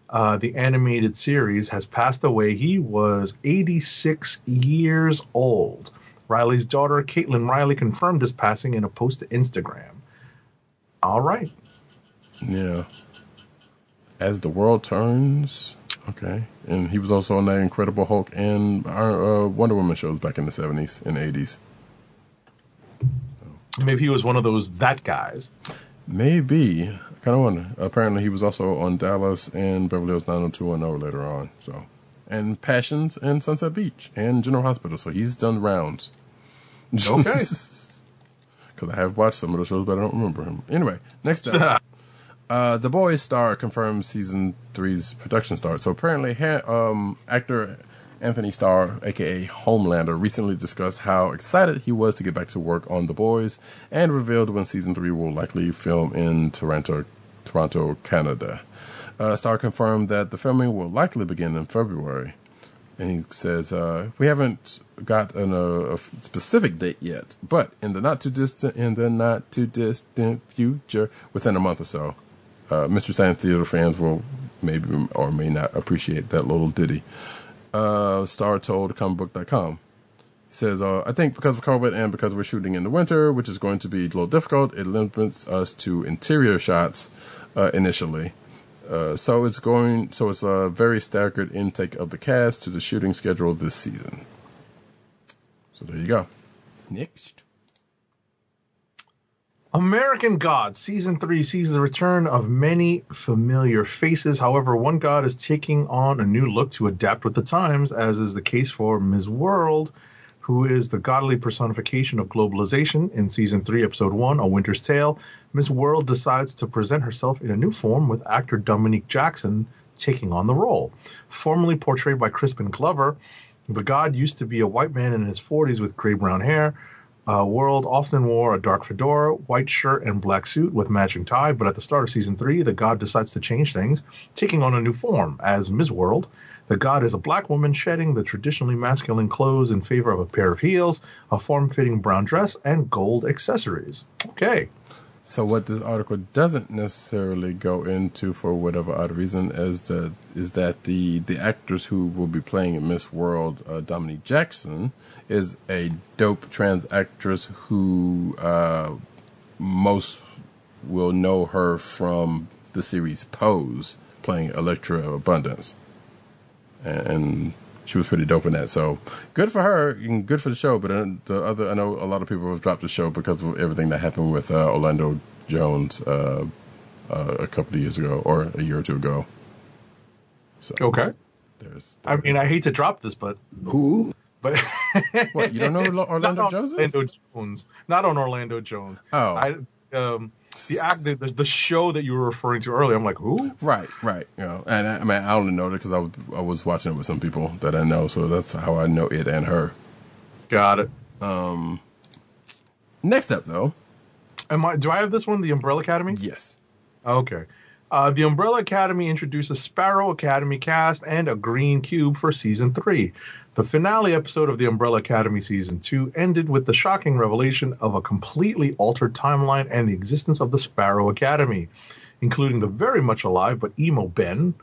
uh, the animated series, has passed away. He was 86 years old. Reilly's daughter, Caitlin Reilly, confirmed his passing in a post to Instagram. All right. yeah. As the world turns, okay, and he was also on that Incredible Hulk and our uh, Wonder Woman shows back in the seventies and eighties. Maybe he was one of those that guys. Maybe. I kind of wonder. Apparently, he was also on Dallas and Beverly Hills 90210 later on. So, and Passions and Sunset Beach and General Hospital. So he's done rounds. Okay. Because I have watched some of the shows, but I don't remember him. Anyway, next up. Uh, the Boys star confirms season three's production start. So apparently, um, actor Antony Starr, aka Homelander, recently discussed how excited he was to get back to work on The Boys, and revealed when season three will likely film in Toronto, Toronto, Canada. Uh, Starr confirmed that the filming will likely begin in February. And he says, uh, "We haven't got an, a specific date yet, but in the not too distant, in the not too distant future, within a month or so, uh, Mystery Science Theater fans will maybe or may not appreciate that little ditty." Uh, Starr told comicbook.com. He says, uh, I think because of COVID and because we're shooting in the winter, which is going to be a little difficult, it limits us to interior shots uh, initially. Uh, so it's going. So it's a very staggered intake of the cast to the shooting schedule this season. So there you go. Next. American God season three sees the return of many familiar faces. However, one God is taking on a new look to adapt with the times, as is the case for Ms. World, who is the godly personification of globalization. In season three, episode one, A Winter's Tale, Ms. World decides to present herself in a new form with actor Dominique Jackson taking on the role. Formerly portrayed by Crispin Glover, the God used to be a white man in his 40s with gray brown hair. Uh, World often wore a dark fedora, white shirt, and black suit with matching tie, but at the start of season three, the god decides to change things, taking on a new form as Ms. World. The god is a black woman shedding the traditionally masculine clothes in favor of a pair of heels, a form fitting brown dress, and gold accessories. Okay. So what this article doesn't necessarily go into, for whatever odd reason, is that is that the the actress who will be playing Miss World, uh, Dominique Jackson, is a dope trans actress who uh, most will know her from the series Pose, playing Elektra Abundance, and she was pretty dope in that. So good for her and good for the show. But uh, the other, I know a lot of people have dropped the show because of everything that happened with uh, Orlando Jones uh, uh, a couple of years ago or a year or two ago. So Okay. there's, I mean, I hate to drop this, but Who? but what you don't know Orlando Jones? Orlando Jones, not on Orlando Jones. Oh. I um the act the, the, show that you were referring to earlier. I'm like, who? Right, right. You know, and I, I mean, I only know that because I was, I was watching it with some people that I know, so that's how I know it and her. Got it. Um, next up, though, Am I? Do I have this one? The Umbrella Academy. yes, Okay. Uh, the Umbrella Academy introduces Sparrow Academy cast and a green cube for season three. The finale episode of the Umbrella Academy season two ended with the shocking revelation of a completely altered timeline and the existence of the Sparrow Academy, including the very much alive but emo Ben.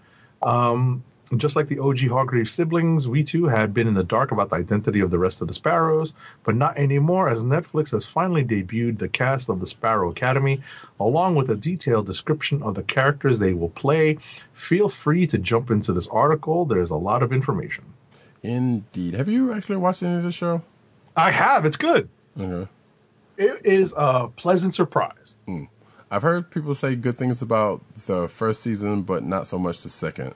Um, just like the OG Hargreeves siblings, we too had been in the dark about the identity of the rest of the Sparrows, but not anymore as Netflix has finally debuted the cast of the Sparrow Academy, along with a detailed description of the characters they will play. Feel free to jump into this article. There's a lot of information. Indeed. Have you actually watched any of the show? I have. It's good. Okay. It is a pleasant surprise. I've heard people say good things about the first season, but not so much the second.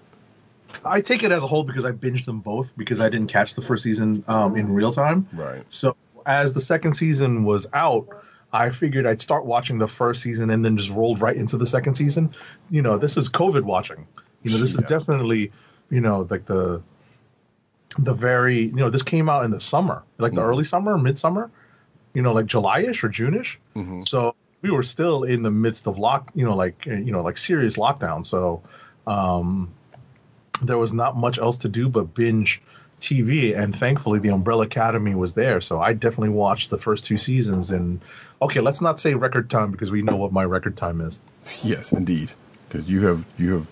I take it as a whole because I binged them both because I didn't catch the first season um, in real time. Right. So as the second season was out, I figured I'd start watching the first season and then just rolled right into the second season. You know, this is COVID watching. You know, this is definitely, you know, like the the very, you know, this came out in the summer, like the early summer, midsummer, you know, like July-ish or June-ish. So we were still in the midst of lock, you know, like uh, you know, like serious lockdown. So um there was not much else to do but binge TV, and thankfully the Umbrella Academy was there. So I definitely watched the first two seasons. And okay, let's not say record time because we know what my record time is. Yes, indeed. Because you have you have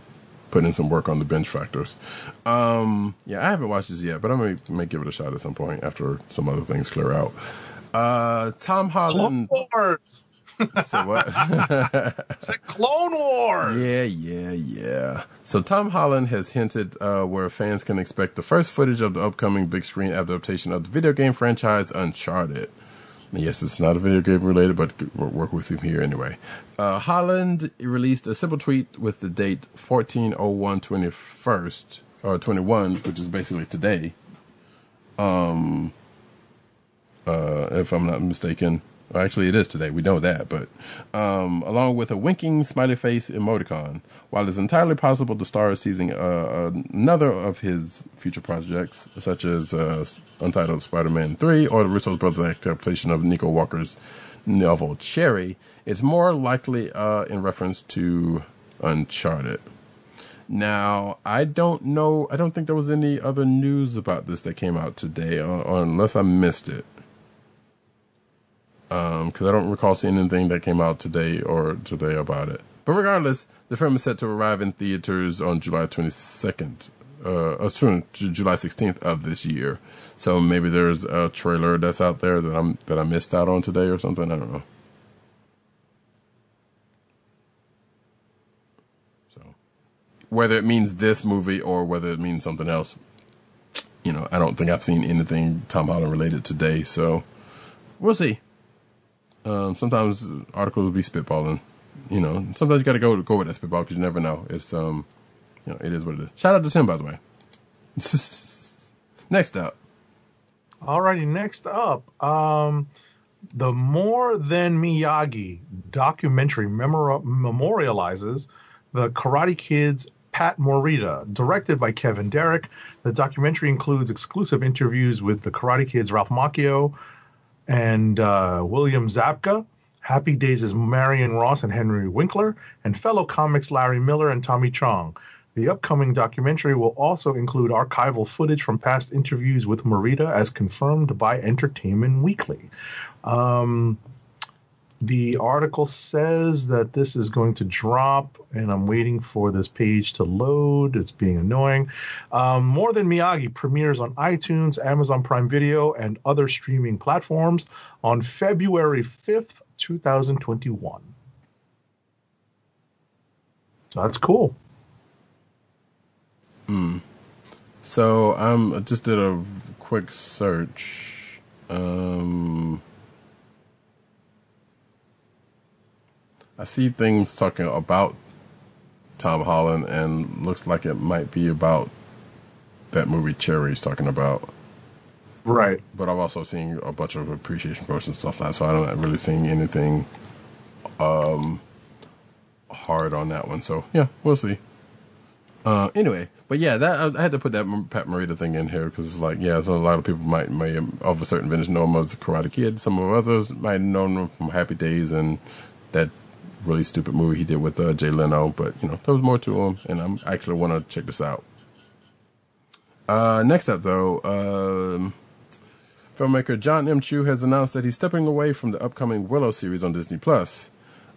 put in some work on the bench factors. Um, yeah, I haven't watched this yet, but I may may give it a shot at some point after some other things clear out. Uh, Tom Clone Holland. Wars. So what? It's a Clone Wars. Yeah, yeah, yeah. So Tom Holland has hinted uh, where fans can expect the first footage of the upcoming big screen adaptation of the video game franchise Uncharted. Yes, it's not a video game related, but we'll work with him here anyway. Uh, Holland released a simple tweet with the date 1401 21st, or 21, which is basically today. Um, uh, if I'm not mistaken. Well, actually, it is today. We know that, but um, along with a winking smiley face emoticon. While it's entirely possible the star is teasing uh, another of his future projects, such as uh, Untitled Spider-Man 3 or the Russo brothers' adaptation of Nico Walker's novel Cherry, it's more likely uh, in reference to Uncharted. Now, I don't know. I don't think there was any other news about this that came out today, or unless I missed it because I don't recall seeing anything that came out today or today about it. But regardless, the film is set to arrive in theaters on July 22nd, uh, uh, soon, July 16th of this year. So maybe there's a trailer that's out there that I'm that I missed out on today or something. I don't know. So whether it means this movie or whether it means something else, you know, I don't think I've seen anything Tom Holland related today. So we'll see. Um, sometimes articles will be spitballing, you know. Sometimes you got to go go with that spitball because you never know. It's um, you know, it is what it is. Shout out to Tim, by the way. Next up, Alrighty, next up, um, the More Than Miyagi documentary memorializes the Karate Kid's Pat Morita, directed by Kevin Derek. The documentary includes exclusive interviews with the Karate Kid's Ralph Macchio and uh, William Zabka. Happy Days' is Marion Ross and Henry Winkler, and fellow comics Larry Miller and Tommy Chong. The upcoming documentary will also include archival footage from past interviews with Morita, as confirmed by Entertainment Weekly. Um, the article says that this is going to drop, and I'm waiting for this page to load. It's being annoying. Um, More Than Miyagi premieres on iTunes, Amazon Prime Video, and other streaming platforms on February 5th, 2021. So that's cool. Hmm. so um, I just did a quick search. Um, I see things talking about Tom Holland, and looks like it might be about that movie Cherry he's talking about. Right. but I've also seen a bunch of appreciation posts and stuff like that, so I'm not really seeing anything um hard on that one. So yeah, we'll see. Uh, anyway, but yeah, that I had to put that Pat Morita thing in here because like yeah, so a lot of people might may of a certain vintage know him as a Karate Kid. Some of others might have known him from Happy Days and that really stupid movie he did with uh, Jay Leno. But you know, there was more to him, and I'm I actually want to check this out. Uh, next up though, um. Filmmaker John M. Chu has announced that he's stepping away from the upcoming Willow series on Disney Plus.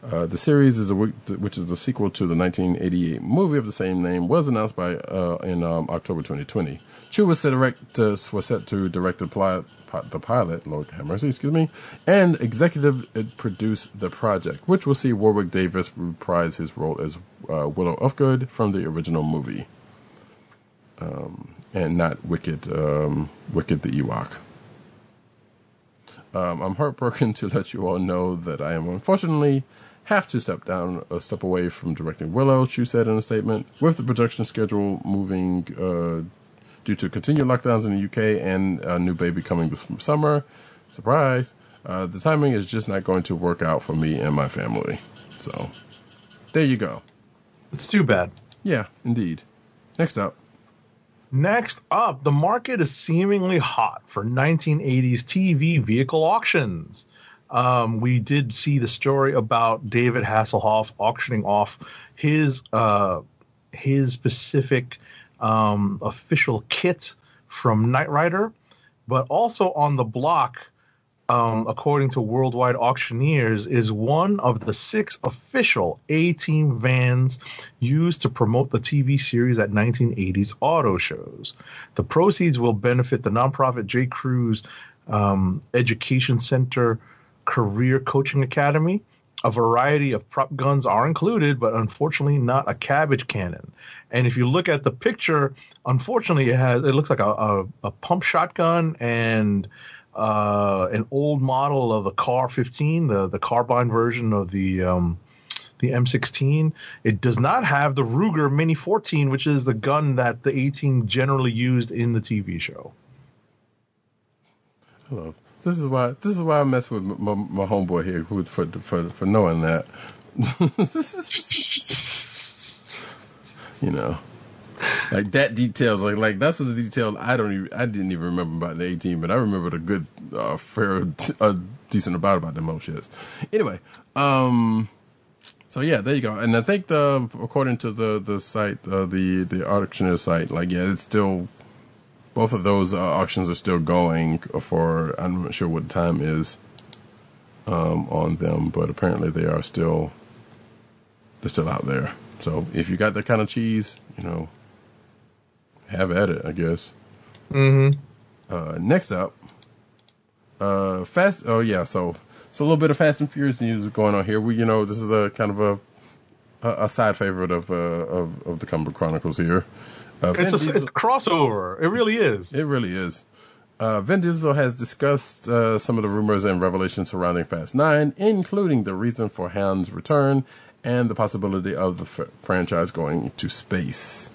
Uh, the series is a which is the sequel to the 1988 movie of the same name was announced by uh, in um, October 2020. Chu was set, direct, uh, was set to direct the pilot, the pilot, Lord have mercy, excuse me, and executive uh, produce the project, which will see Warwick Davis reprise his role as uh, Willow Ufgood from the original movie, um, and not Wicket, um, Wicket the Ewok. Um, I'm heartbroken to let you all know that I am unfortunately have to step down, a step away from directing Willow, Chu said in a statement. With the production schedule moving uh, due to continued lockdowns in the UK and a new baby coming this summer, surprise, uh, the timing is just not going to work out for me and my family. So, there you go. It's too bad. Yeah, indeed. Next up. Next up, the market is seemingly hot for 1980s TV vehicle auctions. Um, we did see the story about David Hasselhoff auctioning off his uh, his specific um, official kit from Knight Rider, but also on the block, um, according to Worldwide Auctioneers, is one of the six official A Team vans used to promote the TV series at 1980s auto shows. The proceeds will benefit the nonprofit J. Cruz um, Education Center Career Coaching Academy. A variety of prop guns are included, but unfortunately not a cabbage cannon. And if you look at the picture, unfortunately, it has it looks like a, a, a pump shotgun and uh, an old model of the Car 15, the the carbine version of the um, the M16. It does not have the Ruger Mini 14, which is the gun that the A Team generally used in the TV show. Hello. This is why this is why I mess with my, my homeboy here who for for for knowing that. you know, like that details like like that's the detail I don't even I didn't even remember about the A Team, but I remembered a good uh, fair a decent about about old shits. Anyway, um. So yeah, there you go. And I think the according to the the site, uh, the the auctioneer site, like yeah, it's still both of those uh, auctions are still going for I'm not sure what the time is um, on them, but apparently they are still they're still out there. So if you got that kind of cheese, you know, have at it, I guess. Mm-hmm. Uh, next up, uh, fast. Oh yeah, so it's a little bit of Fast and Furious news going on here. We, you know, this is a kind of a a, a side favorite of uh, of of the Cumber Chronicles here. Uh, It's a, it's a crossover. It really is. It really is. Uh, Vin Diesel has discussed uh, some of the rumors and revelations surrounding Fast 9, including the reason for Han's return and the possibility of the f- franchise going to space.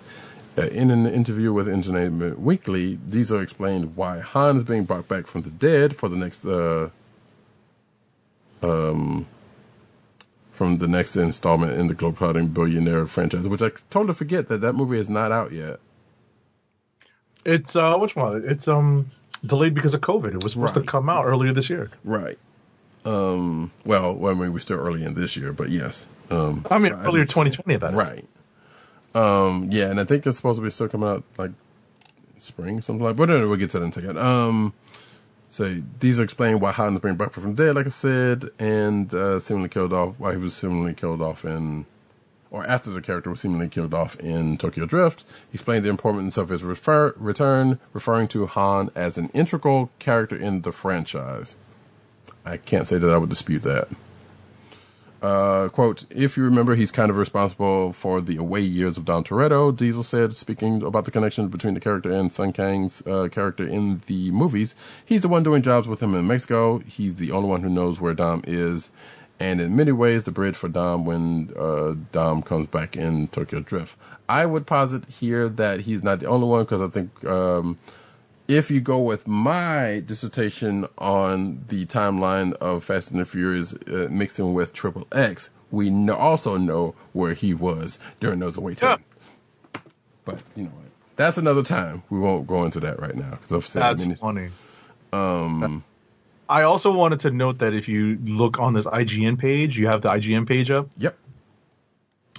Uh, in an interview with Entertainment Weekly, Diesel explained why Han is being brought back from the dead for the next, uh, um, from the next installment in the Globetrotting Billionaire franchise, which I totally forget that that movie is not out yet. It's uh, which one? It's um delayed because of COVID. It was supposed Right. to come out earlier this year. Right. Um. Well, well, I mean, we're still early in this year, but yes. Um. I mean, earlier it's- 2020. That is. Right. Um. Yeah, and I think it's supposed to be still coming out like spring, something like. But anyway, we'll get to that in a second. Um. So these are explain why Han's bring back from the dead, like I said, and uh, seemingly killed off. Why he was seemingly killed off in, or after the character was seemingly killed off in Tokyo Drift. He explained the importance of his refer- return, referring to Han as an integral character in the franchise. I can't say that I would dispute that. Uh, quote, if you remember, he's kind of responsible for the away years of Dom Toretto, Diesel said, speaking about the connection between the character and Sung Kang's uh, character in the movies. He's the one doing jobs with him in Mexico. He's the only one who knows where Dom is. And in many ways, the bridge for Dom when uh, Dom comes back in Tokyo Drift. I would posit here that he's not the only one because I think um, if you go with my dissertation on the timeline of Fast and the Furious uh, mixing with Triple X, we know, also know where he was during those away time. But you know what? That's another time. We won't go into that right now because I've said That's many. funny. Um, I also wanted to note that if you look on this IGN page, you have the IGN page up. Yep.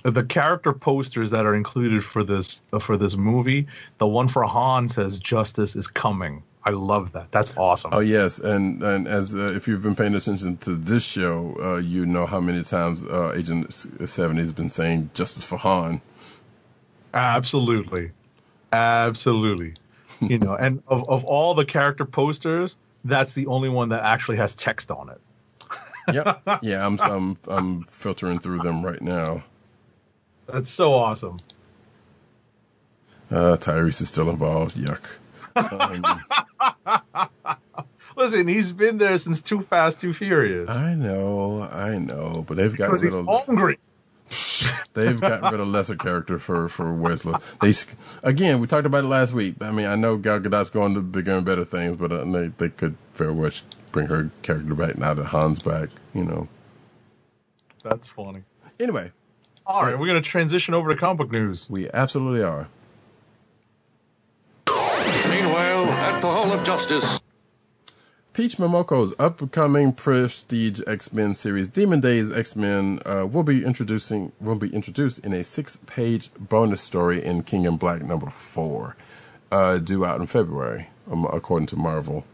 The character posters that are included for this uh, for this movie, the one for Han says "Justice is coming." I love that. That's awesome. Oh yes, and and as uh, if you've been paying attention to this show, uh, you know how many times uh, Agent Seventy has been saying "Justice for Han." Absolutely. Absolutely. you know, and of, of all the character posters, that's the only one that actually has text on it. Yep. yeah, I'm I'm I'm filtering through them right now. That's so awesome. Uh, Tyrese is still involved. Yuck. Um, Listen, he's been there since Too Fast, Too Furious. I know, I know, but they've gotten Because rid he's of hungry. they've gotten rid of lesser character for for Wesley. They again, we talked about it last week. I mean, I know Gal Gadot's going to bigger and better things, but uh, they they could very much bring her character back now that Han's back. You know. That's funny. Anyway, All right, we're going to transition over to comic book news. we absolutely are. Meanwhile, at the Hall of Justice. Peach Momoko's upcoming Prestige X-Men series, Demon Days X-Men, uh, will be introducing will be introduced in a six-page bonus story in King in Black number four, uh, due out in February, um, according to Marvel.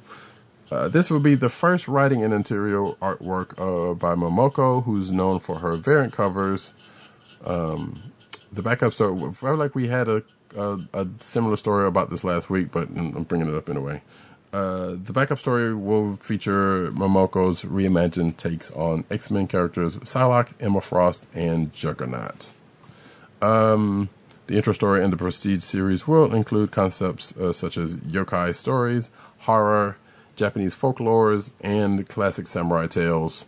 Uh, this will be the first writing and interior artwork uh, by Momoko, who's known for her variant covers. Um, the backup story, I felt like we had a, a a similar story about this last week, but I'm bringing it up anyway. Uh, the backup story will feature Momoko's reimagined takes on X Men characters Psylocke, Emma Frost, and Juggernaut. Um, the intro story in the Prestige series will include concepts uh, such as yokai stories, horror, Japanese folklores, and classic samurai tales,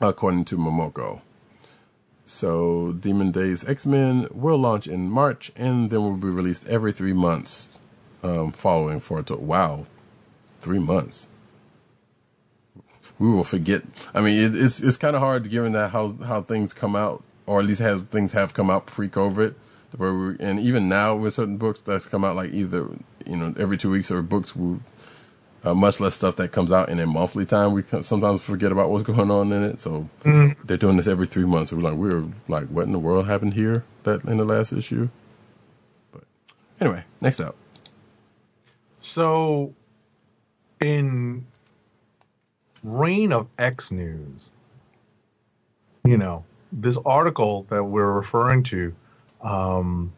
according to Momoko. So, Demon Days X Men will launch in March and then will be released every three months um, following for it to. Wow, three months. We will forget. I mean, it, it's it's kind of hard given that how how things come out, or at least have things have come out pre-COVID. And even now with certain books that's come out like either you know every two weeks or books will uh, much less stuff that comes out in a monthly time. We sometimes forget about what's going on in it. So they're doing this every three months. So we're like, we're like, what in the world happened here? That in the last issue. But anyway, next up. So, in Reign of X News, you know, this article that we're referring to um,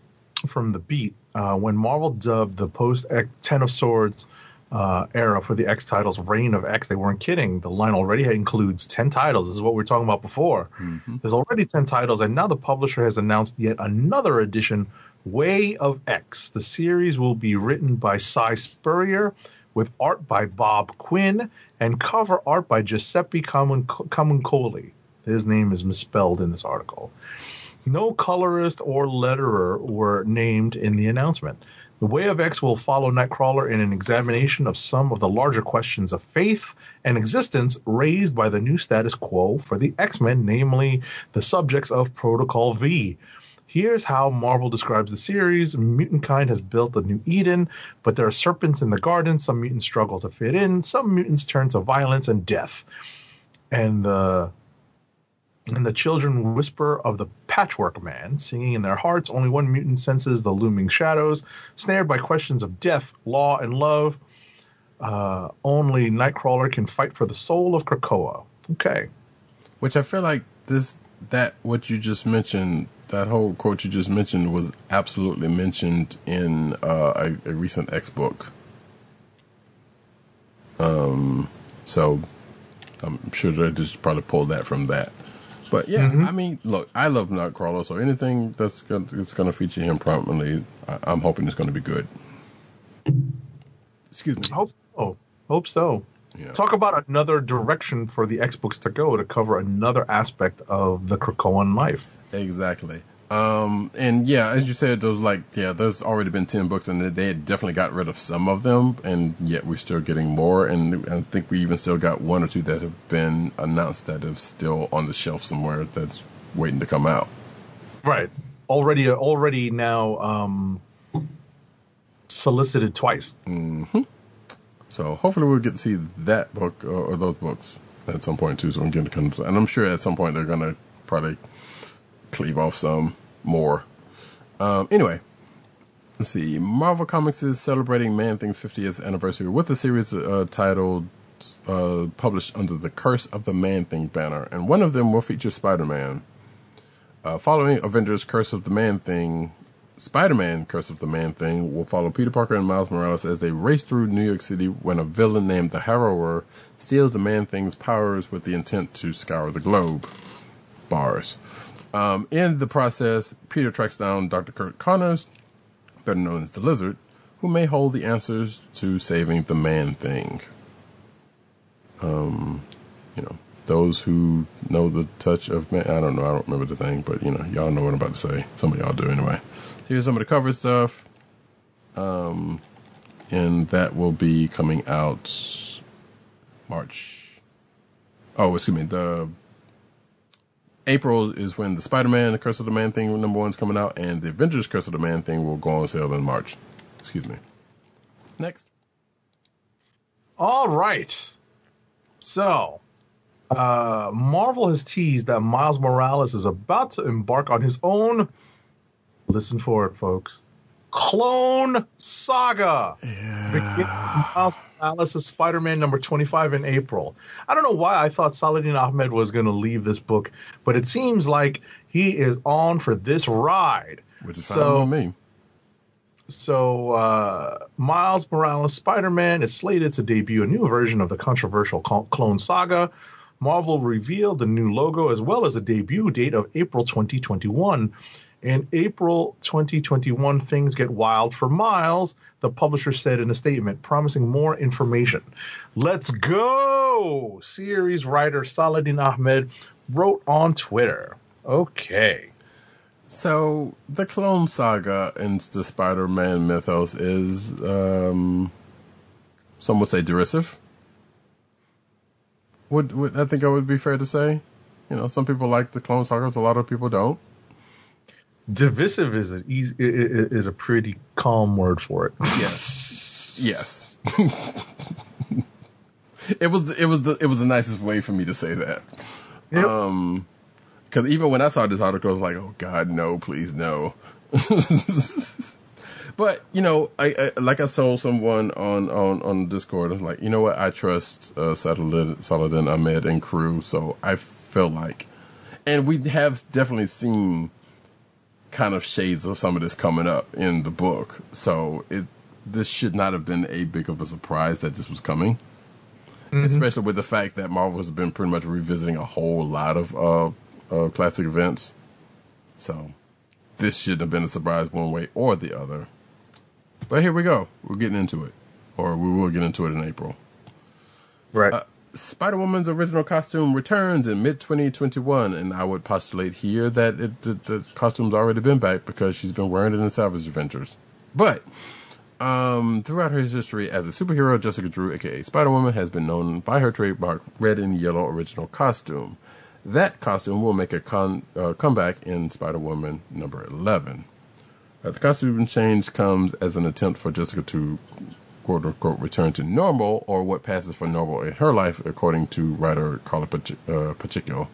from the beat, uh, when Marvel dubbed the post Ten of Swords uh, era for the X titles Reign of X, they weren't kidding. The line already includes 10 titles. This is what we were talking about before. There's already 10 titles, and now the publisher has announced yet another edition, Way of X. The series will be written by Si Spurrier with art by Bob Quinn and cover art by Giuseppe Camun- Camuncoli. His name is misspelled in this article. No colorist or letterer were named in the announcement. The Way of X will follow Nightcrawler in an examination of some of the larger questions of faith and existence raised by the new status quo for the X Men, namely the subjects of Protocol V. Here's how Marvel describes the series Mutant kind has built a new Eden, but there are serpents in the garden. Some mutants struggle to fit in, some mutants turn to violence and death. And the and the children whisper of the patchwork man, singing in their hearts. Only one mutant senses the looming shadows, snared by questions of death, law, and love. Uh, only Nightcrawler can fight for the soul of Krakoa. Okay. Which I feel like this that what you just mentioned, that whole quote you just mentioned was absolutely mentioned in uh, a, a recent X book. Um, so I'm sure they just probably pulled that from that. But yeah, mm-hmm. I mean, look, I love Nightcrawler, so anything that's gonna, that's going to feature him prominently, I, I'm hoping it's going to be good. Excuse me. Hope so. Hope so. Yeah. Talk about another direction for the X books to go to cover another aspect of the Krakoan life. Exactly. Um, and yeah, as you said, those like, yeah, there's already been 10 books and they had definitely got rid of some of them and yet we're still getting more. And I think we even still got one or two that have been announced that are still on the shelf somewhere that's waiting to come out. Right. Already, already now um, solicited twice. Hmm. So hopefully we'll get to see that book or, or those books at some point too. So I'm getting to and I'm sure at some point they're going to probably cleave off some more. Um, anyway, let's see. Marvel Comics is celebrating Man Thing's 50th anniversary with a series uh, titled, uh, published under the Curse of the Man Thing banner, and one of them will feature Spider Man. Uh, following Avengers Curse of the Man Thing, Spider Man Curse of the Man Thing will follow Peter Parker and Miles Morales as they race through New York City when a villain named the Harrower steals the Man Thing's powers with the intent to scour the globe. Bars. Um, in the process, Peter tracks down Dr. Curt Connors, better known as the Lizard, who may hold the answers to saving the Man Thing. Um, you know, those who know the touch of man. I don't know. I don't remember the thing, but you know, y'all know what I'm about to say. Some of y'all do anyway. Here's some of the cover stuff. Um, and that will be coming out March. Oh, excuse me. The April is when the Spider-Man, the Curse of the Man thing number one's coming out, and the Avengers Curse of the Man thing will go on sale in March. Excuse me. Next. All right. So, uh, Marvel has teased that Miles Morales is about to embark on his own. Listen for it, folks. Clone Saga. Beginning Miles Morales' Spider-Man number 25 in April. I don't know why I thought Saladin Ahmed was going to leave this book, but it seems like he is on for this ride. Which is So- fine with me. So, uh, Miles Morales Spider Man is slated to debut a new version of the controversial Clone Saga. Marvel revealed the new logo as well as a debut date of April 2021. In April 2021, things get wild for Miles, the publisher said in a statement, promising more information. Let's go! Series writer Saladin Ahmed wrote on Twitter. Okay. So the Clone Saga in the Spider-Man mythos is, um, some would say derisive. Would, would I think it would be fair to say? You know, some people like the Clone Sagas, a lot of people don't. Divisive is a easy, is a pretty calm word for it. Yes. Yes. it was it was the it was the nicest way for me to say that. Yep. Um, because even when I saw this article, I was like, "Oh God, no, please, no." but you know, I, I like I told someone on on on Discord, I'm like, you know what? I trust uh, Saladin, Saladin Ahmed and crew, so I feel like, and we have definitely seen kind of shades of some of this coming up in the book. So it this should not have been a big of a surprise that this was coming. Especially with the fact that Marvel has been pretty much revisiting a whole lot of uh, uh, classic events. So this shouldn't have been a surprise one way or the other. But here we go. We're getting into it. Or we will get into it in April. right. Spider Woman's original costume returns in mid 2021, and I would postulate here that it, the, the costume's already been back because she's been wearing it in Savage Adventures. But um, throughout her history as a superhero, Jessica Drew, aka Spider Woman, has been known by her trademark red and yellow original costume. That costume will make a con- uh, comeback in Spider Woman number 11. Uh, the costume change comes as an attempt for Jessica to quote unquote return to normal or what passes for normal in her life, according to writer Karla uh, Pacheco.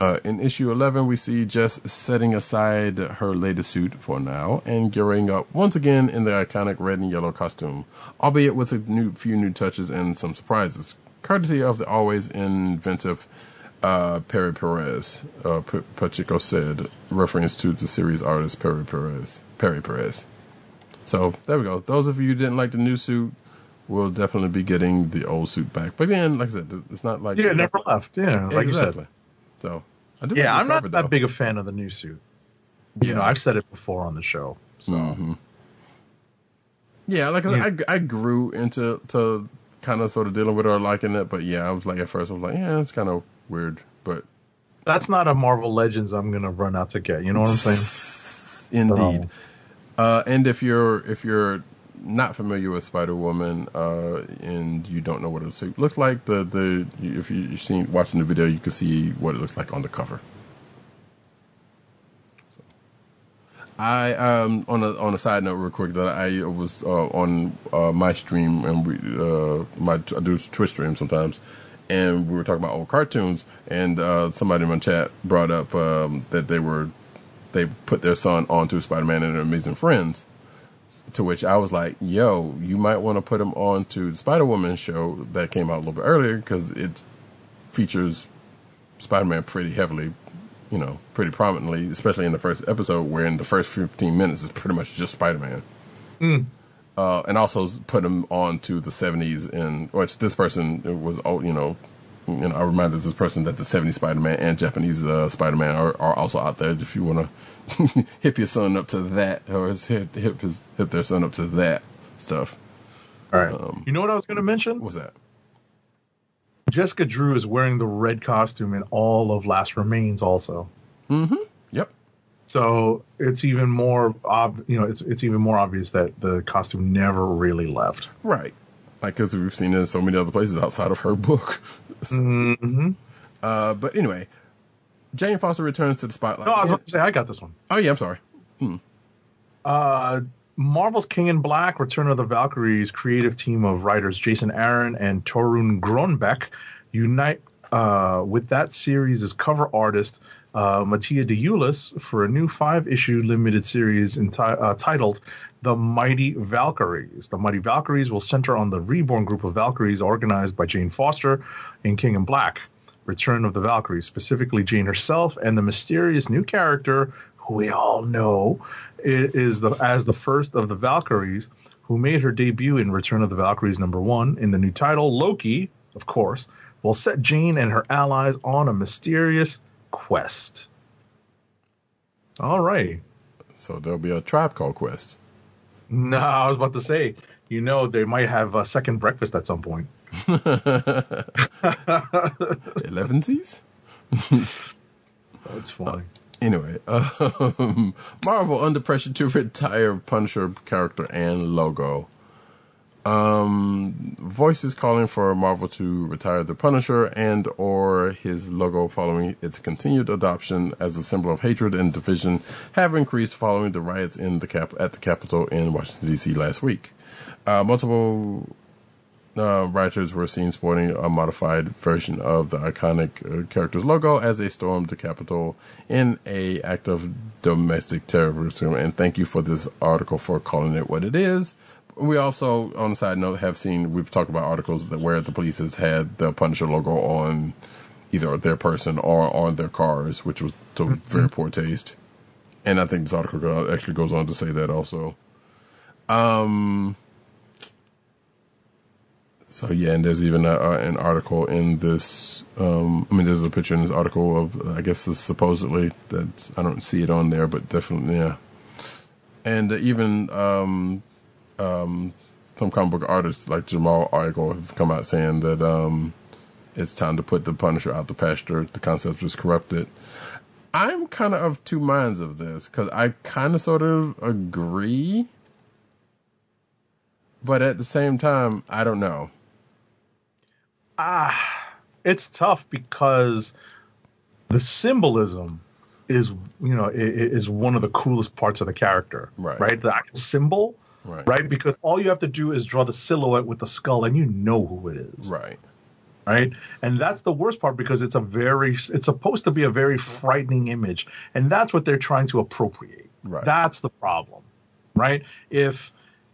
Uh, in issue 11, we see Jess setting aside her latest suit for now and gearing up once again in the iconic red and yellow costume, albeit with a new, few new touches and some surprises, courtesy of the always inventive uh, Pere Perez, uh, P- Pacheco said, reference to the series artist Pere Perez. Pere Perez. So there we go. Those of you who didn't like the new suit will definitely be getting the old suit back. But again, like I said, it's not like yeah, it never left. Yeah, like exactly. you said. So I do. Yeah, I'm not that big a fan of the new suit. You know, I've said it before on the show. So Mhm. Yeah, like I, said, I, I grew into to kind of sort of dealing with it or liking it, but yeah, I was like at first I was like, yeah, it's kind of weird, but that's not a Marvel Legends I'm gonna run out to get. You know what I'm saying? Indeed. Uh, and if you're if you're not familiar with Spider Woman uh, and you don't know what a suit looks like, the the if you- you've seen watching the video, you can see what it looks like on the cover. So, I um on a on a side note, real quick, that I was uh, on uh, my stream and we uh, my I do Twitch stream sometimes, and we were talking about old cartoons, and uh, somebody in my chat brought up um, that they were they put their son onto Spider Man and Amazing Friends. To which I was like, "Yo, you might want to put him on to the Spider Woman show that came out a little bit earlier because it features Spider Man pretty heavily, you know, pretty prominently, especially in the first episode, where in the first fifteen minutes is pretty much just Spider Man." Uh, and also put him on to the seventies, and which this person was, oh, you know, you know, I reminded this person that the 70s Spider-Man and Japanese uh, Spider-Man are, are also out there. If you want to hip your son up to that, or hip, hip his hip their son up to that stuff. All right. you know what I was going to mention? What's that? Jessica Drew is wearing the red costume in all of Last Remains, also. Yep. So it's even more, ob- you know, it's it's even more obvious that the costume never really left. Right. Like because we've seen it in so many other places outside of her book. Mm-hmm. Uh, but anyway, Jane Foster returns to the spotlight. No, I was about to say I got this one. oh yeah, I'm sorry. Uh, Marvel's King in Black: Return of the Valkyries creative team of writers Jason Aaron and Torunn Grønbekk unite uh, with that series' cover artist uh, Mattia De Iulis for a new five-issue limited series enti- uh, titled "The Mighty Valkyries." The Mighty Valkyries will center on the reborn group of Valkyries organized by Jane Foster in King in Black. Return of the Valkyries, specifically Jane herself and the mysterious new character who we all know is the as the first of the Valkyries, who made her debut in Return of the Valkyries number one. In the new title, Loki, of course, will set Jane and her allies on a mysterious quest. All right. So there'll be a tribe called Quest. No, I was about to say, you know, they might have a second breakfast at some point. Elevensies. That's funny. Anyway, um, Marvel under pressure to retire Punisher character and logo. Um, voices calling for Marvel to retire the Punisher and or his logo following its continued adoption as a symbol of hatred and division have increased following the riots in the cap at the Capitol in Washington D.C. last week. Uh, multiple uh, writers were seen sporting a modified version of the iconic uh, character's logo as they stormed the Capitol in a act of domestic terrorism. And thank you for this article for calling it what it is. We also, on a side note, have seen we've talked about articles that where the police has had the Punisher logo on either their person or on their cars, which was to very poor taste. And I think this article actually goes on to say that also. Um, so yeah, and there's even a, uh, an article in this. Um, I mean, there's a picture in this article of I guess it's supposedly that I don't see it on there, but definitely yeah. And even um, um, some comic book artists like Jamal Argo have come out saying that um, it's time to put the Punisher out the pasture. The concept is corrupted. I'm kind of of two minds of this because I kind of sort of agree, but at the same time, I don't know. Ah, it's tough because the symbolism is you know is one of the coolest parts of the character Right. right the actual symbol Right. right because all you have to do is draw the silhouette with the skull and you know who it is Right. right and that's the worst part because it's a very it's supposed to be a very frightening image and that's what they're trying to appropriate Right. that's the problem right if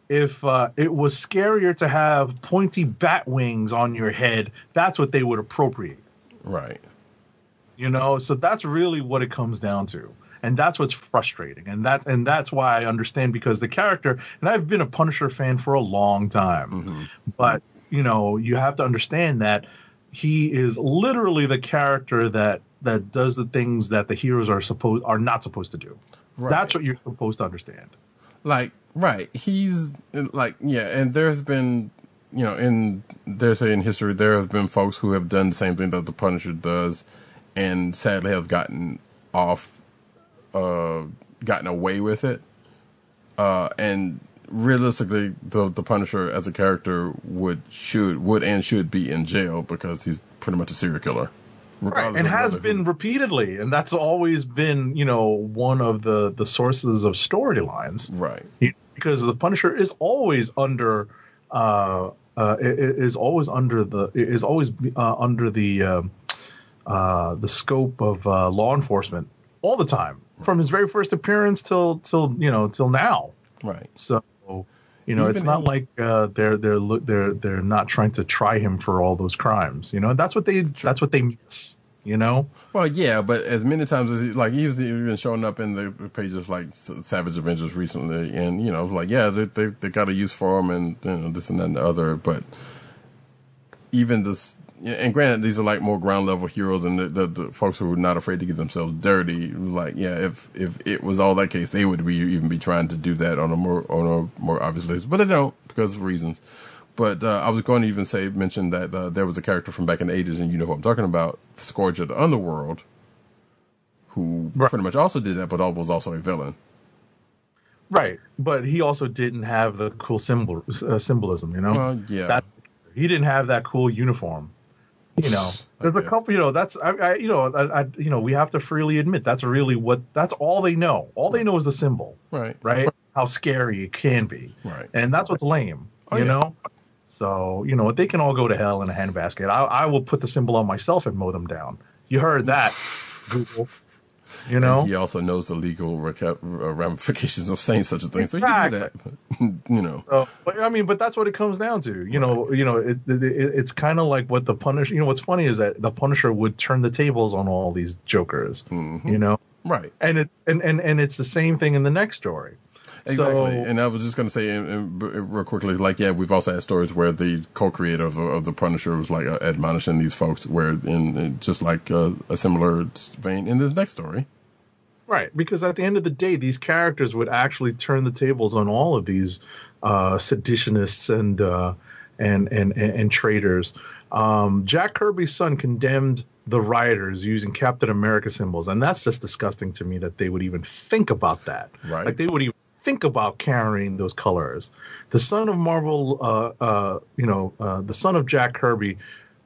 if uh, it was scarier to have pointy bat wings on your head that's what they would appropriate Right. you know so that's really what it comes down to and that's what's frustrating. And that's and that's why i understand because the character and i've been a punisher fan for a long time mm-hmm. but you know you have to understand that he is literally the character that that does the things that the heroes are supposed are not supposed to do. Right. that's what you're supposed to understand. Like right. He's like yeah and there's been you know in there's in history there have been folks who have done the same thing that the punisher does and sadly have gotten off uh gotten away with it. Uh and realistically the the punisher as a character would should would and should be in jail because he's pretty much a serial killer. Right and has been who- repeatedly and that's always been you know one of the the sources of storylines. Right. He- because the Punisher is always under uh, uh, is always under the is always uh, under the um uh, the scope of uh, law enforcement all the time from his very first appearance till till you know till now. right So you know, it's not in- like uh, they're they're they're they're not trying to try him for all those crimes. You know, that's what they that's what they miss. You know, Well, yeah, but as many times as he, like he's even showing up in the pages of like Savage Avengers recently, and you know, like yeah, they they, they got a use for him, and you know this and that and the other. But even this, and granted, these are like more ground level heroes, and the, the, the folks who are not afraid to get themselves dirty. Like yeah, if if it was all that case, they would be even be trying to do that on a more on a more obvious list, but they don't because of reasons. But uh, I was going to even say mention that uh, there was a character from back in the eighties, and you know who I'm talking about, Scourge of the Underworld, who Right. pretty much also did that, but was also a villain. right? But he also didn't have the cool symbol uh, symbolism. You know, Well, yeah, that he didn't have that cool uniform. You know, there's a couple. You know, that's I, I you know, I, I, you know, we have to freely admit that's really what that's all they know. All they know is the symbol, right, right? How scary it can be, right. and that's what's lame. Oh, you yeah. know. So you know they can all go to hell in a handbasket. I, I will put the symbol on myself and mow them down. You heard that, Google. You know, And he also knows the legal reca- ramifications of saying such a thing, so he can do that. you know, So, but I mean, but that's what it comes down to. You know, you know, it, it, it- it's kind of like what the Punisher. You know, what's funny is that the Punisher would turn the tables on all these jokers. Mhm. You know, right. and it and, and and it's the same thing in the next story. Exactly, So, and I was just going to say, and, and b- real quickly, like, yeah, we've also had stories where the co-creator of the, of the Punisher was like uh, admonishing these folks, where in, in just like uh, a similar vein in this next story. right, because at the end of the day, these characters would actually turn the tables on all of these uh, seditionists and uh, and, and and and traitors. Um, Jack Kirby's son condemned the rioters using Captain America symbols, and that's just disgusting to me that they would even think about that. Right. Like they would even think about carrying those colors. The son of Marvel, uh, uh, you know, uh, the son of Jack Kirby,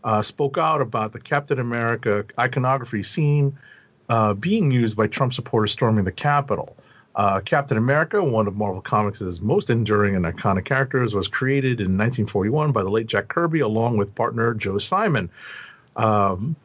uh, spoke out about the Captain America iconography seen uh, being used by Trump supporters storming the Capitol. Uh, Captain America, one of Marvel Comics' most enduring and iconic characters, was created in 1941 by the late Jack Kirby along with partner Joe Simon. Um,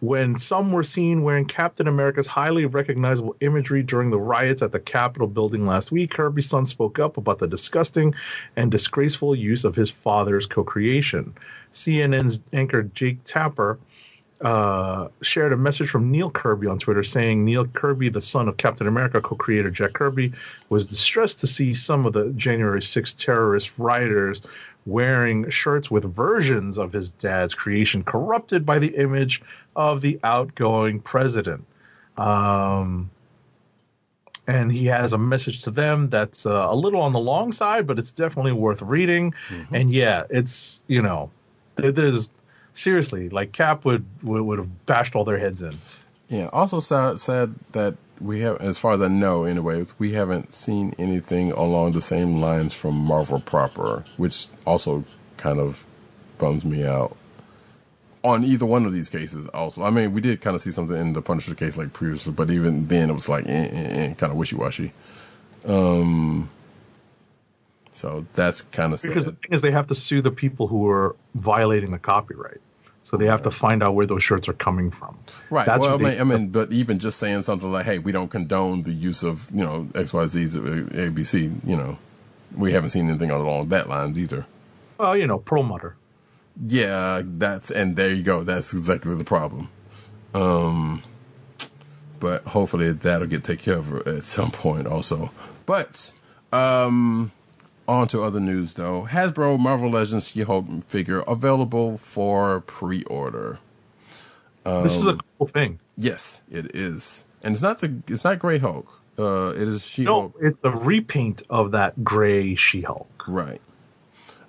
when some were seen wearing Captain America's highly recognizable imagery during the riots at the Capitol building last week, Kirby's son spoke up about the disgusting and disgraceful use of his father's co creation. CNN's anchor Jake Tapper uh, shared a message from Neil Kirby on Twitter saying Neil Kirby, the son of Captain America co creator Jack Kirby, was distressed to see some of the January 6th terrorist rioters wearing shirts with versions of his dad's creation corrupted by the image of the outgoing president. Um, and he has a message to them that's uh, a little on the long side, but it's definitely worth reading. And yeah, it's you know, there, there's seriously like Cap would, would would have bashed all their heads in. Yeah. Also, sad, sad that we have, as far as I know, anyway, we haven't seen anything along the same lines from Marvel proper, which also kind of bums me out. On either one of these cases, also, I mean, we did kind of see something in the Punisher case like previously, but even then, it was like eh, eh, eh, kind of wishy washy. Um, so that's kind of sad. Because the thing is, they have to sue the people who are violating the copyright. So they have to find out where those shirts are coming from. Right. That's well, I what they- mean, I mean, but even just saying something like, "Hey, we don't condone the use of you know X, Y, Z's ABC," you know, we haven't seen anything along that lines either. Well, you know, Perlmutter. Yeah, that's and there you go. That's exactly the problem. Um, but hopefully that'll get taken care of at some point also. But um, on to other news though. Hasbro Marvel Legends She-Hulk figure available for pre-order. this is a cool thing. Yes, it is, and it's not the it's not Grey Hulk. Uh, it is She-Hulk. No, it's a repaint of that gray She-Hulk. Right.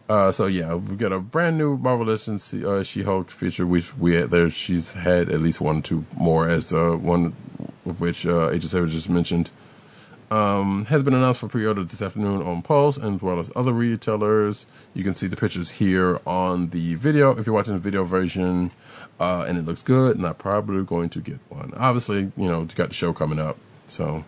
Uh, so yeah, we've got a brand new Marvel Legends uh, She-Hulk feature, which we had there. She's had at least one, or two more, as uh, one of which uh, Agent Sarah just mentioned. Um, has been announced for pre-order this afternoon on Pulse, as well as other retailers. You can see the pictures here on the video. If you're watching the video version, uh, and it looks good, and I'm probably going to get one. Obviously, you know, you got the show coming up, so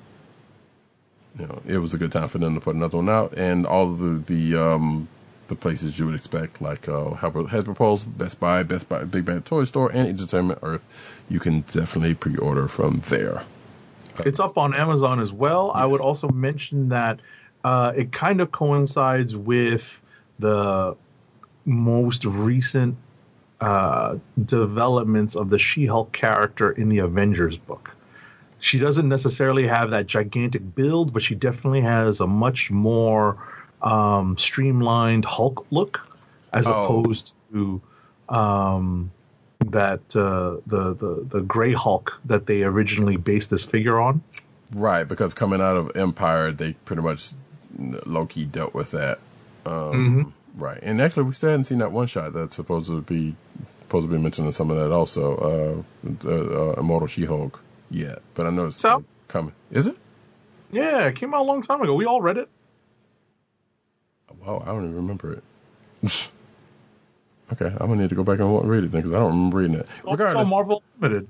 you know, it was a good time for them to put another one out, and all the the um, the places you would expect, like uh, Hasbro, Pulse, Best Buy, Best Buy, Big Bad Toy Store, and Entertainment Earth. You can definitely pre-order from there. It's up on Amazon as well. I would also mention that uh, it kind of coincides with the most recent uh, developments of the She-Hulk character in the Avengers book. She doesn't necessarily have that gigantic build, but she definitely has a much more um, streamlined Hulk look, as Oh. opposed to um, that uh, the the the Gray Hulk that they originally based this figure on. Right, because coming out of Empyre, they pretty much Loki dealt with that. Um, Right, and actually, we still hadn't seen that one shot that's supposed to be supposed to be mentioning some of that also. Uh, uh, uh, Immortal She-Hulk yet, but I know it's So? coming. Is it? Yeah, it came out a long time ago. We all read it. Wow, I don't even remember it. okay, I'm gonna need to go back and read it then because I don't remember reading it. Regardless, Oh, Marvel Limited.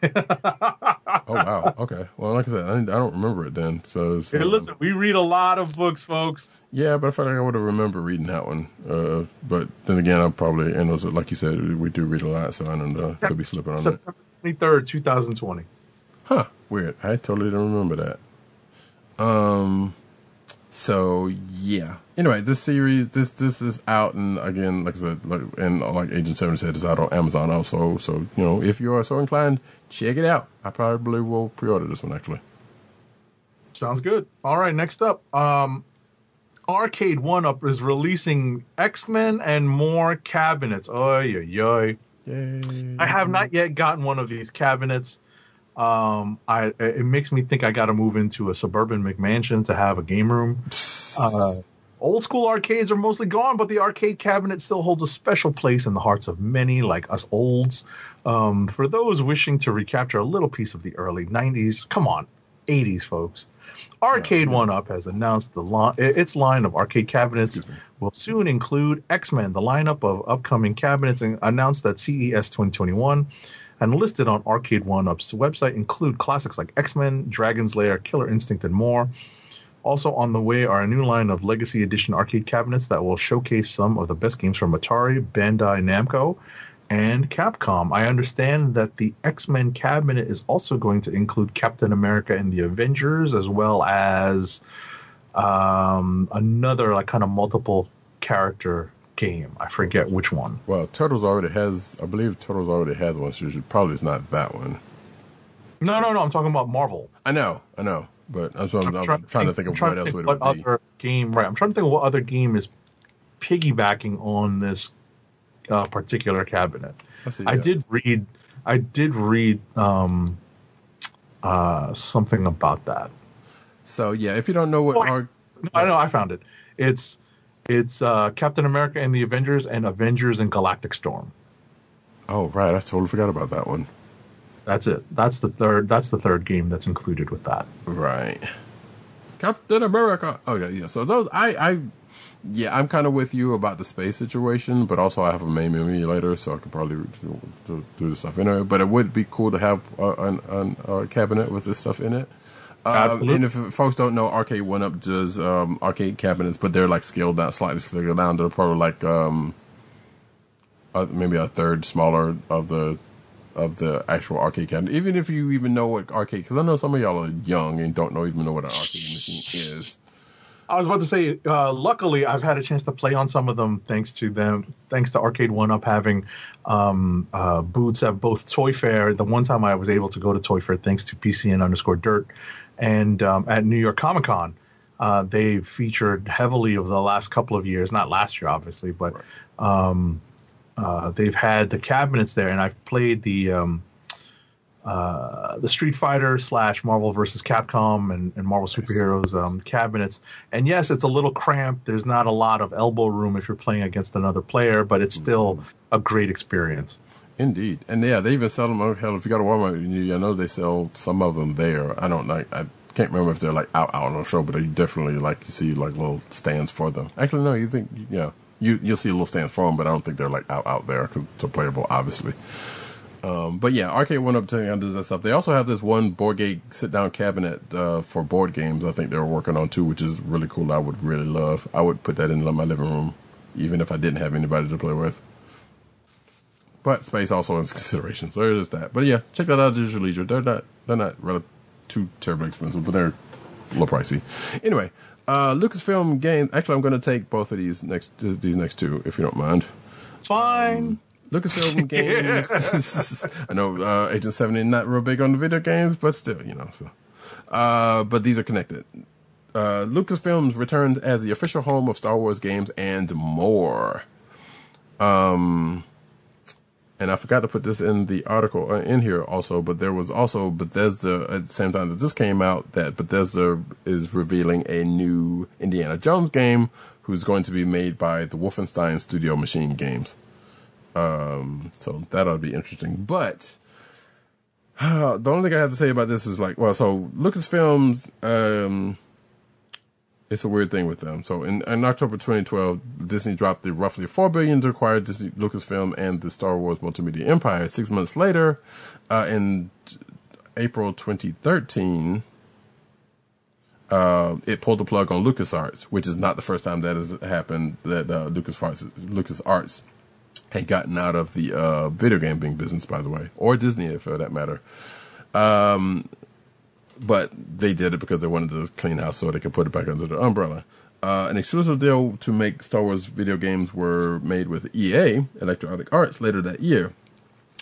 oh wow, okay. Well, like I said, I, I don't remember it then. So, so Hey, listen, we read a lot of books, folks. Yeah, but I feel like I would have remembered reading that one. Uh, but then again, I'm probably and also like you said, we do read a lot, so I don't know. Could be slipping on. September twenty third, two thousand twenty. Huh? Weird. I totally don't remember that. Um. So yeah. Anyway, this series, this this is out, and again, like I said, like and like Agent Seven said, it's out on Amazon also. So you know, if you are so inclined, check it out. I probably will pre-order this one actually. Sounds good. All right, next up, um, Arcade1Up is releasing X Men and more cabinets. Oh yeah, yeah. Yay! I have not yet gotten one of these cabinets. Um, I it makes me think I got to move into a suburban McMansion to have a game room. Uh, old school arcades are mostly gone, but the arcade cabinet still holds a special place in the hearts of many, like us olds. Um, for those wishing to recapture a little piece of the early '90s, come on, '80s folks. Arcade One Up has announced the li- its line of arcade cabinets will soon include X Men. The lineup of upcoming cabinets and announced at CES 2021 and listed on Arcade One Up's website include classics like X Men, Dragon's Lair, Killer Instinct, and more. Also on the way are a new line of Legacy Edition arcade cabinets that will showcase some of the best games from Atari, Bandai Namco, and Capcom. I understand that the X Men cabinet is also going to include Captain America and the Avengers, as well as um, another like kind of multiple character game. I forget which one. Well, Turtles already has. I believe Turtles already has one. So should- probably it's not that one. No, no, no. I'm talking about Marvel. I know, I know, but I'm, I'm, I'm trying, to think of what else would what be. other game. Right. I'm trying to think of what other game is piggybacking on this uh, particular cabinet. Let's see, I did read. I did read um, uh, something about that. So yeah, if you don't know what Oh, our No, I know. I found it. It's it's uh, Captain America and the Avengers and Avengers and Galactic Storm. oh right, I totally forgot about that one. That's it. That's the third. That's the third game that's included with that. Right, Captain America. Oh yeah, yeah. So those I I yeah, I'm kind of with you about the space situation, but also I have a MAME emulator, so I could probably do, do, do the stuff anyway. But it would be cool to have uh, an, an uh, cabinet with this stuff in it. Uh, and if folks don't know, Arcade One Up does um, arcade cabinets, but they're like scaled down, slightly scaled down to probably like um, uh, maybe a third smaller of the of the actual arcade cabinet. Even if you even know what arcade, because I know some of y'all are young and don't know even know what an arcade machine is. I was about to say, uh, luckily, I've had a chance to play on some of them thanks to them, thanks to Arcade One Up having um, uh, booths at both Toy Fair. The one time I was able to go to Toy Fair thanks to PCN underscore Dirt, and um, at New York Comic Con, uh, they featured heavily over the last couple of years. Not last year, obviously, but um, uh, they've had the cabinets there, and I've played the. Um, uh, the Street Fighter slash Marvel versus Capcom and, and Marvel superheroes um, cabinets. And yes, it's a little cramped. There's not a lot of elbow room if you're playing against another player, but it's still a great experience. Indeed, and yeah, they even sell them. Hell, if you go to Walmart, you, I know they sell some of them there. I don't like. I can't remember if they're like out out on the show, but they definitely like you see like little stands for them. Actually, no, you think yeah, you you'll see a little stands for them, but I don't think they're like out out there 'cause it's playable, obviously. Um, but yeah, Arcade One Up to does that stuff. They also have this one board game sit down cabinet uh, for board games. I think they're working on too, which is really cool. I would really love. I would put that in my living room, even if I didn't have anybody to play with. But space also is consideration, so there's that. But yeah, check that out at your leisure. They're not they're not really too terribly expensive, but they're a little pricey. Anyway, Uh, Lucasfilm Games. Actually, I'm going to take both of these next these next two, if you don't mind. Fine. Lucasfilm Games. I know uh, Agent 70 not real big on the video games, but still, you know. So, uh, but these are connected. Uh, Lucasfilms returns as the official home of Star Wars games and more. Um, and I forgot to put this in the article uh, in here also, but there was also Bethesda at the same time that this came out that Bethesda is revealing a new Indiana Jones game who's going to be made by the Wolfenstein Studio Machine Games. Um, so that ought to be interesting. But the only thing I have to say about this is like, well, so Lucasfilms, um, it's a weird thing with them. So in, in October 2012, Disney dropped the roughly four billion to acquire Disney Lucasfilm and the Star Wars multimedia empire. Six months later, uh, in April 2013, uh, it pulled the plug on LucasArts, which is not the first time that has happened. That uh, LucasArts, LucasArts had gotten out of the uh, video game being business, by the way, or Disney for that matter. Um, but they did it because they wanted to clean house so they could put it back under the umbrella. Uh, an exclusive deal to make Star Wars video games were made with EA, Electronic Arts, later that year.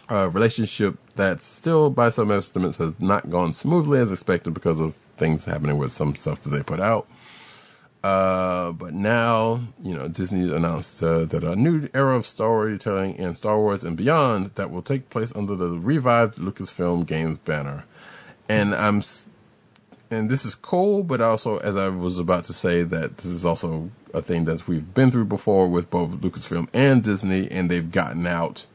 A relationship that still, by some estimates, has not gone smoothly as expected because of things happening with some stuff that they put out. Uh, but now, you know, Disney announced uh, that a new era of storytelling in Star Wars and beyond that will take place under the revived Lucasfilm Games banner. And I'm, and this is cool, but also, as I was about to say, that this is also a thing that we've been through before with both Lucasfilm and Disney, and they've gotten out,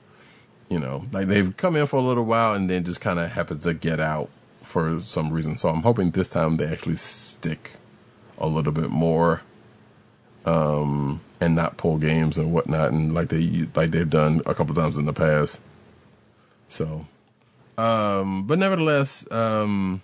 you know, like they've come in for a little while and then just kind of happens to get out for some reason. So I'm hoping this time they actually stick a little bit more um and not pull games and whatnot and like they like they've done a couple times in the past so um but nevertheless um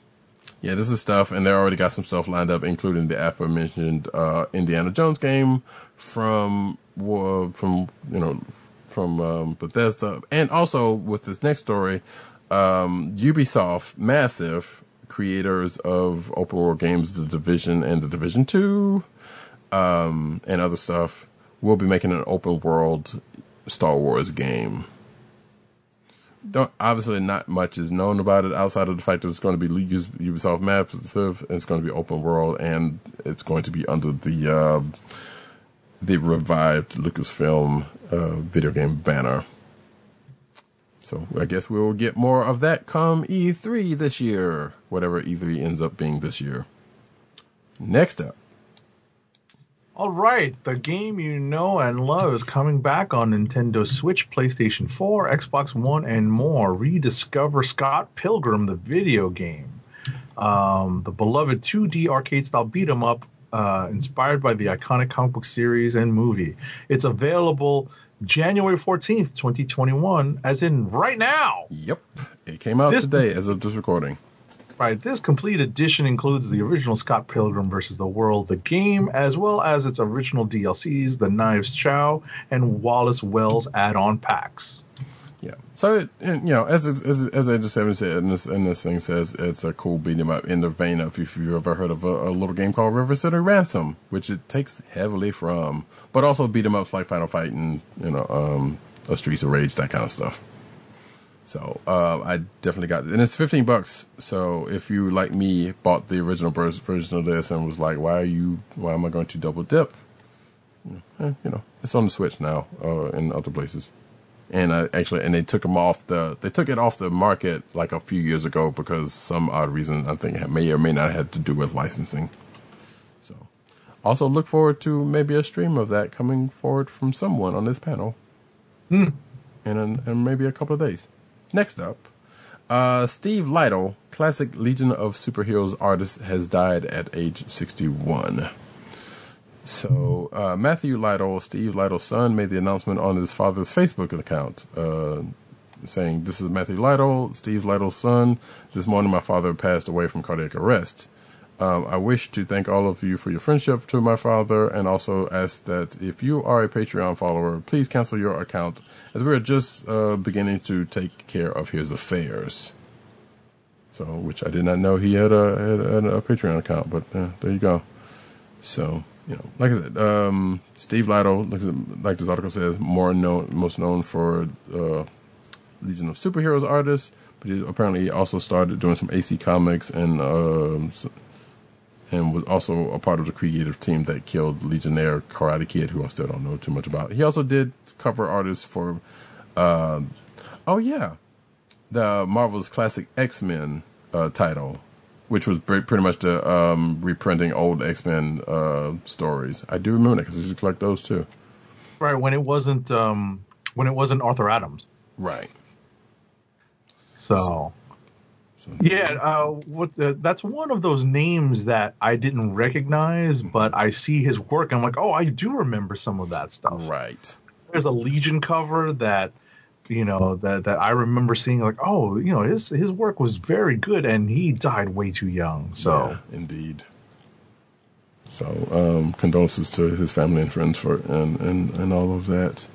yeah this is stuff and they already got some stuff lined up including the aforementioned uh indiana jones game from uh, from you know from um, bethesda and also with this next story um ubisoft massive creators of open world games the division and the division 2 um, and other stuff will be making an open world Star Wars game. Don't, obviously, not much is known about it outside of the fact that it's going to be Ubisoft Massive, it's going to be open world, and it's going to be under the uh, the revived Lucasfilm uh, video game banner. So I guess we will get more of that come E3 this year, whatever E3 ends up being this year. Next up. All right, the game you know and love is coming back on Nintendo Switch, PlayStation 4, Xbox One, and more. Rediscover Scott Pilgrim, the video game. Um, the beloved 2D arcade style beat 'em up, uh, inspired by the iconic comic book series and movie. It's available January 14th, 2021, as in right now. Yep. It came out This- today as of this recording. Right, this complete edition includes the original Scott Pilgrim versus the World, the game, as well as its original DLCs, the Knives Chau and Wallace Wells add-on packs. Yeah. So, you know, as as as I just said, and this and this thing says it's a cool beat 'em up in the vein of if you've ever heard of a, a little game called River City Ransom, which it takes heavily from, but also beat 'em ups like Final Fight and you know, um, Streets of Rage, that kind of stuff. So uh, I definitely got it, and it's fifteen bucks. So if you like me bought the original version of this and was like, why are you? Why am I going to double dip? Eh, you know, it's on the Switch now uh, in other places and I actually and they took them off the they took it off the market like a few years ago because some odd reason I think it may or may not have to do with licensing. So, also look forward to maybe a stream of that coming forward from someone on this panel, in, an, in maybe a couple of days. Next up, uh, Steve Lightle, classic Legion of Superheroes artist, has died at age sixty one. So uh, Matthew Lightle, Steve Lightle's son, made the announcement on his father's Facebook account, uh, saying, "This is Matthew Lightle, Steve Lightle's son. This morning, my father passed away from cardiac arrest. Um, I wish to thank all of you for your friendship to my father, and also ask that if you are a Patreon follower, please cancel your account, as we are just uh, beginning to take care of his affairs." So, which I did not know he had a had a, a Patreon account, but uh, there you go. So you know, like I said, um, Steve Lightle, like, this article says, more known, most known for uh, Legion of Superheroes artist, but he apparently also started doing some AC Comics and um, and was also a part of the creative team that killed Legionnaire Karate Kid, who I still don't know too much about. He also did cover artists for, uh, oh yeah, the Marvel's classic X Men uh, title, which was pretty much the um, reprinting old X Men uh, stories. I do remember that because I used to collect those too. Right when it wasn't um when it wasn't Arthur Adams. Right. So So, yeah, uh, what uh, that's one of those names that I didn't recognize, but I see his work. And I'm like, oh, I do remember some of that stuff. Right. There's a Legion cover that you know that that I remember seeing. Like, oh, you know, his his work was very good, and he died way too young. So Yeah, indeed. So um, condolences to his family and friends for and and, and all of that.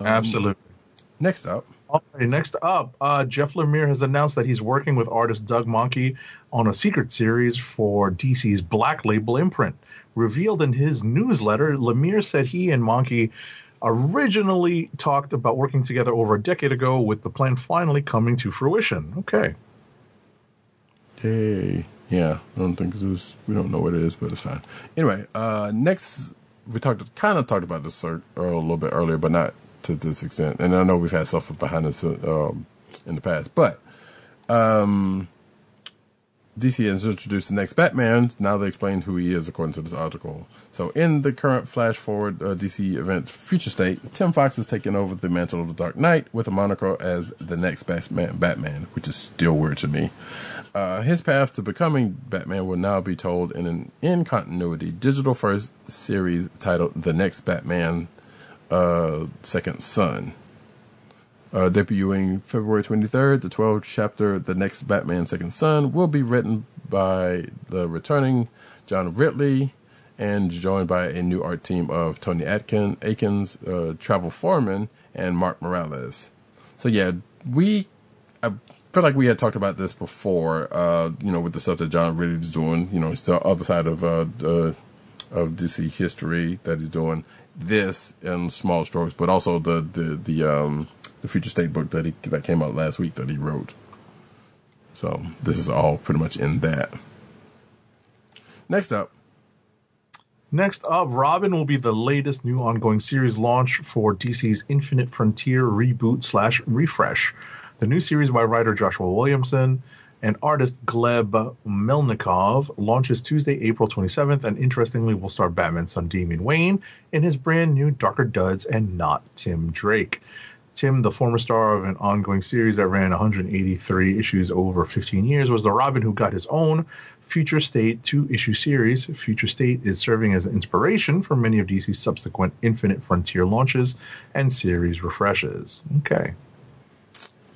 absolutely. Next up, All right, next up, uh, Jeff Lemire has announced that he's working with artist Doug Mahnke on a secret series for DC's Black Label imprint. Revealed in his newsletter, Lemire said he and Mahnke originally talked about working together over a decade ago, with the plan finally coming to fruition. Okay. Hey, Yeah, I don't think it was, we don't know what it is, but it's fine. Anyway, uh, next, we talked, kind of talked about this uh, a little bit earlier, but not to this extent. And I know we've had stuff behind us, um, in the past, but, um, DC has introduced the next Batman. Now they explain who he is according to this article. So in the current Flash Forward uh, DC event Future State, Tim Fox has taken over the mantle of the Dark Knight with a moniker as the next Batman, Batman which is still weird to me. Uh, his path to becoming Batman will now be told in an in continuity digital first series titled The Next Batman uh, Second Son. Uh, debuting February 23rd, the 12th chapter, The Next Batman Second Son, will be written by the returning John Ridley and joined by a new art team of Tony Atkin, Akins, uh, Travel Foreman, and Mark Morales. So yeah, we, I feel like we had talked about this before, uh, you know, with the stuff that John Ridley is doing, you know, it's the other side of, uh, the, of DC history that he's doing this in small strokes, but also the, the, the, um, the future state book that he, that came out last week that he wrote. So this is all pretty much in that. Next up, Next up, Robin will be the latest new ongoing series launch for DC's Infinite Frontier reboot slash refresh. The new series by writer Joshua Williamson and artist Gleb Melnikov launches Tuesday, April 27th, and interestingly will star Batman's son Damian Wayne in his brand new Darker Duds and not Tim Drake. Tim, the former star of an ongoing series that ran 183 issues over 15 years, was the Robin who got his own Future State two issue series. Future State is serving as an inspiration for many of DC's subsequent Infinite Frontier launches and series refreshes. Okay.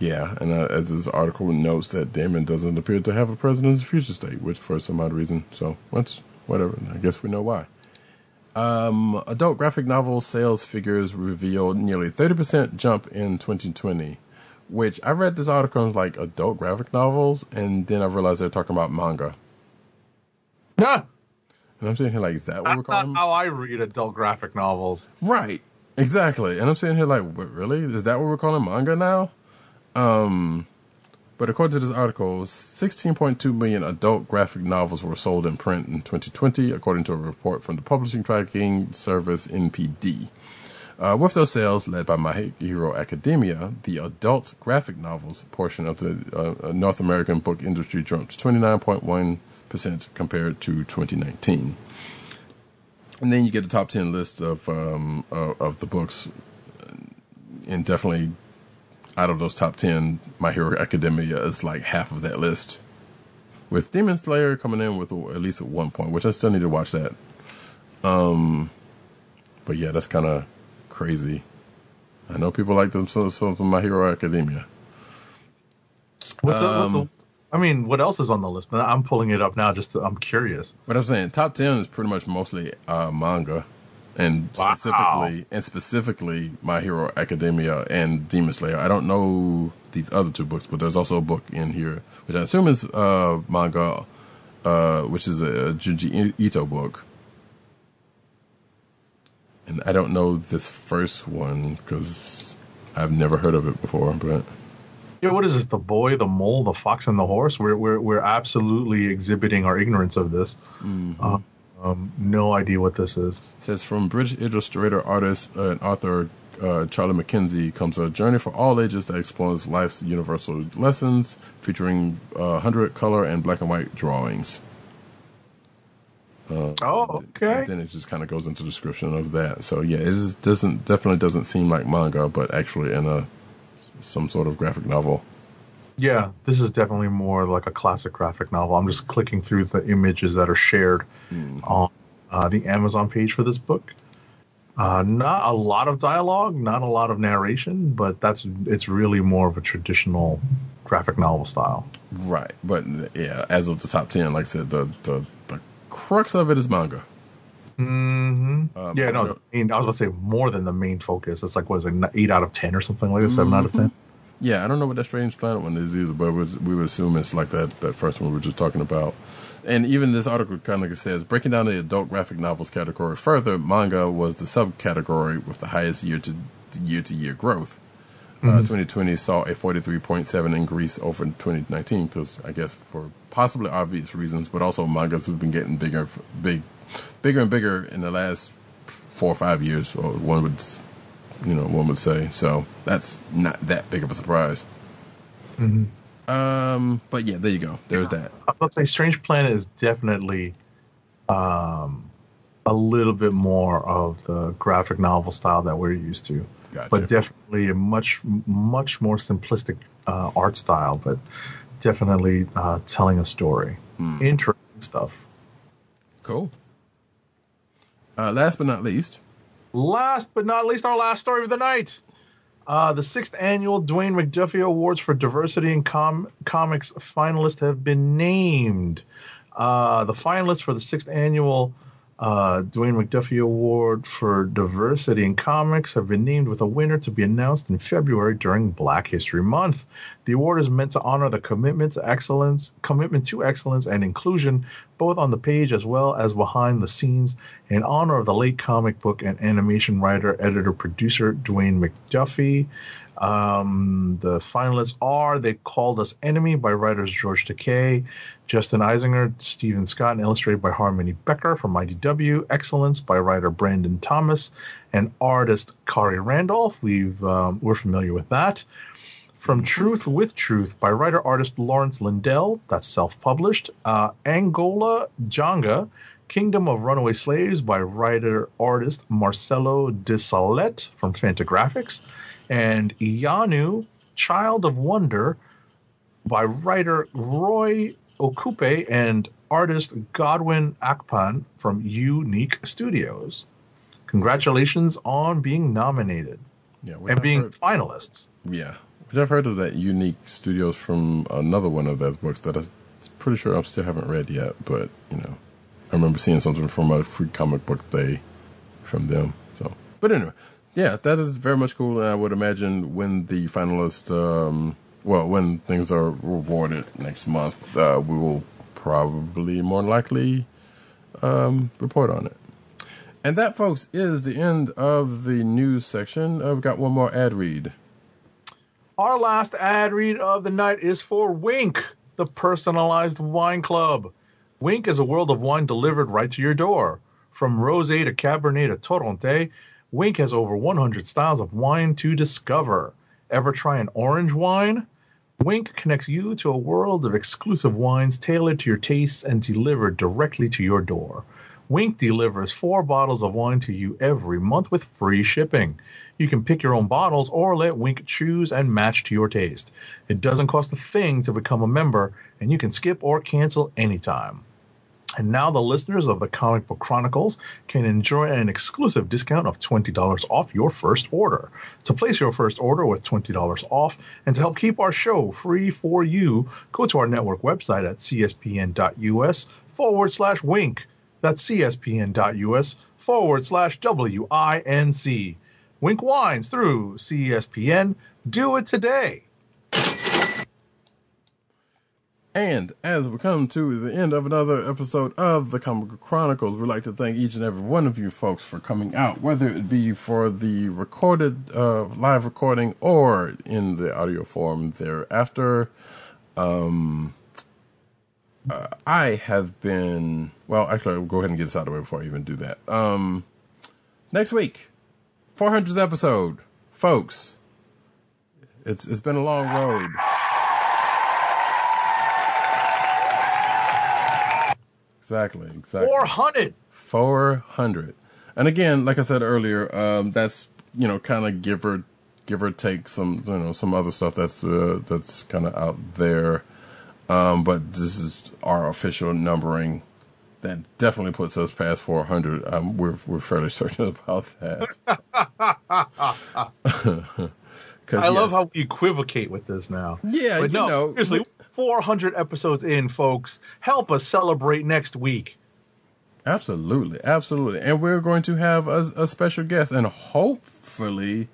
Yeah, and uh, as this article notes that Damon doesn't appear to have a presence in future state, which for some odd reason, so that's whatever. I guess we know why. Um, adult graphic novel sales figures revealed nearly 30% jump in 2020, which I read this article and was like adult graphic novels, and then I realized they're talking about manga. Yeah, And I'm sitting here like, is that what we're that's not calling? how I read adult graphic novels. Right. Exactly. And I'm sitting here like, what, really? Is that what we're calling manga now? Um, but according to this article, 16.2 million adult graphic novels were sold in print in 2020, according to a report from the publishing tracking service NPD. Uh, with those sales led by My Hero Academia, the adult graphic novels portion of the uh, North American book industry jumped 29.1% compared to 2019 and then you get the top 10 list of um uh, of the books and definitely out of those top 10 my hero academia is like half of that list with demon slayer coming in with at least at one point which i still need to watch that um but yeah that's kind of crazy i know people like them so so from my hero academia What's, Um, I mean, what else is on the list? I'm pulling it up now. Just to, I'm curious. But I'm saying top ten is pretty much mostly uh, manga, and Wow. specifically and specifically My Hero Academia and Demon Slayer. I don't know these other two books, but there's also a book in here which I assume is uh, manga, uh, which is a Junji Ito book. and I don't know this first one because I've never heard of it before. But Yeah, what is this? The boy, the mole, the fox, and the horse. We're we're we're absolutely exhibiting our ignorance of this. Uh, um, no idea what this is. it says from British illustrator, artist, uh, and author uh, Charlie Mackesy comes a journey for all ages that explores life's universal lessons, featuring uh, hundred color and black and white drawings. Oh, And okay. then it just kind of goes into description of that. So yeah, it just doesn't definitely doesn't seem like manga, but actually in a some sort of graphic novel. Yeah, this is definitely more like a classic graphic novel. I'm just clicking through the images that are shared on uh, the Amazon page for this book. Uh, not a lot of dialogue, not a lot of narration, but that's it's really more of a traditional graphic novel style. Right, but yeah, as of the top ten, like I said, the the, the crux of it is manga. hmm Um, yeah, no, I, mean, I was going to say more than the main focus. It's like what is it, eight out of ten or something like that, 7 out of ten. Yeah, I don't know what that Strange Planet one is either, but we would assume it's like that that first one we were just talking about. And even this article kind of says breaking down the adult graphic novels category further, manga was the subcategory with the highest year to year to year growth. Uh, 2020 saw a 43.7 increase over 2019 because I guess for possibly obvious reasons, but also mangas have been getting bigger, big, bigger and bigger in the last four or five years, or one would, you know, one would say. So that's not that big of a surprise. Um, but yeah, there you go. There's that. Let's say Strange Planet is definitely um, a little bit more of the graphic novel style that we're used to, Gotcha. but definitely a much much more simplistic uh, art style, but definitely uh, telling a story. Interesting stuff. Cool. Uh, last but not least, Last but not least, our last story of the night. Uh, the sixth annual Dwayne McDuffie Awards for Diversity in Com- Comics finalists have been named. Uh, the finalists for the sixth annual uh, Dwayne McDuffie Award for Diversity in Comics have been named with a winner to be announced in February during Black History Month. The award is meant to honor the commitment to excellence, commitment to excellence and inclusion, both on the page as well as behind the scenes, in honor of the late comic book and animation writer, editor, producer Dwayne McDuffie. Um, the finalists are They Called Us Enemy by writers George Takei, Justin Eisinger, Steven Scott, and illustrated by Harmony Becker from IDW, Excellence by writer Brandon Thomas, and artist Khary Randolph. We've, um, we're familiar with that. From Truth with Truth by writer artist Lawrence Lindell, that's self published. Uh, Angola Janga, Kingdom of Runaway Slaves by writer artist Marcelo D'Salete from Fantagraphics. And Iyanu, Child of Wonder by writer Roye Okupe and artist Godwin Akpan from YouNeek Studios. Congratulations on being nominated yeah, and being heard- finalists. yeah, which I've heard of that YouNeek Studios from another one of those books that I'm pretty sure I still haven't read yet, but you know, I remember seeing something from a free comic book day from them. So, but anyway, yeah, that is very much cool, and I would imagine when the finalists, um, well, when things are rewarded next month, uh, we will probably more likely um, report on it. And that, folks, is the end of the news section. I've got one more ad read. Our last ad read of the night is for Winc, the personalized wine club. Winc is a world of wine delivered right to your door. From rosé to cabernet to torronté, Winc has over 100 styles of wine to discover. Ever try an orange wine? Winc connects you to a world of exclusive wines tailored to your tastes and delivered directly to your door. Winc delivers four bottles of wine to you every month with free shipping. You can pick your own bottles or let Winc choose and match to your taste. It doesn't cost a thing to become a member, and you can skip or cancel anytime. And now the listeners of the Comic Book Chronicles can enjoy an exclusive discount of $20 off your first order. To place your first order with $20 off and to help keep our show free for you, go to our network website at cspn.us forward slash winc. That's cspn.us forward slash W-I-N-C. Winc Wines through CSPN. Do it today. And as we come to the end of another episode of the Comic Chronicles, we'd like to thank each and every one of you folks for coming out, whether it be for the recorded uh, live recording or in the audio form thereafter. Um, uh, I have been well. Actually, I'll go ahead and get this out of the way before I even do that. Um, next week, 400th episode, folks. It's it's been a long road. Exactly, exactly. 400. 400 and again like i said earlier um that's you know kind of give or give or take some you know some other stuff that's uh, that's kind of out there um but this is our official numbering that definitely puts us past 400 um we're we're fairly certain about that I love yes, how we equivocate with this now. yeah But you no, know seriously, 400 episodes in, folks. Help us celebrate next week. Absolutely, absolutely, and we're going to have a, a special guest, and hopefully,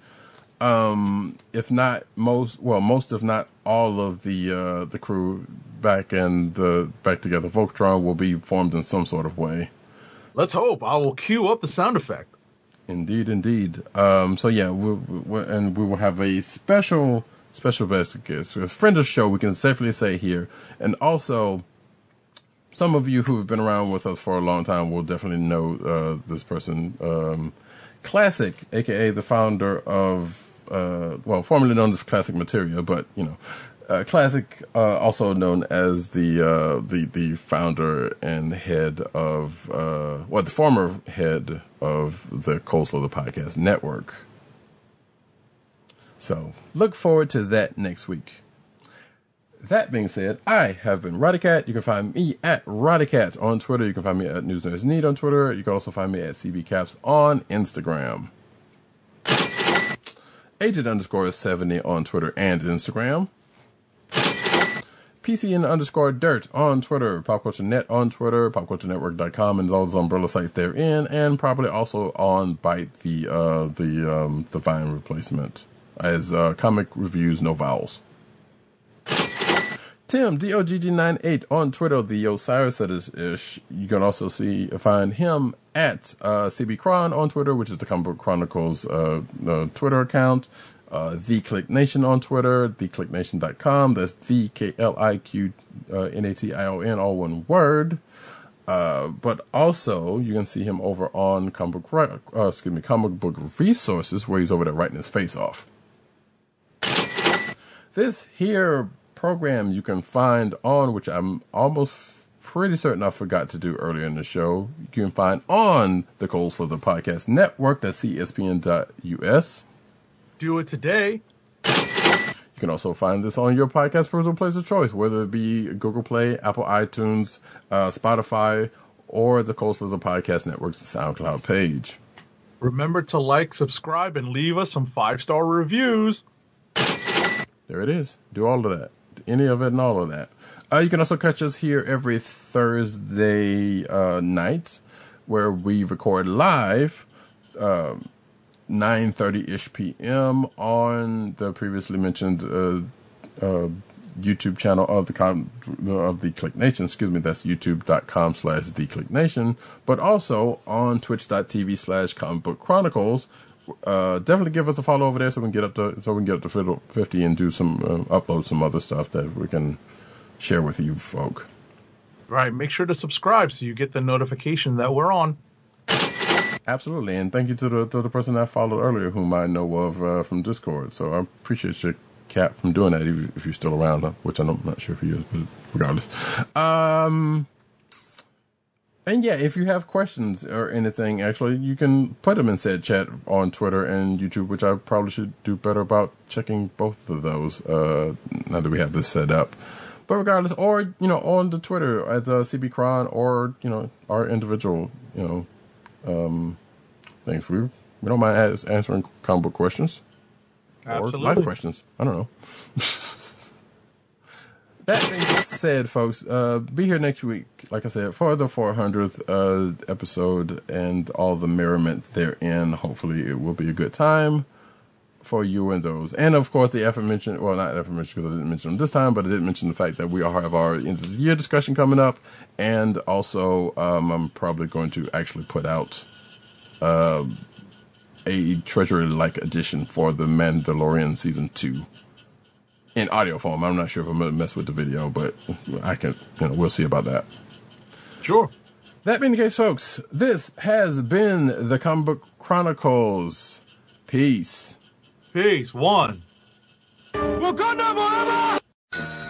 um, if not most, well, most if not all of the uh, the crew back and the back together, Voltron will be formed in some sort of way. Let's hope. I will cue up the sound effect. Indeed, indeed. Um, so yeah, we, we, and we will have a special special guest guest, a friend of show. We can safely say here, and also some of you who have been around with us for a long time will definitely know uh, this person, um, Classic, aka the founder of, uh, well, formerly known as Classic Material, but you know, uh, Classic, uh, also known as the uh, the the founder and head of, uh, well, the former head of the Cold Slither Podcast Network. So look forward to that next week. That being said, I have been Roddycat. You can find me at Roddycat on Twitter. You can find me at News Nerds Need on Twitter. You can also find me at CBCaps on Instagram. Agent underscore 70 on Twitter and Instagram. PCN underscore dirt on Twitter, Pop Culture Net on Twitter, popculturenetwork.com and all those umbrella sites therein, and probably also on Byte, the uh, the um, the Vine replacement, as uh, comic reviews, no vowels. Tim DOGG98 on Twitter, the Osiris ish. You can also see find him at uh, CB Cron on Twitter, which is the Comic Book Chronicles uh, uh, Twitter account. Uh, the Kliq Nation on Twitter, thekliqnation.com. That's the K L I Q N A T I O N, all one word. Uh, but also, you can see him over on comic book, uh, excuse me, comic book resources, where he's over there writing his face off. This here program you can find on, which I'm almost pretty certain I forgot to do earlier in the show. You can find on the Cold Slither Podcast Network. That's cspn.us. Do it today. You can also find this on your podcast personal place of choice, whether it be Google Play, Apple iTunes, uh, Spotify, or the Cold Slither Podcast Network's SoundCloud page. Remember to like, subscribe, and leave us some five star reviews. There it is. Do all of that. Any of it and all of that. Uh, you can also catch us here every Thursday uh, night where we record live, um, 9.30 ish p.m. on the previously mentioned uh, uh, YouTube channel of the com- of the Kliq Nation. Excuse me, that's youtube.com slash the Kliq Nation, but also on twitch.tv slash comic book chronicles. Uh, definitely give us a follow over there so we can get up to so we can get up to 50 and do some uh, upload some other stuff that we can share with you folk. Right. Make sure to subscribe so you get the notification that we're on. Absolutely, and thank you to the to the person I followed earlier, whom I know of uh, from Discord. So I appreciate your cat from doing that, if, if you're still around, which I'm not sure if he is, but regardless. Um, and yeah, if you have questions or anything, actually, you can put them in said chat on Twitter and YouTube, which I probably should do better about checking both of those. Uh, now that we have this set up. But regardless, or you know, on the Twitter at uh, CB Cron, or you know, our individual, you know, um, things. We we don't mind as- answering comic book questions or life Absolutely. questions. I don't know. that being said, folks, uh, be here next week. Like I said, for the 400th uh, episode and all the merriment therein. Hopefully, it will be a good time. for you and those. And of course, the aforementioned, well, not aforementioned because I didn't mention them this time, but I did mention the fact that we all have our end of the year discussion coming up. And also, um, I'm probably going to actually put out uh, a treasury like edition for the Mandalorian season two in audio form. I'm not sure if I'm going to mess with the video, but I can, you know, we'll see about that. Sure. That being the case, folks, this has been the Comic Book Chronicles. Peace. Peace. One. Wakanda forever!